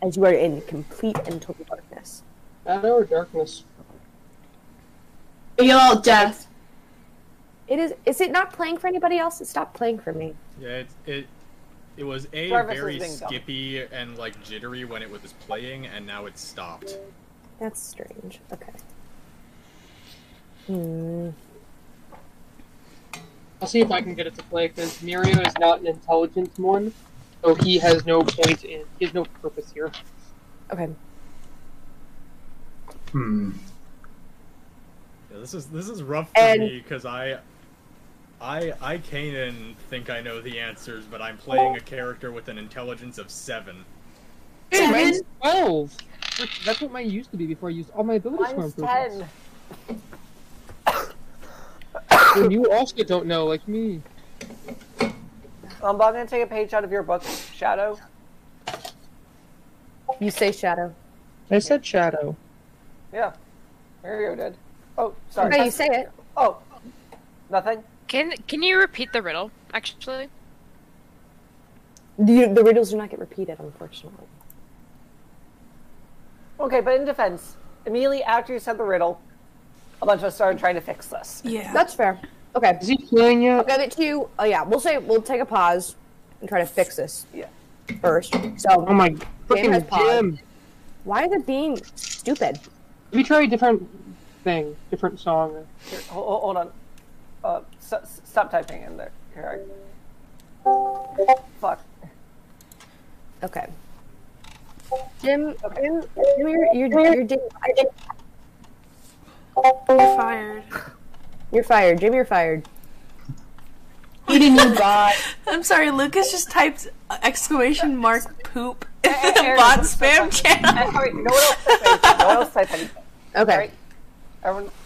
as you are in complete and total darkness. Shadow or darkness? Yell death. It is. Is it not playing for anybody else? It stopped playing for me. Yeah, it it, it was a Jarvis very being dumb. skippy and like jittery when it was playing, and now it's stopped. That's strange. Okay. Hmm. I'll see if I can get it to play because Mirio is not an intelligent one, so he has no point in. He has no purpose here. Okay. Hmm. Yeah, this is this is rough for And- me because I, I I Kanan think I know the answers, but I'm playing a character with an intelligence of seven. Hey, mine's twelve. That's what mine used to be before I used all my abilities for Mine's improvements. ten. And you also don't know, like me. Um, I'm going to take a page out of your book, Shadow. You say shadow. I said shadow. Yeah. Mario did. Oh, sorry. Okay, you say it. Oh, nothing. Can can you repeat the riddle? Actually, The, the riddles do not get repeated, unfortunately. Okay, but in defense, immediately after you said the riddle, a bunch of us started trying to fix this. Yeah. That's fair. Okay. Is he playing I'll give it to you. Oh yeah, we'll say we'll take a pause and try to fix this Yeah. first. So. Oh So my has freaking paused. Why is it being stupid? Let me try a different thing, different song. Here, hold, hold on. Uh, s- s- stop typing in there. Here, I... Fuck. Okay. Jim, Jim, Jim you're you're you're, you're, You're fired. you're fired. Jim, you're fired. Eating you bot. I'm sorry, Lucas just typed exclamation mark poop in Aaron, the bot spam channel. no one else type anything. No one else type anything. Okay. All right, everyone, stop typing.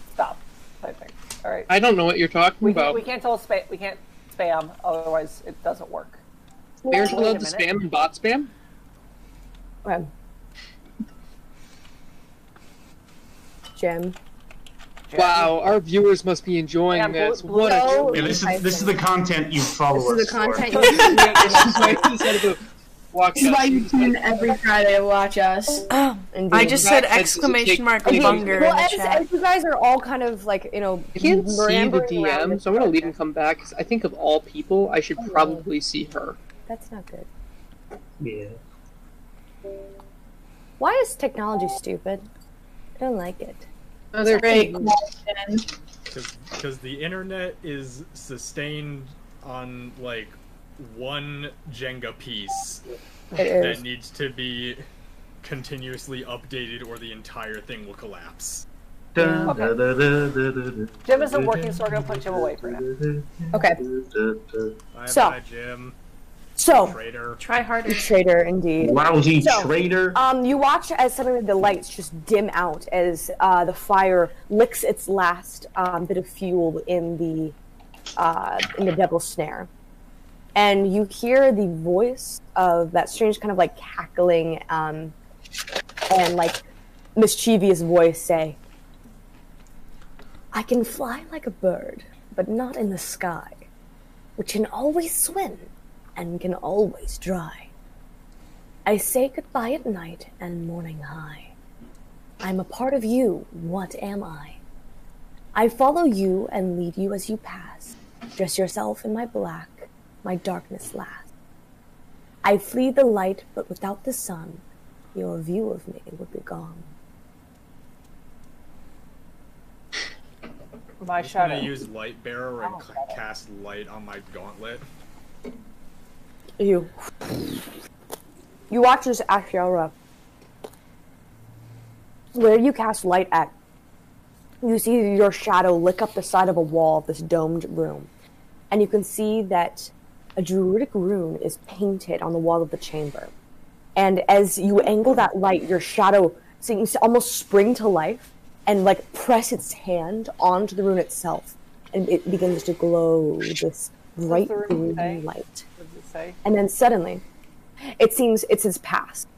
All right. I don't know what you're talking We, about. can't, we can't tell spam. We can't spam, otherwise it doesn't work. Players are a allowed to spam and bot spam? Okay. Jim. Wow, our viewers must be enjoying Yeah, this. blue- What a No. Yeah, this is this is the content you follow This us is the content. for. you this is why I decided to watch This is why you tune in every Friday to watch us. Um, Indeed. I just said That- that- exclamation mark Okay, bunger well, in the as, chat. as you guys are all kind of like you know, I can't see the DM, so I'm gonna leave and come back. 'cause I think of all people, I should oh. probably see her. That's not good. Yeah. Why is technology stupid? I don't like it. Oh, they're great. Because the internet is sustained on like one Jenga piece that needs to be continuously updated, or the entire thing will collapse. Dun, Okay. Jim isn't working, so we're gonna put Jim away for now. Okay. Bye So- bye, Jim. So, Traitor. Try harder. traitor indeed. Lousy So, traitor. Um, you watch as suddenly the lights just dim out as uh, the fire licks its last um, bit of fuel in the uh, in the devil's snare, and you hear the voice of that strange kind of like cackling um, and like mischievous voice say, "I can fly like a bird, but not in the sky, which can always swim and can always dry." I say goodbye at night and morning high. I'm a part of you, what am I? I follow you and lead you as you pass. Dress yourself in my black, my darkness last. I flee the light, but without the sun, your view of me would be gone. My I'm just gonna use Light Bearer and c- cast light on my gauntlet. You. You watch this Ashiora. Where you cast light at, you see your shadow lick up the side of a wall of this domed room. And you can see that a druidic rune is painted on the wall of the chamber. And as you angle that light, your shadow seems to almost spring to life and like press its hand onto the rune itself. And it begins to glow this bright green say? light. What does it say? And then suddenly, it seems it's his past.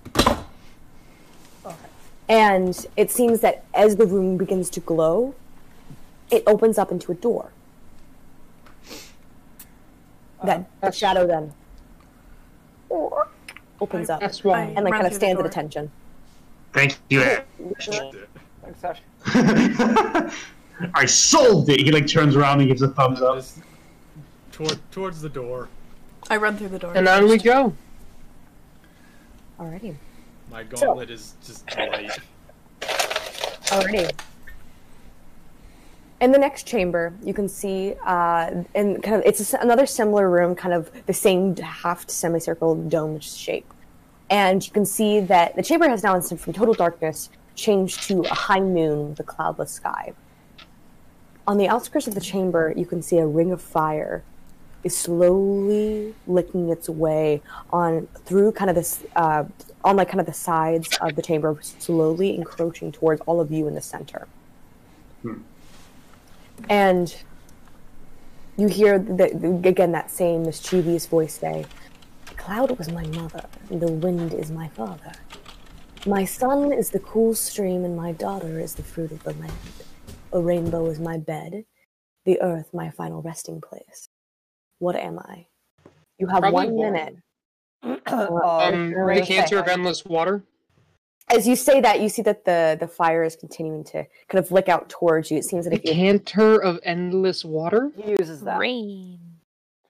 And it seems that as the room begins to glow, it opens up into a door. That the shadow then opens up That's why. and like Run kind of stands at attention. Thank you. Aaron. Solved it. Thanks, Sash. I solved it. He like turns around and gives a thumbs up. Toward, towards the door. I run through the door. And on we go. Alrighty. My gauntlet is just light. Alrighty. In the next chamber, you can see, uh, and kind of, it's another similar room, kind of the same half semicircle dome shape. And you can see that the chamber has now, instead from total darkness, changed to a high moon with a cloudless sky. On the outskirts of the chamber, you can see a ring of fire is slowly licking its way on through kind of this uh, on like kind of the sides of the chamber, slowly encroaching towards all of you in the center. And you hear the, again that same mischievous voice say, "The cloud was my mother, and the wind is my father. My son is the cool stream, and my daughter is the fruit of the land. A rainbow is my bed, the earth my final resting place. What am I? You have Probably one minute. Um, decanter of endless water. As you say that, you see that the the fire is continuing to kind of lick out towards you. It seems that a canter of endless water. He uses that. Rain.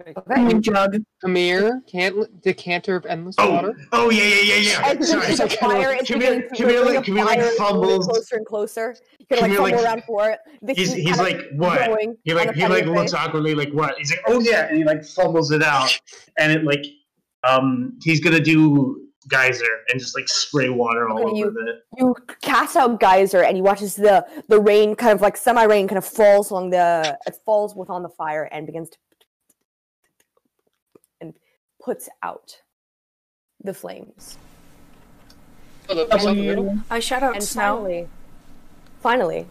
okay, Jug. Come here, can't decanter of endless Oh, water. oh yeah, yeah, yeah, yeah. as you Sorry. see the fire, it's Camille- beginning to Camille, the ring like- of Camille, like, fire fumbles. closer and closer. You can like Camille, fumble like- around for it. The He's he's like what? He like he like looks awkwardly like what? He's like oh yeah, and he like fumbles it out, and it like um he's gonna do geyser and just like spray water all Okay, over you- the. you cast out geyser and you watch as the the rain kind of like semi rain kind of falls along the it falls with on the fire and begins to and puts out the flames Oh, the place out the middle. I shout out and snow. finally finally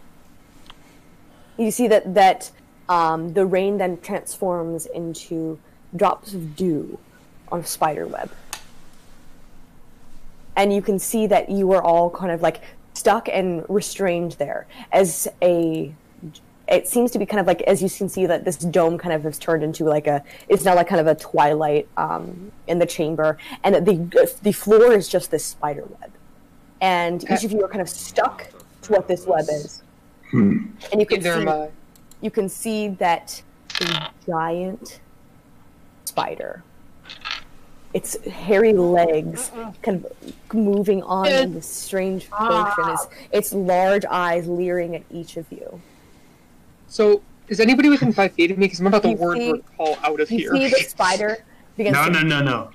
you see that that um, the rain then transforms into drops of dew on a spider web and you can see that you are all kind of like stuck and restrained there as a it seems to be kind of like as you can see that this dome kind of has turned into like a it's now like kind of a twilight um, in the chamber. And the the floor is just this spider web. And each of you are kind of stuck to what this web is. And you can see you can see that a giant spider its hairy legs kind of moving on in this strange motion. Its, its large eyes leering at each of you. So, is anybody within five feet of me? Because I'm about to You word see- word call out of You here. see the spider begins No, to no, no, no.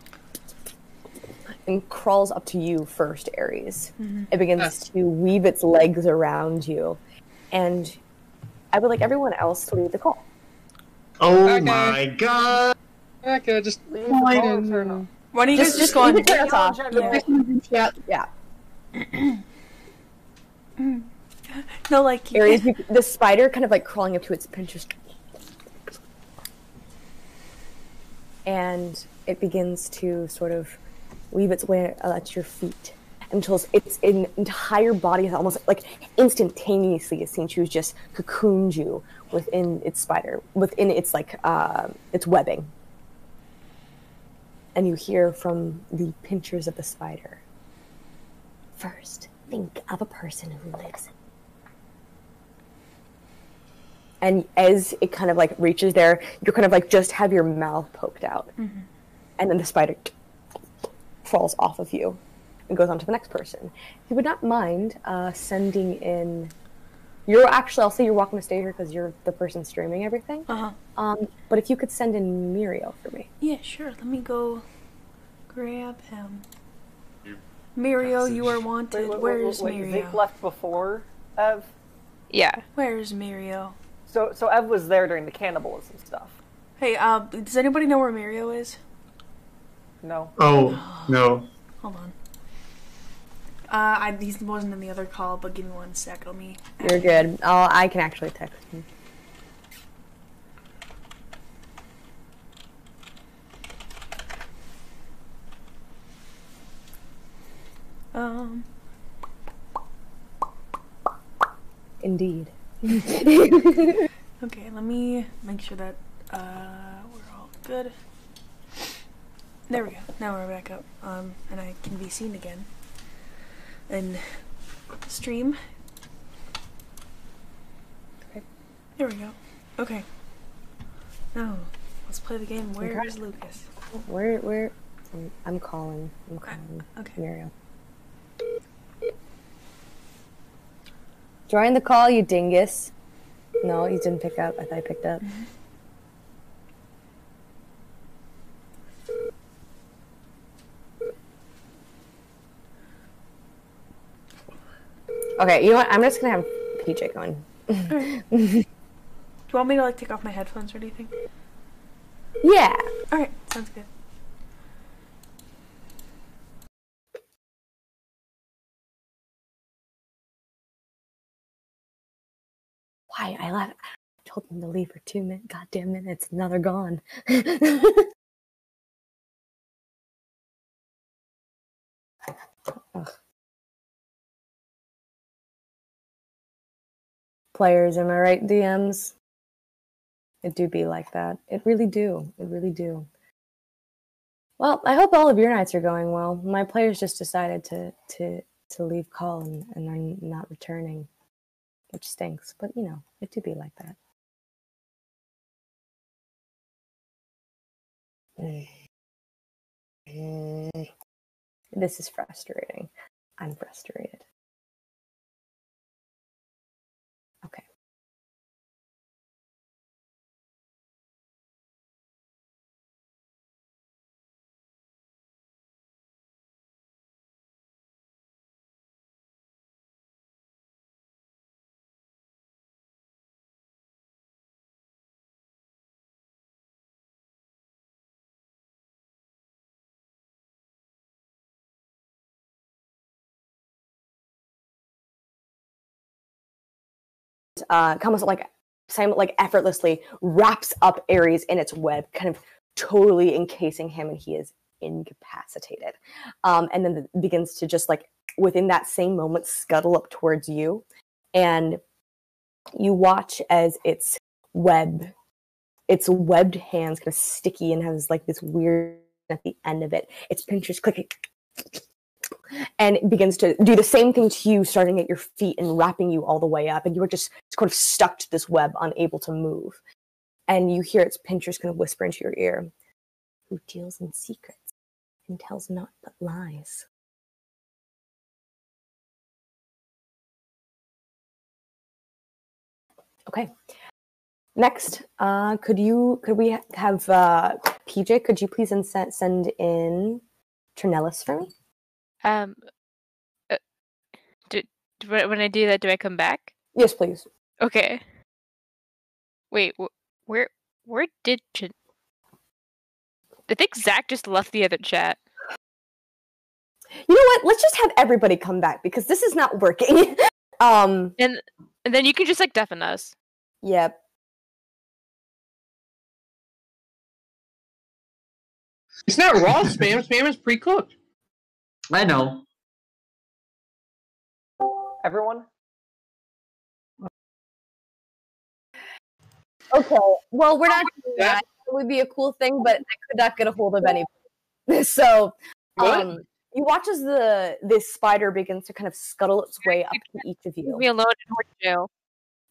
and crawls up to you first, Ares. Mm-hmm. It begins Yes. to weave its legs around you, and I would like everyone else to leave the call. Oh Okay. my god! Okay, just Leave I the call didn't- or turn off. Why don't you Just, guys just just go on? leave it off. Yeah. Yeah. Yeah. yeah. No, like Ares, you, the spider kind of like crawling up to its pinchers, and it begins to sort of weave its way at your feet until its, its entire body is almost like instantaneously. It seems to have just cocooned you within its spider, within its like uh, its webbing, and you hear from the pinchers of the spider. First, think of a person who lives and as it kind of like reaches there, you're kind of like just have your mouth poked out, and then the spider falls off of you and goes on to the next person. If you would not mind uh, sending in, you're actually I'll say you're welcome to stay here because you're the person streaming everything. Uh huh. Um, but if you could send in Muriel for me, Yeah, sure. Let me go grab him. Muriel, you are wanted. Wait, wait, wait, Where's wait, Mirio? Zeke left before Ev. Yeah. Where's Muriel? So so Ev was there during the cannibalism stuff. Hey, uh, does anybody know where Muriel is? No. Oh no. Hold on. Uh, I, he wasn't in the other call, but give me one sec. Let me. you're good. I'll, I can actually text him. Um. Indeed. Okay, let me make sure that uh, we're all good. There we go. Now we're back up, um, and I can be seen again. And stream. Okay. There we go. Okay. Now let's play the game. Where is Lucas? Where where? I'm, calling. I'm calling Okay. Muriel. Join the call, you dingus. No, you didn't pick up. I thought you picked up. Mm-hmm. Okay, you know what? I'm just gonna have PJ going. Do you want me to like take off my headphones or anything? Yeah. All right, sounds good. Why? I left. I told them to leave for two minutes. Goddamn minutes. Now they're gone. Ugh. Players, am I right? DMs. It do be like that. It really do. It really do. Well, I hope all of your nights are going well. My players just decided to to to leave call and, and are not returning which stinks, but you know, it do be like that. Mm-hmm. This is frustrating. I'm frustrated. Uh, comes like sim- like effortlessly wraps up Ares in its web, kind of totally encasing him, and he is incapacitated. Um, and then begins to just like within that same moment scuttle up towards you, and you watch as its web, its webbed hands, kind of sticky and has like this weird at the end of it. Its pinchers clicking and it begins to do the same thing to you, starting at your feet and wrapping you all the way up. And you are just kind of stuck to this web, unable to move. And you hear its pinchers kind of whisper into your ear, Who deals in secrets and tells naught but lies. Okay. Next, uh, could you could we have uh, PJ? Could you please send send in Trinellis for me? Um, uh, do, do, when I do that, do I come back? Yes, please. Okay. Wait, wh- where where did Ch- I think Zach just left the other chat. You know what? Let's just have everybody come back because this is not working. um, and and then you can just like deafen us. Yep. It's not raw spam. Spam is pre-cooked. I know. Everyone? Okay. Well, we're not doing that. It would be a cool thing, but I could not get a hold of anybody. so, um, you watch as the this spider begins to kind of scuttle its way up to each of you. Leave me alone in jail.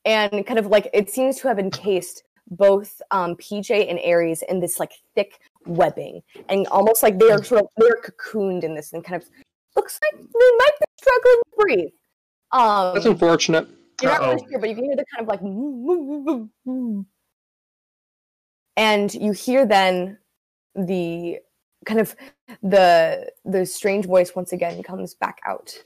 and kind of like it seems to have encased both um, PJ and Ares in this like thick webbing, and almost like they are sort of they are cocooned in this, and kind of looks like they might be struggling to breathe. Um, That's unfortunate. you're not really Uh-oh. sure, but you can hear the kind of like, and you hear then the kind of the the strange voice once again comes back out.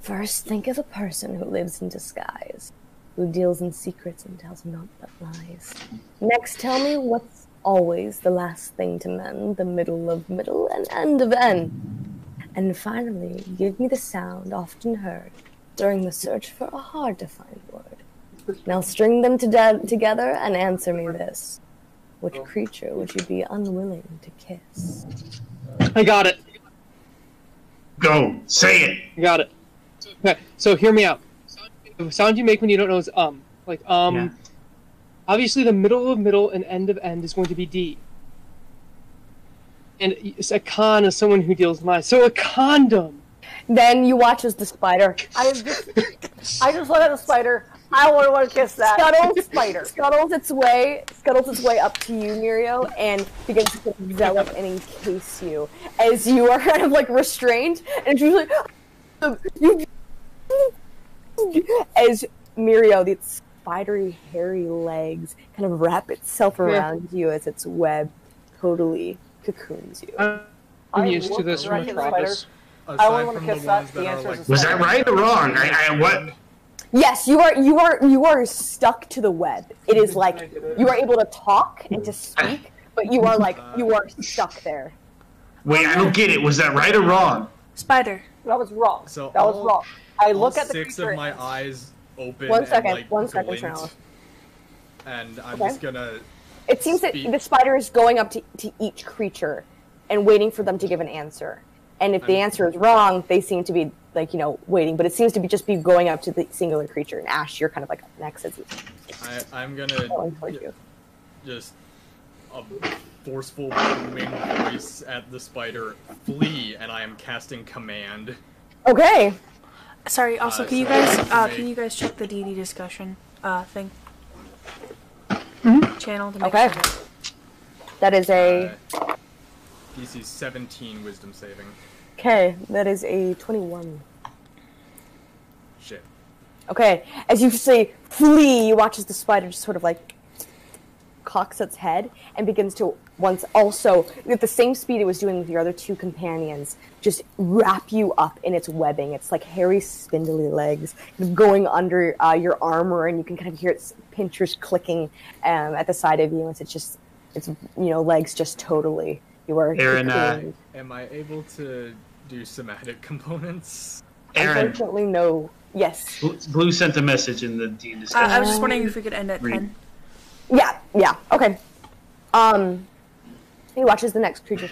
First, think of a person who lives in disguise, who deals in secrets and tells naught but lies. Next, tell me what's always the last thing to mend, the middle of middle and end of end. And finally, give me the sound often heard during the search for a hard to find word. Now string them to de- together and answer me this. Which creature would you be unwilling to kiss? I got it. Go. Say it. I got it. Okay, so hear me out. The sound you make when you don't know is um. Like um. Yeah. Obviously, the middle of middle and end of end is going to be D. And it's a con is someone who deals lies. So a condom. Then you watch as the spider I just, I just look at the spider. I want to want to kiss that scuttles spider. scuttles its way scuttles its way up to you, Mirio, and begins to envelop and encase you as you are kind of like restrained, and it's usually as Mirio, the spidery, hairy legs kind of wrap itself around you as its web totally cocoons you. I'm I used to this from at the I only want to kiss that. The that are answer like is Was that right or wrong? I, I what? Yes, you are you are you are stuck to the web. It is like you are able to talk and to speak, but you are like you are stuck there. Wait, I don't get it. Was that right or wrong? Spider. That was wrong. So that was all- wrong. I look at the six creature. of my eyes open. One and, second, like, one second, Charles. And I'm Okay. just gonna. It seems that the spider is going up to, to each creature and waiting for them to give an answer. And if the answer is wrong, they seem to be like you know waiting. But it seems to be just be going up to the singular creature. And Ash, you're kind of like up next as I, I'm gonna going towards you. just a forceful booming voice at the spider. Flee, and I am casting command. Okay. Sorry. Also, Uh, can you guys uh, can you guys check the DD discussion uh thing Mhm. channel to make Okay. sure? That is a Uh, DC 17 Wisdom saving. okay. That is a twenty-one. Shit. Okay, as you say flee, you watch as the spider just sort of like cocks its head and begins to once also at the same speed it was doing with your other two companions, just wrap you up in its webbing. It's like hairy, spindly legs kind of going under uh, your armor, and you can kind of hear its pinchers clicking um, at the side of you. As it's just its you know legs just totally you are. Aaron, uh. Am I able to do somatic components? Aaron, Unfortunately, no. Yes. Blue- Blue sent a message in the D Uh, discussion. I was just wondering if we could end at Read. ten. Yeah, yeah, okay. Um, he watches the next creature.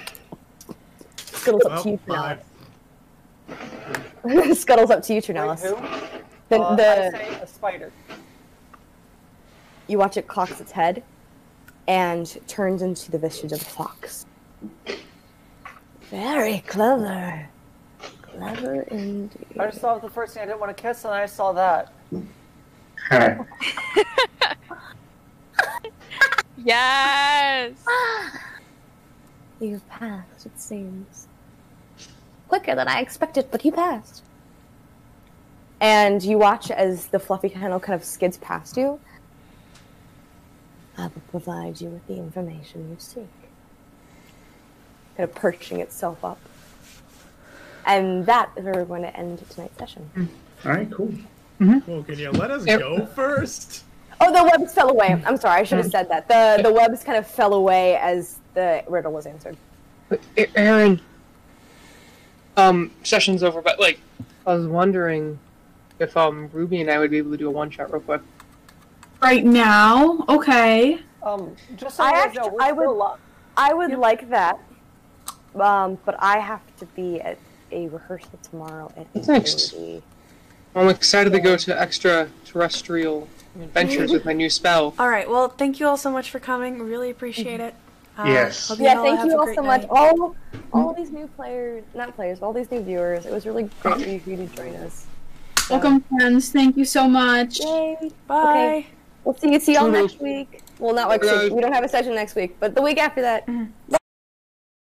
Scuttles up to you, Well, Trinellis. Scuttles up to you, Wait, who? The, Uh, the, I say a spider. you watch it cocks its head and turns into the visage of a fox. Very clever. Clever indeed. I just saw the first thing I didn't want to kiss, and I saw that. Yes. You've passed, it seems. Quicker than I expected, but you passed. And you watch as the fluffy kennel kind of skids past you. I will provide you with the information you seek. Kind of perching itself up. And that is where we're going to end tonight's session. All right, cool. Mm-hmm. Well, can you let us go first? Oh, the webs fell away. I'm sorry, I should have said that. The the webs kind of fell away as the riddle was answered. Aaron, um, session's over, but like, I was wondering if um Ruby and I would be able to do a one shot real quick. Right now, okay. Um, just so I you actually, know, I would, lo- I would like that, um, but I have to be at a rehearsal tomorrow at eight Thanks. thirty. I'm excited to go to extraterrestrial adventures with my new spell. All right. Well, thank you all so much for coming. Really appreciate it. Uh, Yes. Yeah, thank you all great so much. All, all these new players, not players, but all these new viewers. It was really great for you to join us. So, Welcome, friends. Thank you so much. Yay! Bye. Okay. We'll see you see y'all next week. Well, not next week. We don't have a session next week, but the week after that.